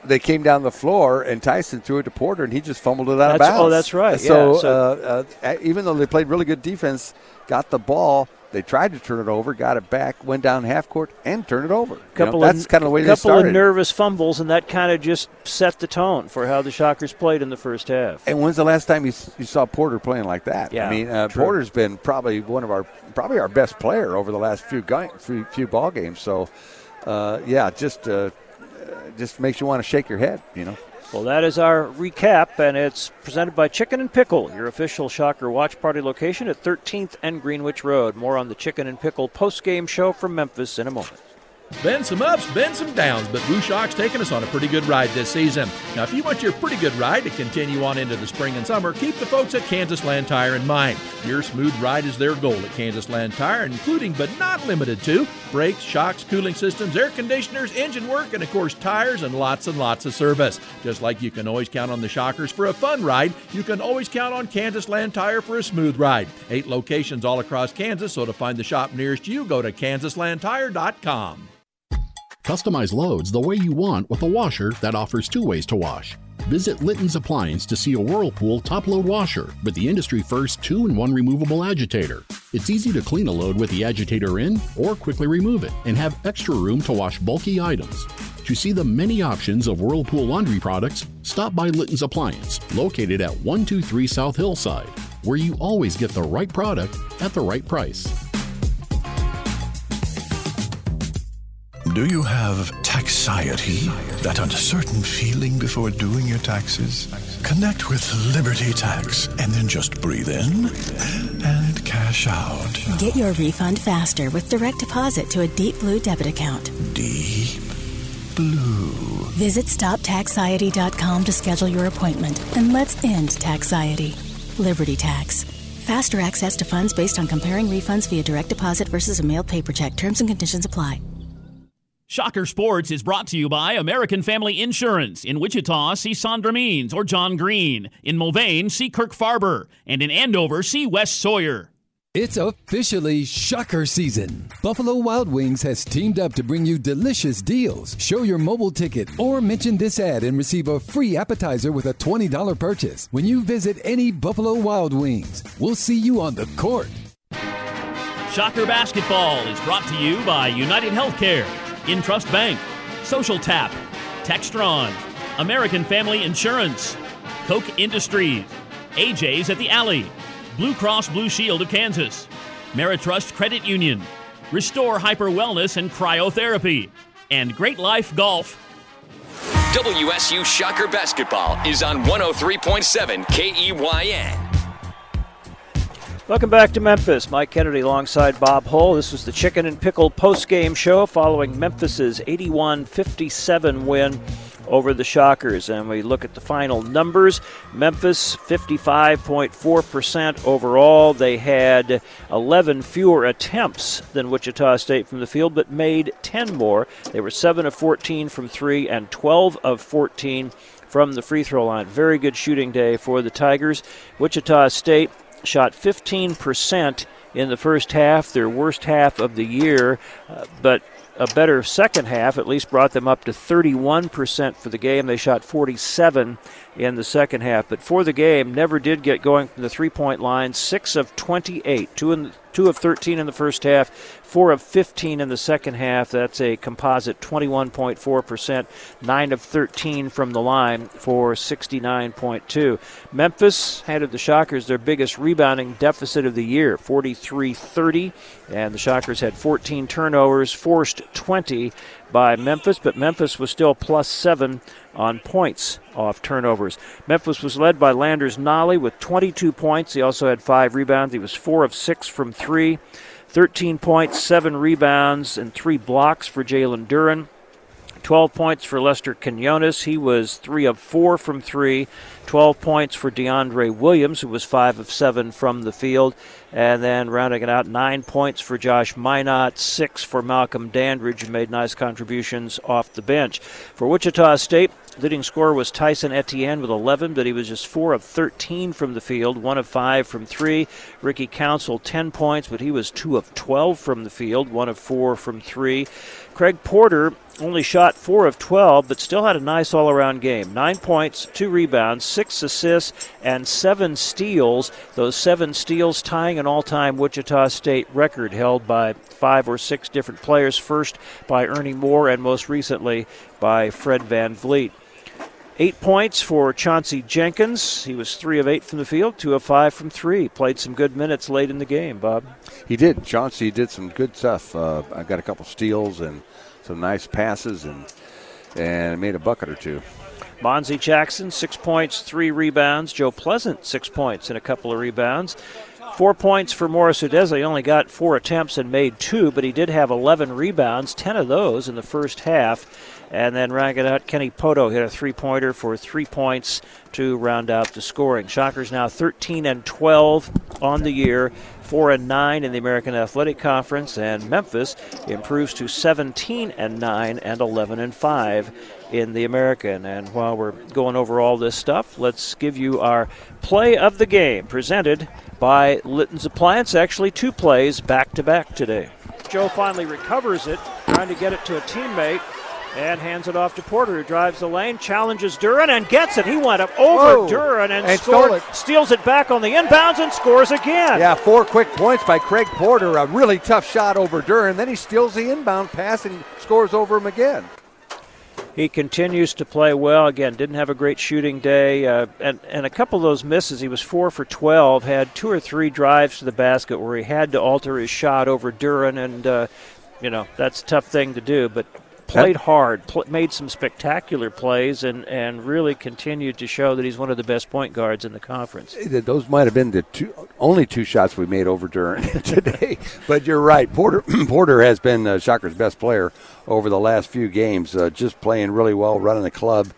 they came down the floor and Tyson threw it to Porter and he just fumbled it out that's, of bounds. Oh, that's right. So, yeah, so uh, uh, even though they played really good defense, got the ball. They tried to turn it over, got it back, went down half court, and turned it over. Couple you know, that's kind of the way they started. Couple of nervous fumbles, and that kind of just set the tone for how the Shockers played in the first half. And when's the last time you, you saw Porter playing like that? Yeah, I mean, uh, Porter's been probably one of our probably our best player over the last few few, few ball games. So, uh, yeah, just uh, just makes you want to shake your head, you know. Well, that is our recap, and it's presented by Chicken and Pickle, your official Shocker Watch Party location at 13th and Greenwich Road. More on the Chicken and Pickle post-game show from Memphis in a moment. Been some ups, been some downs, but Blue Shock's taken us on a pretty good ride this season. Now, if you want your pretty good ride to continue on into the spring and summer, keep the folks at Kansas Land Tire in mind. Your smooth ride is their goal at Kansas Land Tire, including but not limited to brakes, shocks, cooling systems, air conditioners, engine work, and of course, tires and lots and lots of service. Just like you can always count on the Shockers for a fun ride, you can always count on Kansas Land Tire for a smooth ride. Eight locations all across Kansas, so to find the shop nearest you, go to kansaslandtire.com. Customize loads the way you want with a washer that offers two ways to wash. Visit Litton's Appliance to see a Whirlpool top load washer with the industry first 2 in 1 removable agitator. It's easy to clean a load with the agitator in or quickly remove it and have extra room to wash bulky items. To see the many options of Whirlpool laundry products, stop by Litton's Appliance, located at 123 South Hillside, where you always get the right product at the right price. Do you have taxiety? That uncertain feeling before doing your taxes? Connect with Liberty Tax and then just breathe in and cash out. Get your refund faster with direct deposit to a Deep Blue debit account. Deep Blue. Visit StopTaxiety.com to schedule your appointment and let's end taxiety. Liberty Tax. Faster access to funds based on comparing refunds via direct deposit versus a mailed paper check. Terms and conditions apply. Shocker Sports is brought to you by American Family Insurance. In Wichita, see Sandra Means or John Green. In Mulvane, see Kirk Farber. And in Andover, see Wes Sawyer. It's officially Shocker season. Buffalo Wild Wings has teamed up to bring you delicious deals. Show your mobile ticket or mention this ad and receive a free appetizer with a $20 purchase when you visit any Buffalo Wild Wings. We'll see you on the court. Shocker Basketball is brought to you by United Healthcare. Intrust Bank, Social Tap, Textron, American Family Insurance, Koch Industries, AJ's at the Alley, Blue Cross Blue Shield of Kansas, Meritrust Credit Union, Restore Hyper Wellness and Cryotherapy, and Great Life Golf. WSU Shocker Basketball is on 103.7 KEYN. Welcome back to Memphis. Mike Kennedy alongside Bob Hull. This was the Chicken and Pickle post-game show following Memphis's 81-57 win over the Shockers. And we look at the final numbers. Memphis 55.4% overall. They had 11 fewer attempts than Wichita State from the field, but made 10 more. They were 7 of 14 from 3 and 12 of 14 from the free throw line. Very good shooting day for the Tigers. Wichita State shot 15% in the first half, their worst half of the year, uh, but a better second half at least brought them up to 31% for the game. They shot 47 in the second half, but for the game, never did get going from the three-point line. Six of 28, two in two of 13 in the first half, four of 15 in the second half. That's a composite 21.4%, nine of 13 from the line for 69.2. Memphis handed the Shockers their biggest rebounding deficit of the year, 43-30, and the Shockers had 14 turnovers, forced 20 by Memphis, but Memphis was still plus seven on points off turnovers. Memphis was led by Landers Nolley with 22 points. He also had five rebounds. He was four of six from three. 13 points, seven rebounds, and three blocks for Jalen Duren. 12 points for Lester Quinones. He was 3 of 4 from 3. 12 points for DeAndre Williams, who was 5 of 7 from the field. And then rounding it out, 9 points for Josh Minott, 6 for Malcolm Dandridge, who made nice contributions off the bench. For Wichita State, leading scorer was Tyson Etienne with 11, but he was just 4 of 13 from the field, 1 of 5 from 3. Ricky Council, 10 points, but he was 2 of 12 from the field, 1 of 4 from 3. Craig Porter only shot 4 of 12, but still had a nice all around game. 9 points, 2 rebounds, 6 assists, and 7 steals. Those 7 steals tying an all time Wichita State record held by five or six different players, first by Ernie Moore and most recently by Fred Van VanVleet. Eight points for Chauncey Jenkins. He was three of eight from the field, two of five from three. Played some good minutes late in the game, Bob. He did. Chauncey did some good stuff. Uh, I got a couple steals and some nice passes and and made a bucket or two. Monzy Jackson, six points, three rebounds. Joe Pleasant, six points and a couple of rebounds. Four points for Morris Udeze. He only got four attempts and made two, but he did have 11 rebounds, 10 of those in the first half. And then rounding out, Kenny Pohto hit a three pointer for three points to round out the scoring. Shockers now 13 and 12 on the year, 4 and 9 in the American Athletic Conference, and Memphis improves to 17 and 9 and 11 and 5 in the American. And while we're going over all this stuff, let's give you our play of the game presented by Litton's Appliance. Actually, two plays back to back today. Joe finally recovers it, trying to get it to a teammate. And hands it off to Porter, who drives the lane, challenges Duren, and gets it. He went up over Whoa. Duren and, And scored, stole it. steals it back on the inbounds and scores again. Yeah, four quick points by Craig Porter. A really tough shot over Duren. Then he steals the inbound pass and scores over him again. He continues to play well. Again, didn't have a great shooting day, uh, and and a couple of those misses. He was four for twelve. Had two or three drives to the basket where he had to alter his shot over Duren, and uh, you know that's a tough thing to do. But played hard, pl- made some spectacular plays, and and really continued to show that he's one of the best point guards in the conference. Those might have been the two, only two shots we made over Duren [LAUGHS] today. But you're right. Porter [CLEARS THROAT] Porter has been uh, Shocker's best player over the last few games. Uh, just playing really well, running the club,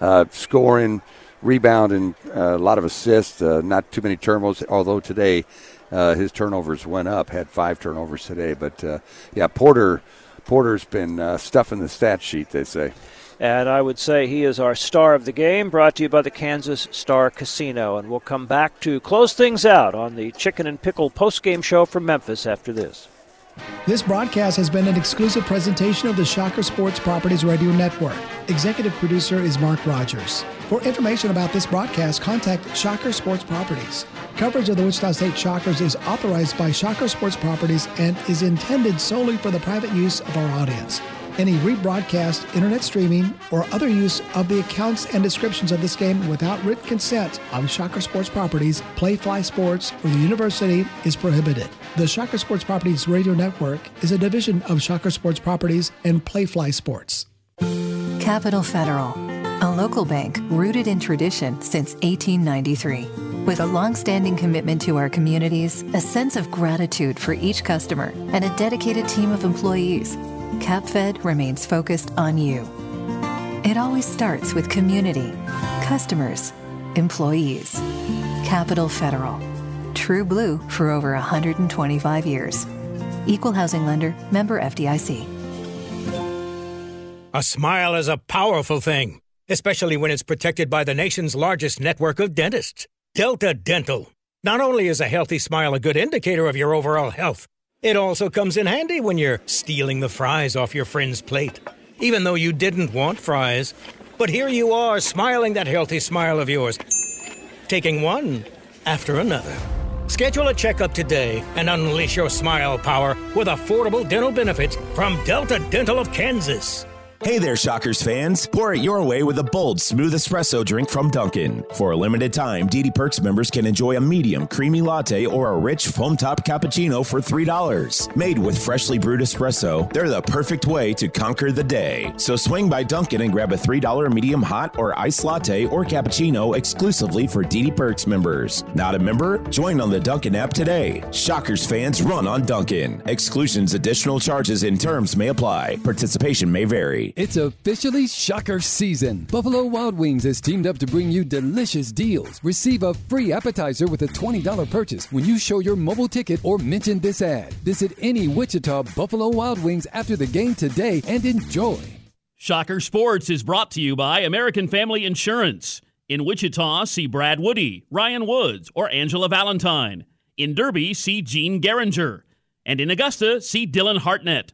uh, scoring, rebounding, uh, a lot of assists. Uh, not too many turnovers. Although today uh, his turnovers went up. Had five turnovers today. But yeah, Porter Porter's been uh, stuffing the stat sheet. They say. And I would say he is our star of the game, brought to you by the Kansas Star Casino. And we'll come back to close things out on the Chicken and Pickle postgame show from Memphis after this. This broadcast has been an exclusive presentation of the Shocker Sports Properties Radio Network. Executive producer is Mark Rogers. For information about this broadcast, contact Shocker Sports Properties. Coverage of the Wichita State Shockers is authorized by Shocker Sports Properties and is intended solely for the private use of our audience. Any rebroadcast, internet streaming, or other use of the accounts and descriptions of this game without written consent of Shocker Sports Properties, Playfly Sports, or the university is prohibited. The Shocker Sports Properties Radio Network is a division of Shocker Sports Properties and Playfly Sports. Capital Federal, a local bank rooted in tradition since 1893. With a long-standing commitment to our communities, a sense of gratitude for each customer, and a dedicated team of employees, CapFed remains focused on you. It always starts with community, customers, employees. Capital Federal. True Blue for over 125 years. Equal housing lender, member FDIC. A smile is a powerful thing, especially when it's protected by the nation's largest network of dentists, Delta Dental. Not only is a healthy smile a good indicator of your overall health, it also comes in handy when you're stealing the fries off your friend's plate, even though you didn't want fries. But here you are, smiling that healthy smile of yours, taking one after another. Schedule a checkup today and unleash your smile power with affordable dental benefits from Delta Dental of Kansas. Hey there, Shockers fans. Pour it your way with a bold, smooth espresso drink from Dunkin'. For a limited time, DD Perks members can enjoy a medium, creamy latte or a rich foam top cappuccino for $3. Made with freshly brewed espresso, they're the perfect way to conquer the day. So swing by Dunkin' and grab a $3 medium hot or iced latte or cappuccino exclusively for DD Perks members. Not a member? Join on the Dunkin' app today. Shockers fans run on Dunkin'. Exclusions, additional charges, and terms may apply. Participation may vary. It's officially shocker season. Buffalo Wild Wings has teamed up to bring you delicious deals. Receive a free appetizer with a $20 purchase when you show your mobile ticket or mention this ad. Visit any Wichita Buffalo Wild Wings after the game today and enjoy. Shocker Sports is brought to you by American Family Insurance. In Wichita, see Brad Woody, Ryan Woods, or Angela Valentine. In Derby, see Gene Geringer. And in Augusta, see Dylan Hartnett.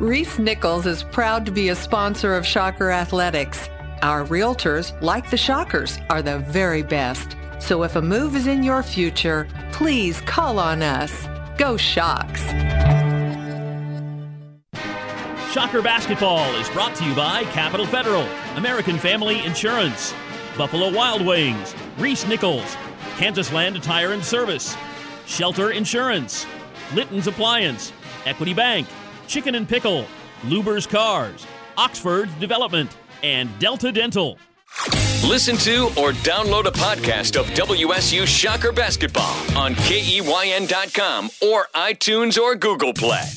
Reece Nichols is proud to be a sponsor of Shocker Athletics. Our realtors, like the Shockers, are the very best. So if a move is in your future, please call on us. Go Shocks! Shocker Basketball is brought to you by Capital Federal, American Family Insurance, Buffalo Wild Wings, Reece Nichols, Kansas Land Tire and Service, Shelter Insurance, Litton's Appliance, Equity Bank, Chicken and Pickle, Luber's Cars, Oxford Development, and Delta Dental. Listen to or download a podcast of WSU Shocker Basketball on KEYN.com or iTunes or Google Play.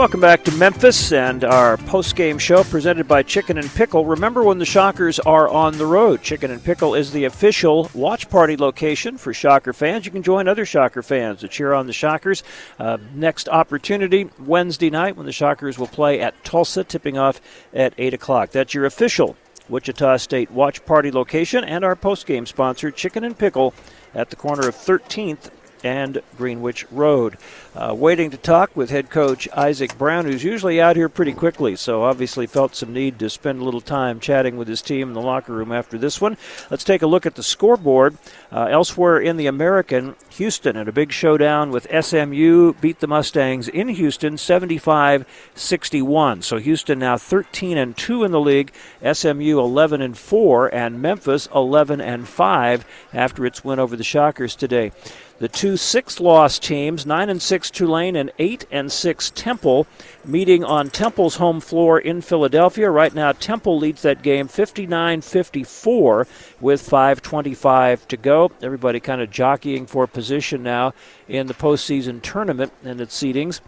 Welcome back to Memphis and our post-game show presented by Chicken and Pickle. Remember when the Shockers are on the road. Chicken and Pickle is the official watch party location for Shocker fans. You can join other Shocker fans to cheer on the Shockers. Uh, next opportunity, Wednesday night when the Shockers will play at Tulsa, tipping off at 8 o'clock. That's your official Wichita State watch party location and our post-game sponsor, Chicken and Pickle, at the corner of 13th and Greenwich Road. Uh, waiting to talk with head coach Isaac Brown, who's usually out here pretty quickly, so obviously felt some need to spend a little time chatting with his team in the locker room after this one. Let's take a look at the scoreboard. Uh, elsewhere in the American, Houston in a big showdown with SMU beat the Mustangs in Houston 75 61. So Houston now 13 and 2 in the league, SMU 11 and 4, and Memphis 11 and 5 after its win over the Shockers today. The two six loss teams, 9 and 6 Tulane and 8 and 6 Temple, meeting on Temple's home floor in Philadelphia. Right now, Temple leads that game 59 54 with 5.25 to go. Everybody kind of jockeying for position now in the postseason tournament and its seedings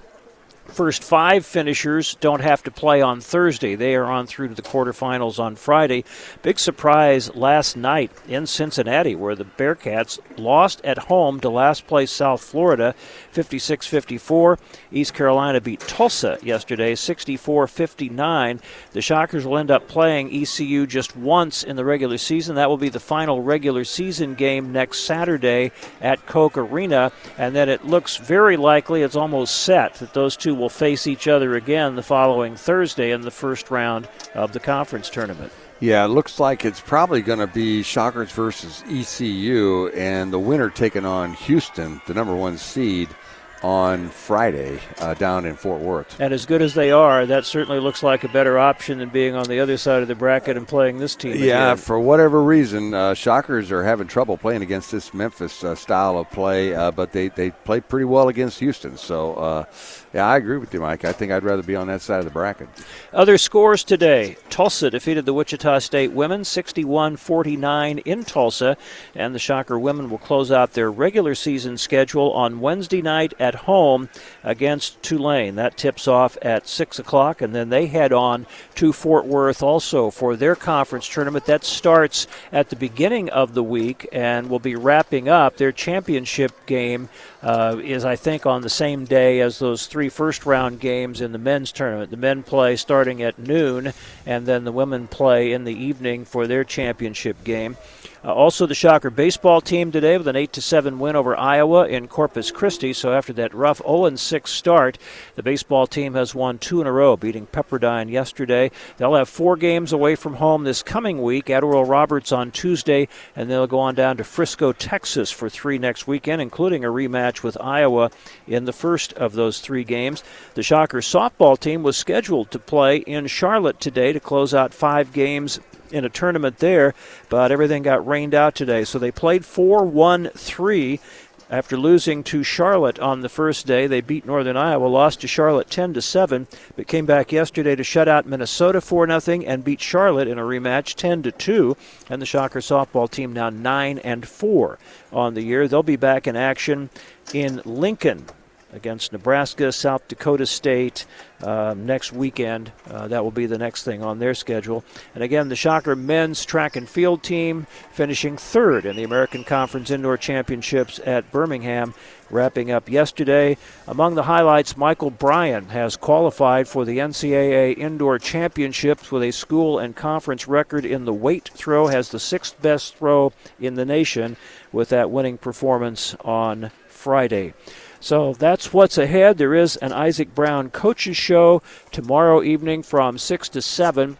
first five finishers don't have to play on Thursday. They are on through to the quarterfinals on Friday. Big surprise last night in Cincinnati, where the Bearcats lost at home to last place South Florida 56 54. East Carolina beat Tulsa yesterday 64 59. The Shockers will end up playing ECU just once in the regular season. That will be the final regular season game next Saturday at Koch Arena. And then it looks very likely, it's almost set, that those two will face each other again the following Thursday in the first round of the conference tournament. Yeah, it looks like it's probably going to be Shockers versus ECU, and the winner taking on Houston, the number one seed on Friday uh, down in Fort Worth. And as good as they are, that certainly looks like a better option than being on the other side of the bracket and playing this team. Yeah, again. for whatever reason, uh, Shockers are having trouble playing against this Memphis uh, style of play, uh, but they, they played pretty well against Houston. So, uh, yeah, I agree with you, Mike. I think I'd rather be on that side of the bracket. Other scores today Tulsa defeated the Wichita State women 61 49 in Tulsa, and the Shocker women will close out their regular season schedule on Wednesday night at home against Tulane. That tips off at 6 o'clock, and then they head on to Fort Worth also for their conference tournament. That starts at the beginning of the week and will be wrapping up. Their championship game uh, is, I think, on the same day as those three first round games in the men's tournament. The men play starting at noon, and then the women play in the evening for their championship game. Uh, also, the Shocker baseball team today with an 8 7 win over Iowa in Corpus Christi. So, after that rough 0 6 start, the baseball team has won two in a row, beating Pepperdine yesterday. They'll have four games away from home this coming week at Oral Roberts on Tuesday, and they'll go on down to Frisco, Texas for three next weekend, including a rematch with Iowa in the first of those three games. The Shocker softball team was scheduled to play in Charlotte today to close out five games in a tournament there, but everything got rained out today. So they played 4 1 3 after losing to Charlotte on the first day. They beat Northern Iowa, lost to Charlotte 10 to 7, but came back yesterday to shut out Minnesota 4 0 and beat Charlotte in a rematch 10 to 2. And the Shocker softball team now 9 and 4 on the year. They'll be back in action in Lincoln against Nebraska, South Dakota State uh, next weekend. Uh, that will be the next thing on their schedule. And again, the Shocker men's track and field team finishing third in the American Conference Indoor Championships at Birmingham, wrapping up yesterday. Among the highlights, Michael Bryan has qualified for the NCAA Indoor Championships with a school and conference record in the weight throw, has the sixth best throw in the nation with that winning performance on Friday. So that's what's ahead. There is an Isaac Brown coaches show tomorrow evening from 6 to 7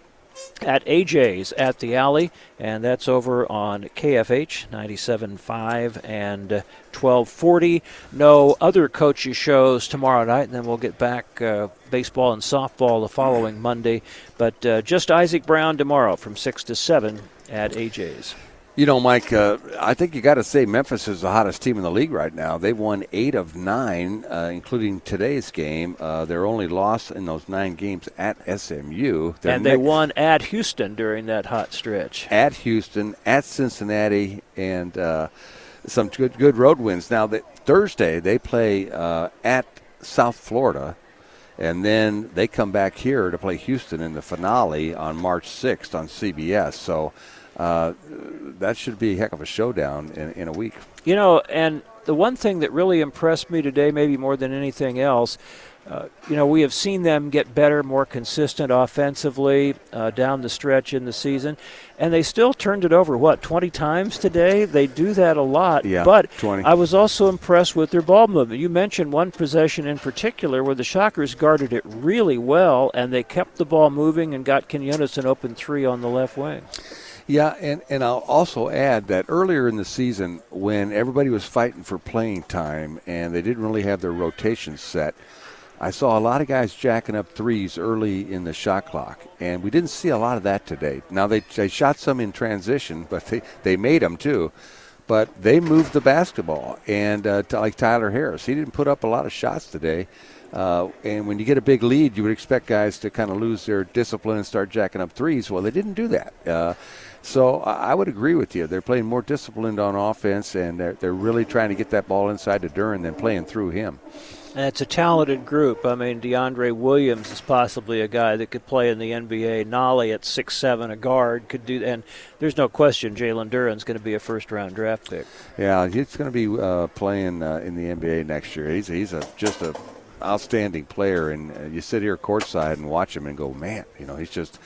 at AJ's at the Alley, and that's over on KFH 97.5 and 1240. No other coaches shows tomorrow night, and then we'll get back uh, baseball and softball the following Monday. But uh, just Isaac Brown tomorrow from 6 to 7 at AJ's. You know, Mike, uh, I think you got to say Memphis is the hottest team in the league right now. They've won eight of nine, uh, including today's game. Uh, their only loss in those nine games at SMU. Their and they next, won at Houston during that hot stretch. At Houston, at Cincinnati, and uh, some good good road wins. Now, Thursday they play uh, at South Florida and then they come back here to play Houston in the finale on March 6th on CBS. So uh, that should be a heck of a showdown in, in a week. You know, and the one thing that really impressed me today, maybe more than anything else, uh, you know, we have seen them get better, more consistent offensively uh, down the stretch in the season, and they still turned it over, what, 20 times today? They do that a lot. Yeah, but 20. I was also impressed with their ball movement. You mentioned one possession in particular where the Shockers guarded it really well, and they kept the ball moving and got Quinones an open three on the left wing. Yeah, and, and I'll also add that earlier in the season, when everybody was fighting for playing time and they didn't really have their rotation set, I saw a lot of guys jacking up threes early in the shot clock, and we didn't see a lot of that today. Now, they, they shot some in transition, [LAUGHS] but they, they made them too. But they moved the basketball, and uh, like Tyler Harris, he didn't put up a lot of shots today. Uh, and when you get a big lead, you would expect guys to kind of lose their discipline and start jacking up threes. Well, they didn't do that. Uh, so I would agree with you. They're playing more disciplined on offense, and they're, they're really trying to get that ball inside to Duren than playing through him. And it's a talented group. I mean, DeAndre Williams is possibly a guy that could play in the NBA. Nolley at six seven, a guard, could do. And there's no question Jalen Duren's going to be a first round draft pick. Yeah, he's going to be uh, playing uh, in the NBA next year. He's he's a just a outstanding player, and uh, you sit here courtside and watch him and go, man, you know, he's just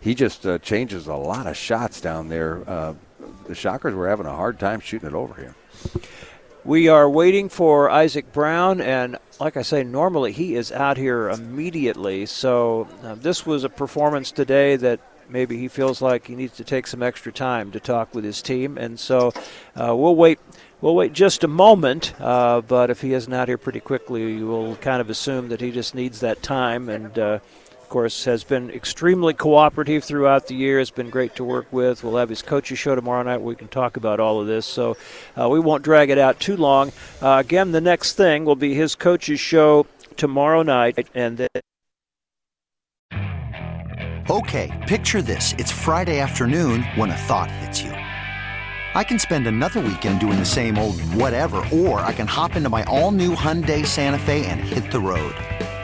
he just uh, changes a lot of shots down there. Uh, the Shockers were having a hard time shooting it over him. We are waiting for Isaac Brown, and like I say, normally he is out here immediately. So uh, this was a performance today that maybe he feels like he needs to take some extra time to talk with his team, and so uh, we'll wait. We'll wait just a moment, uh, but if he isn't out here pretty quickly, you will kind of assume that he just needs that time and uh, course, has been extremely cooperative throughout the year. It's been great to work with. We'll have his coaches show tomorrow night we can talk about all of this. So uh, we won't drag it out too long. Uh, again, the next thing will be his coaches show tomorrow night, and then. Okay, picture this: it's Friday afternoon when a thought hits you. I can spend another weekend doing the same old whatever, or I can hop into my all-new Hyundai Santa Fe and hit the road.